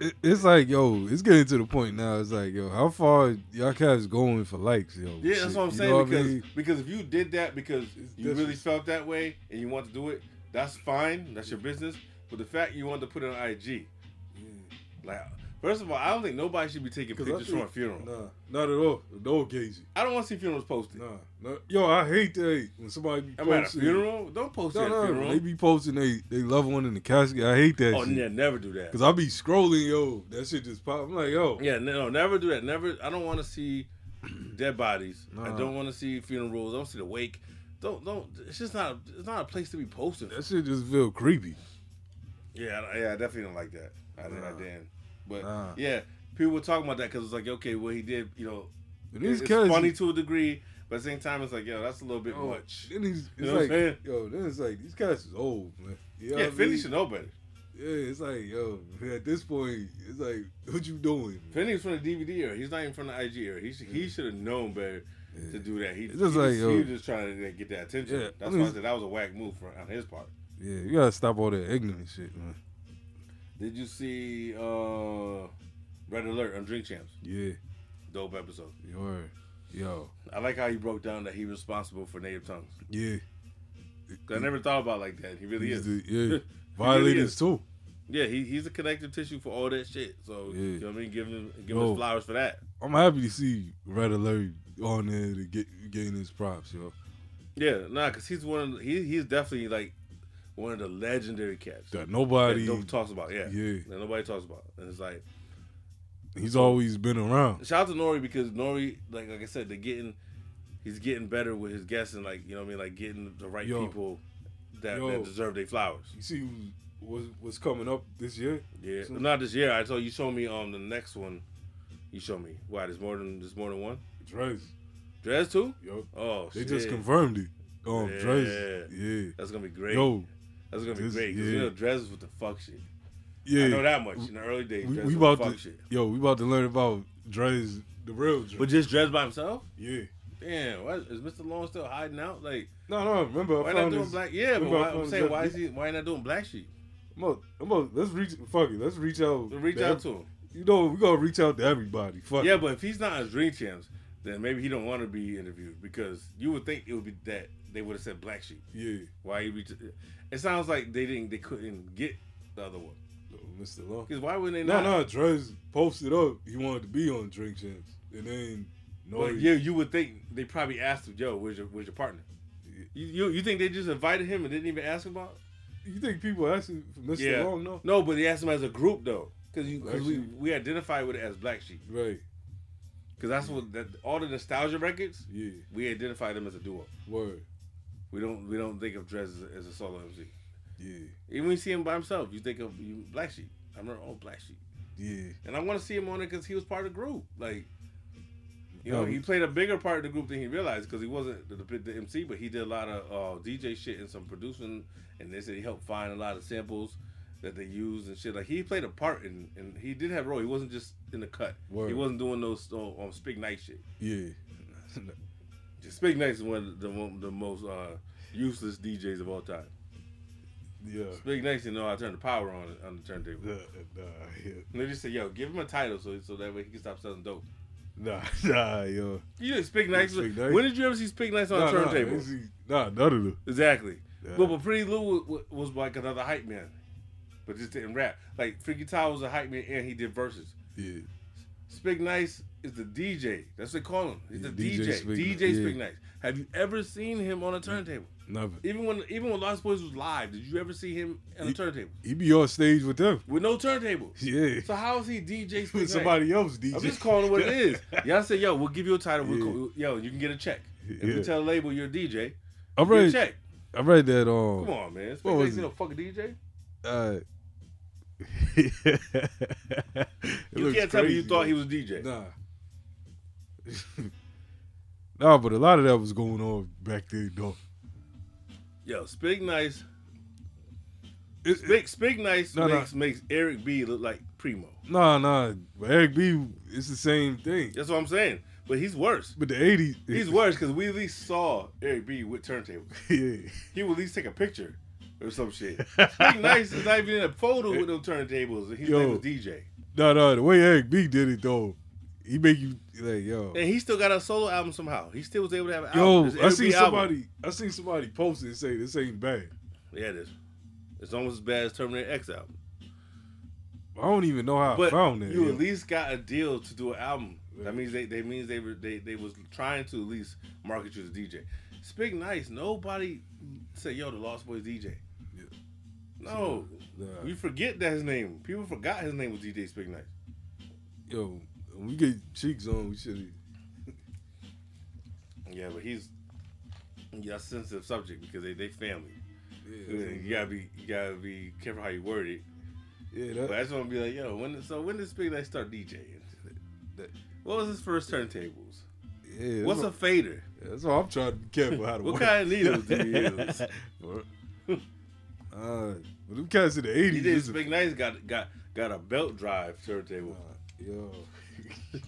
it- it's like, yo, it's getting to the point now. It's like, yo, how far y'all cats going for likes, yo? Yeah, Shit, that's what I'm you saying. know I because mean? because if you did that because you really felt that way and you want to do it, that's fine. That's your business. But the fact you want to put it on IG, like first of all, I don't think nobody should be taking pictures from a funeral. Nah, not at all. No occasion. I don't want to see funerals posted. Nah, no. Yo, I hate that when somebody be I'm at a posting- funeral. Don't post at a funeral. they be posting they they loved one in the casket. I hate that. Oh, shit. yeah, never do that. Cause I be scrolling, yo, that shit just pop. I'm like, yo, Yeah, no, never do that. Never. I don't want to see dead bodies. I don't want to see funerals. I don't see the wake. Don't don't. It's just not. It's not a place to be posting. that shit just feel creepy. Yeah, I, yeah, I definitely don't like that. I didn't. I didn't. But Nah. yeah, people were talking about that because it's like, okay, well, he did. You know, But these it's funny to a degree, but at the same time, it's like, yo, that's a little bit Yo, much. Then he's, it's You know what I'm like, yo, then it's like these guys is old, man. You know Yeah, I Philly mean? should know better. Yeah, it's like yo. At this point, it's like, what you doing? Fendi's from the DVD era. He's not even from the IG era. He should, he should have known better to do that. He, It's just he, like, was, yo- he was just trying to get that attention. Yeah, That's I mean, why I said that was a whack move for, on his part. Yeah, you gotta stop all that ignorant shit, man. Did you see uh, Red Alert on Drink Champs? Yeah, Dope episode. yo, yo, I like how he broke down that he responsible for native tongues. Yeah. I never thought about it like that. He really He's is. the- yeah. Really Violators is. too. Yeah, he, he's a connective tissue for all that shit. So Yeah. you know what I mean? Give him give him Yo. his flowers for that. I'm happy to see Red Alert on there to get getting his props, yo. Yeah, nah, cause he's one of the, he he's definitely like one of the legendary cats That nobody- that talks about. Yeah, Yeah. that nobody talks about. And it's like He's always been around. shout out to Nori because Nori, like like I said, they're getting he's getting better with his guests and like you know what I mean, like getting the right Yo. people that, Yo. that deserve their flowers. You see who was was coming up this year? Yeah, So- not this year. I told you show me um the next one. You show me. Why? There's more than there's more than one. Dres. Dres too. Yo. Oh, They shit. just confirmed it. Um, yeah. Dres. Yeah. That's gonna be great. Yo. That's gonna be this- great because yeah. you know Dres was with the fuck shit. Yeah. I know that much. In the early days, We, we about fuck to shit. yo, we about to learn about Dres, the real Dres. But just Dres by himself? Yeah. Damn, why, is Mista Lawnge still hiding out? Like, No, no, remember why not doing this- black? Yeah, but why, I'm saying why is he? Why not doing Black Sheep? I'm about, I'm about, let's reach. Fuck it. Let's reach out. Reach out to him. You know, we gonna reach out to everybody. Fuck. Yeah, it. but if he's not as Drink Champs, then maybe he don't want to be interviewed because you would think it would be that they would have said Black Sheep. Yeah. Why he reach? It sounds like they didn't. They couldn't get the other one. Mista Lawnge. Because why wouldn't they No, not? no. Dres posted up. He wanted to be on Drink Champs, and then no. But yeah, you would think they probably asked him, "Yo, where's your where's your partner?" You, you you think they just invited him and didn't even ask him about? You think people asking for Mista Lawnge? No. No, but they asked him as a group though, because we we identify with it as Black Sheep, Right. because that's what that all the nostalgia records. Yeah. We identify them as a duo. Word. We don't we don't think of Dres as a, as a solo MC. Yeah. Even when you see him by himself, you think of you, Black Sheep. I remember, oh Black Sheep, Yeah. and I want to see him on it because he was part of the group. Like, you No, know, he played a bigger part of the group than he realized because he wasn't the, the, the MC, but he did a lot of uh, DJ shit and some producing, and they said he helped find a lot of samples that they used and shit. Like he played a part in, and he did have a role. He wasn't just in the cut. Word. He wasn't doing those uh, um, Spigg Nice shit. Yeah. Just Spigg Nice is one of the, the most uh, useless DJs of all time. Yeah. Spigg Nice, you know, I turn the power on on the turntable. Nah, nah, yeah. And they just say, "Yo, give him a title so so that way he can stop selling dope." Nah, nah, yo. You didn't Speak Nights. Speak Nights? When did you ever see Speak Nights on Nah, a turntable? See- Nah, none of them. Exactly. Yeah. But, but Pretty Lou was, was like another hype man, but just didn't rap. Like Freaky Tah was a hype man and he did verses. Yeah. Spigg Nice is the DJ. That's what they call him. He's Yeah, the DJ DJ. Nice, yeah. Nice. Have you ever seen him on a turntable? Never. Even when even when Lost Boyz was live, did you ever see him on a turntable? He be on stage with them. With no turntable. Yeah. So how is he DJ With somebody Nice? else DJ. I'm just calling it what it is. Y'all say, yo, we'll give you a title. We'll call, yo, you can get a check. If Yeah. you tell the label you're a DJ, I a read. check. I read that. Um. Come on, man. What Nice ain't no fucking DJ. Uh, You can't tell me you thought he was DJ. Nah. nah, but a lot of that was going on back then, though. Yo, Spigg Nice. Speak, Spigg Nice No, no. makes, makes Eric B look like Primo. Nah, nah. But Eric B, it's the same thing. That's what I'm saying. But he's worse. But the 80s. He's worse because we at least saw Eric B with turntables. Yeah. He would at least take a picture or some shit. Spigg Nice is not even in a photo with them turntables. He's Yo. name was DJ. No, no. The way Eric B did it, though, he make you like, yo. And he still got a solo album somehow. He still was able to have an Yo, album. It's I seen B album. somebody. I seen somebody post it and say this ain't bad. Yeah, it is. It's almost as bad as Terminator X album. I don't even know how but I found that. you yo. at least got a deal to do an album. That means they, they means they were they, they was trying to at least market you as a DJ. Speak nice. Nobody say yo the Lost Boyz DJ. No, Nah. you forget that his name. People forgot his name was DJ Nice. Yo, when we get cheeks on, we should. Yeah, but he's yeah sensitive subject because they they family. Yeah, you gotta be you gotta be careful how you word it. Yeah, but that, I just want to be like, yo, when so when did Nice start DJing? What was his first turntables? yeah, What's a fader? what- That's why I'm trying to be careful how to. What work. kind of needles do you use? Uh, but them cats in the eighties. He. Big Nice got got got a belt drive turntable. Yo.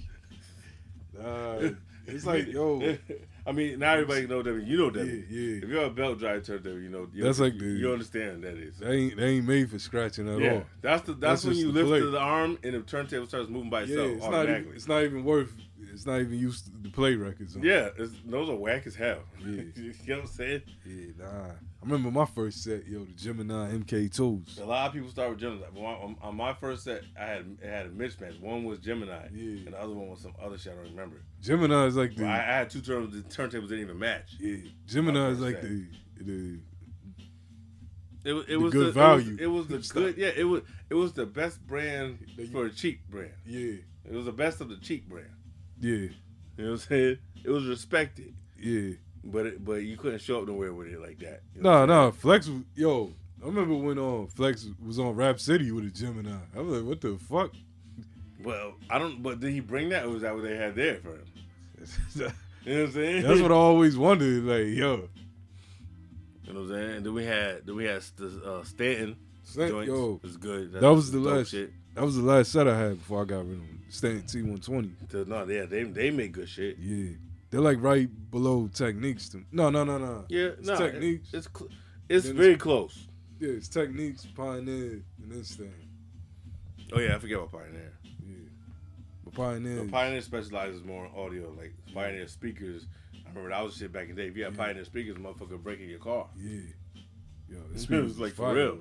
Nah, it's like yo. I mean, now everybody know that. You know that. Yeah, yeah. If you're a belt drive turntable, you know. You That's like the- you understand that is. They ain't they ain't made for scratching at yeah, all. that's the that's, when you the lift play. the arm and the turntable starts moving by Yeah, itself it's not even, it's not even worth. It's not even used to play records. On. yeah, it's, those are whack as hell. Yeah. you know what I'm saying? Yeah, nah. I remember my first set, yo, the Gemini MK2s. A lot of people start with Gemini. But on, on my first set, I had it had a mismatch. One was Gemini, and the other one was some other shit I don't remember. Gemini is like the I, I had two terms. The turntables didn't even match. yeah. Gemini is like set. the the It, was- it the was good the, value. It was, it was the good. Yeah, it was it was the best brand for a cheap brand. Yeah, it was the best of the cheap brand. Yeah You know what I'm saying? It was respected, yeah. but it, but you couldn't show up nowhere with it like that. You No, know no, Flex. Yo, I remember when um Flex was on Rap City with a Gemini. I was like, what the fuck? Well, I don't. But did he bring that, or was that what they had there for him? You know what I'm saying? That's what I always wondered. Like, yo, You know what I'm saying? Then we had then we had the uh, Stanton Stan- joints. yo, was good. that was the last. shit. That was the last set I had before I got rid of them. Stanton T one twenty. No, yeah, they they make good shit. Yeah, they're like right below Technics. To, no, no, no, no. Yeah, it's no, Technics. It's cl- it's Then very close. Yeah, it's Technics, pioneer, and this thing. Oh yeah, I forget about Pioneer. Yeah, but pioneer. But Pioneer specializes more in audio, like Pioneer speakers. I remember that was shit back in the day. If you had Pioneer speakers, motherfucker breaking your car. Yeah, yo, it was like for real.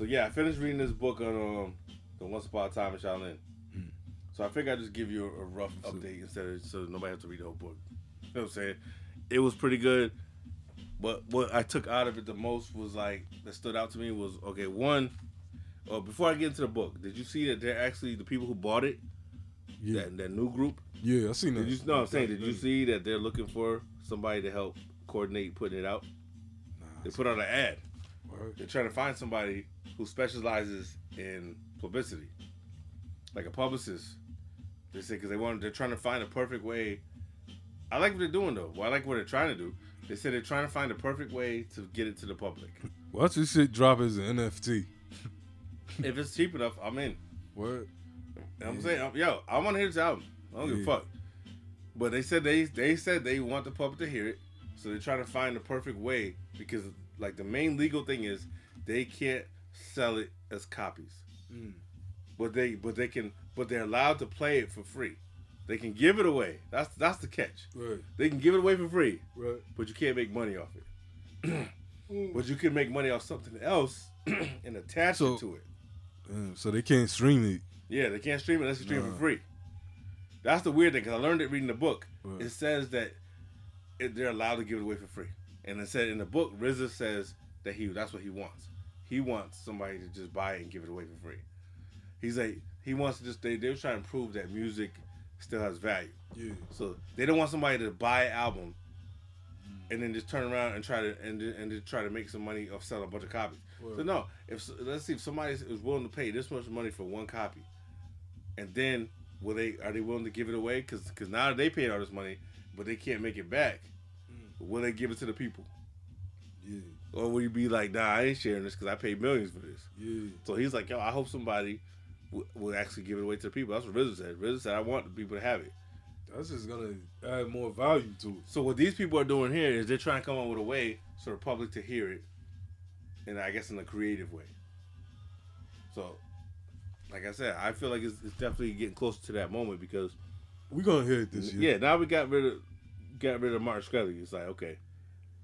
So yeah, I finished reading this book on um, the Once Upon a Time in Shaolin. Hmm. So I figured I'd just give you a, a rough update instead of so nobody has to read the whole book. You know what I'm saying? It was pretty good, but what I took out of it the most was like that stood out to me was okay. One, uh, before I get into the book, did you see that they're actually the people who bought it? Yeah. That, that new group. Yeah, I seen that. Did you, no, I'm saying, did you see that they're looking for somebody to help coordinate putting it out? they put out an ad. They're trying to find somebody who specializes in publicity, like a publicist. They say because they want, they're trying to find a perfect way. I like what they're doing though. Well, I like what they're trying to do. They said they're trying to find a perfect way to get it to the public. Watch this shit drop as an NFT. if it's cheap enough, I'm in. What? I'm saying, um, yo, I want to hear this album. I don't give a fuck. But they said they they said they want the public to hear it, so they're trying to find the perfect way because like the main legal thing is they can't sell it as copies, Mm. but they but they can but they're allowed to play it for free. They can give it away. That's that's the catch. Right. They can give it away for free, Right. but you can't make money off it. but you can make money off something else and attach So- it to it. Damn, so they can't stream it. Yeah, they can't stream it unless you stream Nah. for free. That's the weird thing because I learned it reading the book. Right. It says that it, they're allowed to give it away for free, and it said in the book, RZA says that he that's what he wants. He wants somebody to just buy it and give it away for free. He's like he wants to just they they're trying to prove that music still has value. Yeah. So they don't want somebody to buy an album and then just turn around and try to and and just try to make some money off selling a bunch of copies. So no, if let's see if somebody is willing to pay this much money for one copy, and then will they are they willing to give it away? Because Because now they paid all this money, but they can't make it back. Will they give it to the people? Yeah. Or will you be like, nah, I ain't sharing this because I paid millions for this. Yeah. So he's like, yo, I hope somebody w- will actually give it away to the people. That's what RZA said. RZA said, I want the people to have it. That's just gonna add more value to it. So what these people are doing here is they're trying to come up with a way for the public to hear it, and I guess in a creative way. So, like I said, I feel like it's, it's definitely getting closer to that moment because we're gonna hear it this year. yeah, now we got rid of got rid of Martin Shkreli. It's like okay,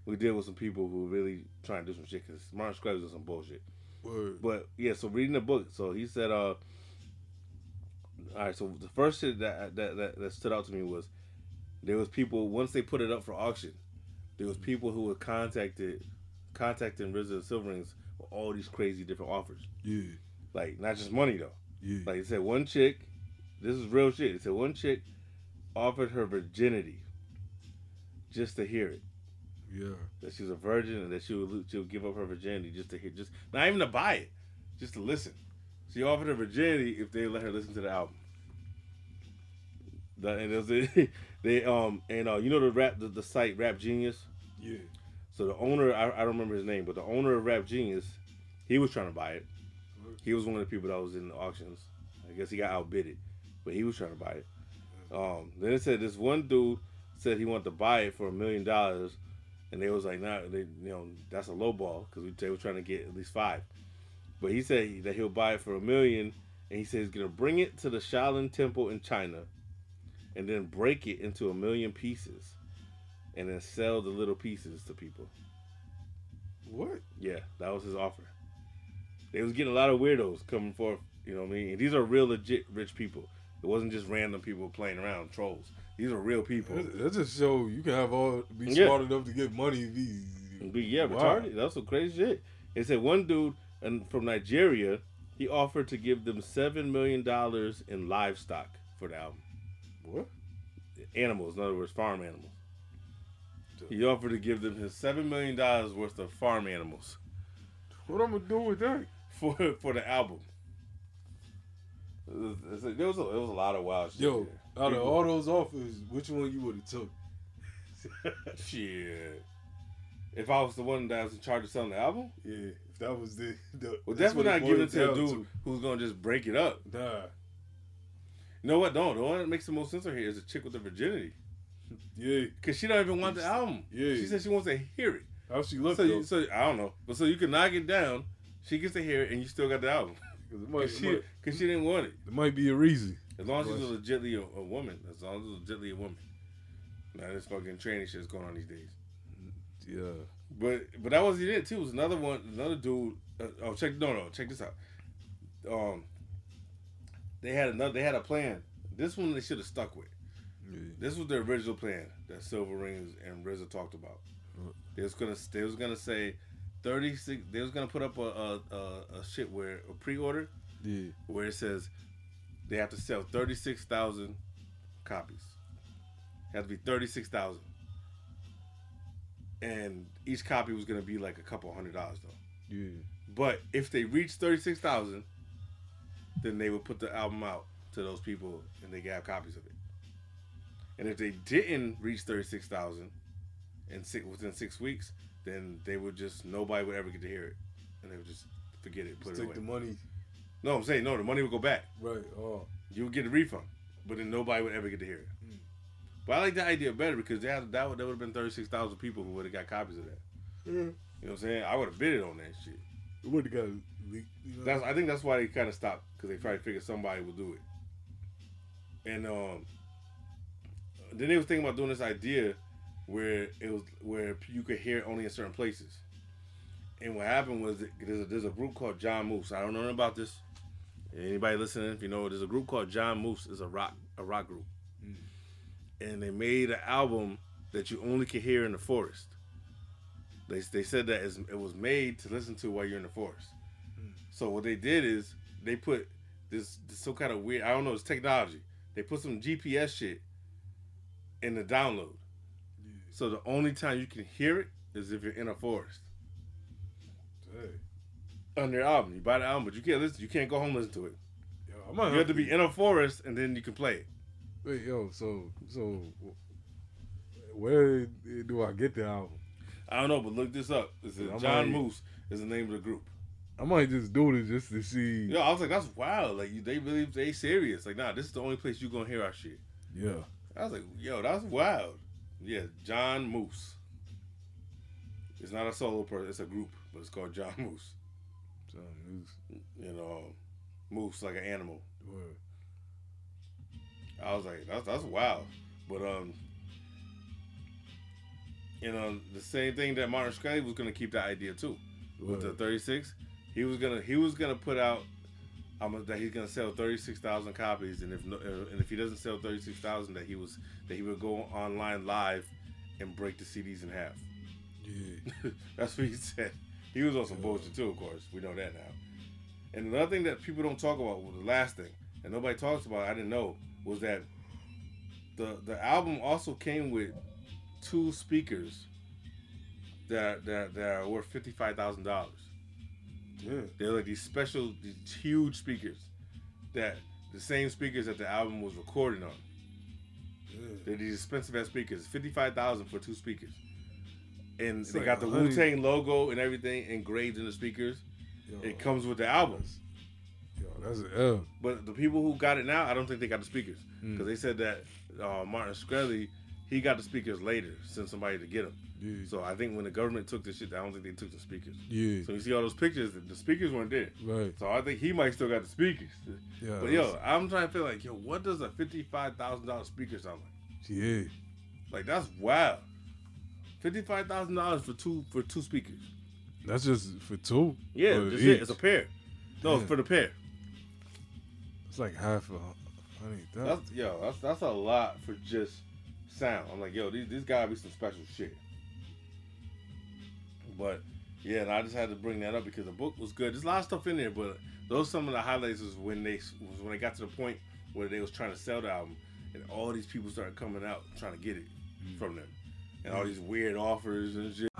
we deal with some people who really trying to do some shit because Martin Shkreli's doing some bullshit. Word. But yeah, so reading the book, so he said, uh, all right. So the first shit that that that, that stood out to me was there was people once they put it up for auction, there was people who were contacted, contacting RZA and Silver with all these crazy different offers. Yeah. Like not just money though. Yeah. Like it said, one chick, this is real shit. It said one chick offered her virginity just to hear it. Yeah. That she was a virgin and that she would she would give up her virginity just to hear, just not even to buy it, just to listen. She offered her virginity if they let her listen to the album. The, and was, they um and uh, you know the rap the, the site Rap Genius. Yeah. So the owner, I, I don't remember his name, but the owner of Rap Genius, he was trying to buy it. He was one of the people that was in the auctions. I guess he got outbidded, but he was trying to buy it. Um, then it said this one dude said he wanted to buy it for a million dollars, and they was like, "Nah, they, you know, that's a low ball because they were trying to get at least five. But he said that he'll buy it for a million, and he said he's gonna bring it to the Shaolin Temple in China, and then break it into a million pieces, and then sell the little pieces to people. What? Yeah, that was his offer. They was getting a lot of weirdos coming forth. You know what I mean? And these are real legit rich people. It wasn't just random people playing around trolls. These are real people. That, that just show you can have all be Yeah. smart enough to get money. Be, Be yeah, Wow. retarded. That's some crazy shit. They said one dude and from Nigeria, he offered to give them seven million dollars in livestock for the album. What? Animals, in other words, farm animals. He offered to give them his seven million dollars worth of farm animals. What I'm gonna do with that? For for the album. It was, there was a, it was a lot of wild shit. Yo, there. Out of all those offers, which one you would have took? Shit. If I was the one that was in charge of selling the album, yeah. If that was the, the well, that's what not giving it to a dude to. who's gonna just break it up. Nah. You know what? No, the one that makes the most sense here is a chick with the virginity. Yeah, Cause she don't even want the album. Yeah. she said she wants to hear it. How she look So, you, so I don't know, but so you can knock it down. She gets to hear it, and you still got the album. 'Cause it might, Cause she, might, cause she didn't want it. there might be a reason. As long as a legitly a, a woman. As long as she's legitly a woman. Now this fucking training shit's going on these days. Yeah. But but that wasn't it too. It was another one, another dude. Uh, oh, check no no check this out. Um, they had another. They had a plan. This one they should have stuck with. This was the original plan that Cilvaringz and RZA talked about. They was gonna they was gonna say thirty six. They was gonna put up a a, a, a shit where a pre order Yeah. where it says they have to sell thirty six thousand copies. It has to be thirty six thousand. And each copy was gonna be like a couple hundred dollars though. Yeah. But if they reach thirty six thousand, then they would put the album out to those people and they have copies of it. And if they didn't reach thirty six thousand in six within six weeks, then they would just nobody would ever get to hear it. And they would just forget it, put Just it take away. the money. No, I'm saying no, the money would go back. Right. Oh. You would get a refund, but then nobody would ever get to hear it. But I like that idea better because they had, that would that would have been thirty six thousand people who would have got copies of that. Yeah. You know what I'm saying? I would have bid it on that shit. It would have got leaked. You know? That's I think that's why they kind of stopped because they probably figured somebody would do it. And um, then they was thinking about doing this idea where it was where you could hear it only in certain places. And what happened was there's a, there's a group called John Moose. I don't know about this. Anybody listening, if you know, there's a group called John Moose. It's a rock a rock group, and they made an album that you only can hear in the forest. They they said that it was made to listen to while you're in the forest. So what they did is they put this, this some kind of weird I don't know it's technology. They put some GPS shit in the download. So the only time you can hear it is if you're in a forest. On their album, you buy the album, but you can't listen. You can't go home and listen to it. Yo, You have to be in a forest and then you can play it. Wait, yo. So so where do I get the album? I don't know, but look this up. John might- Moose is the name of the group. I might just do this just to see. Yo, I was like, that's wild. Like you, they really they serious. Like, nah, this is the only place you gonna hear our shit. Yeah. I was like, yo, that's wild. Yeah, John Moose. It's not a solo person, it's a group, but it's called John Moose. Moose. You know, moose like an animal. Word. I was like, that's that's wild. But um you know, the same thing that Martin Shkreli was gonna keep that idea too. With the thirty six. He was gonna he was gonna put out um, that he's gonna sell thirty six thousand copies, and if no, uh, and if he doesn't sell thirty six thousand, that he was that he would go online live and break the CDs in half. Yeah. That's what he said. He was on some bullshit too, of course. We know that now. And another thing that people don't talk about, well, the last thing, and nobody talks about, I didn't know, was that the the album also came with two speakers that that, that are worth fifty five thousand dollars. Yeah. They're like these special, these huge speakers that the same speakers that the album was recorded on. Yeah. They're these expensive ass speakers. Fifty five thousand for two speakers. And It's they like got the 100 Wu Tang logo and everything engraved in the speakers. it comes with the albums. Yo, that's an L. But the people who got it now, I don't think they got the speakers Mm. because they said that uh, Martin Shkreli he got the speakers later, sent somebody to get them. Yeah. So I think when the government took the shit, I don't think they took the speakers. Yeah. So you see all those pictures, the, speakers weren't there. Right. So I think he might still got the speakers. Yeah, But yo, I'm trying to feel like, yo, what does a fifty-five thousand dollar speaker sound like? Yeah. Like that's wild. Fifty-five thousand dollars for two for two speakers. That's just for two. Yeah, that's it. It's a pair. No, Damn. for the pair. It's like half a thousand. That's yo, that's that's a lot for just sound. I'm like, yo, these these gotta be some special shit. But yeah, and I just had to bring that up because the book was good. There's a lot of stuff in there, but those some of the highlights was when they was when they got to the point where they was trying to sell the album, and all these people started coming out trying to get it mm. from them, and all these weird offers and shit.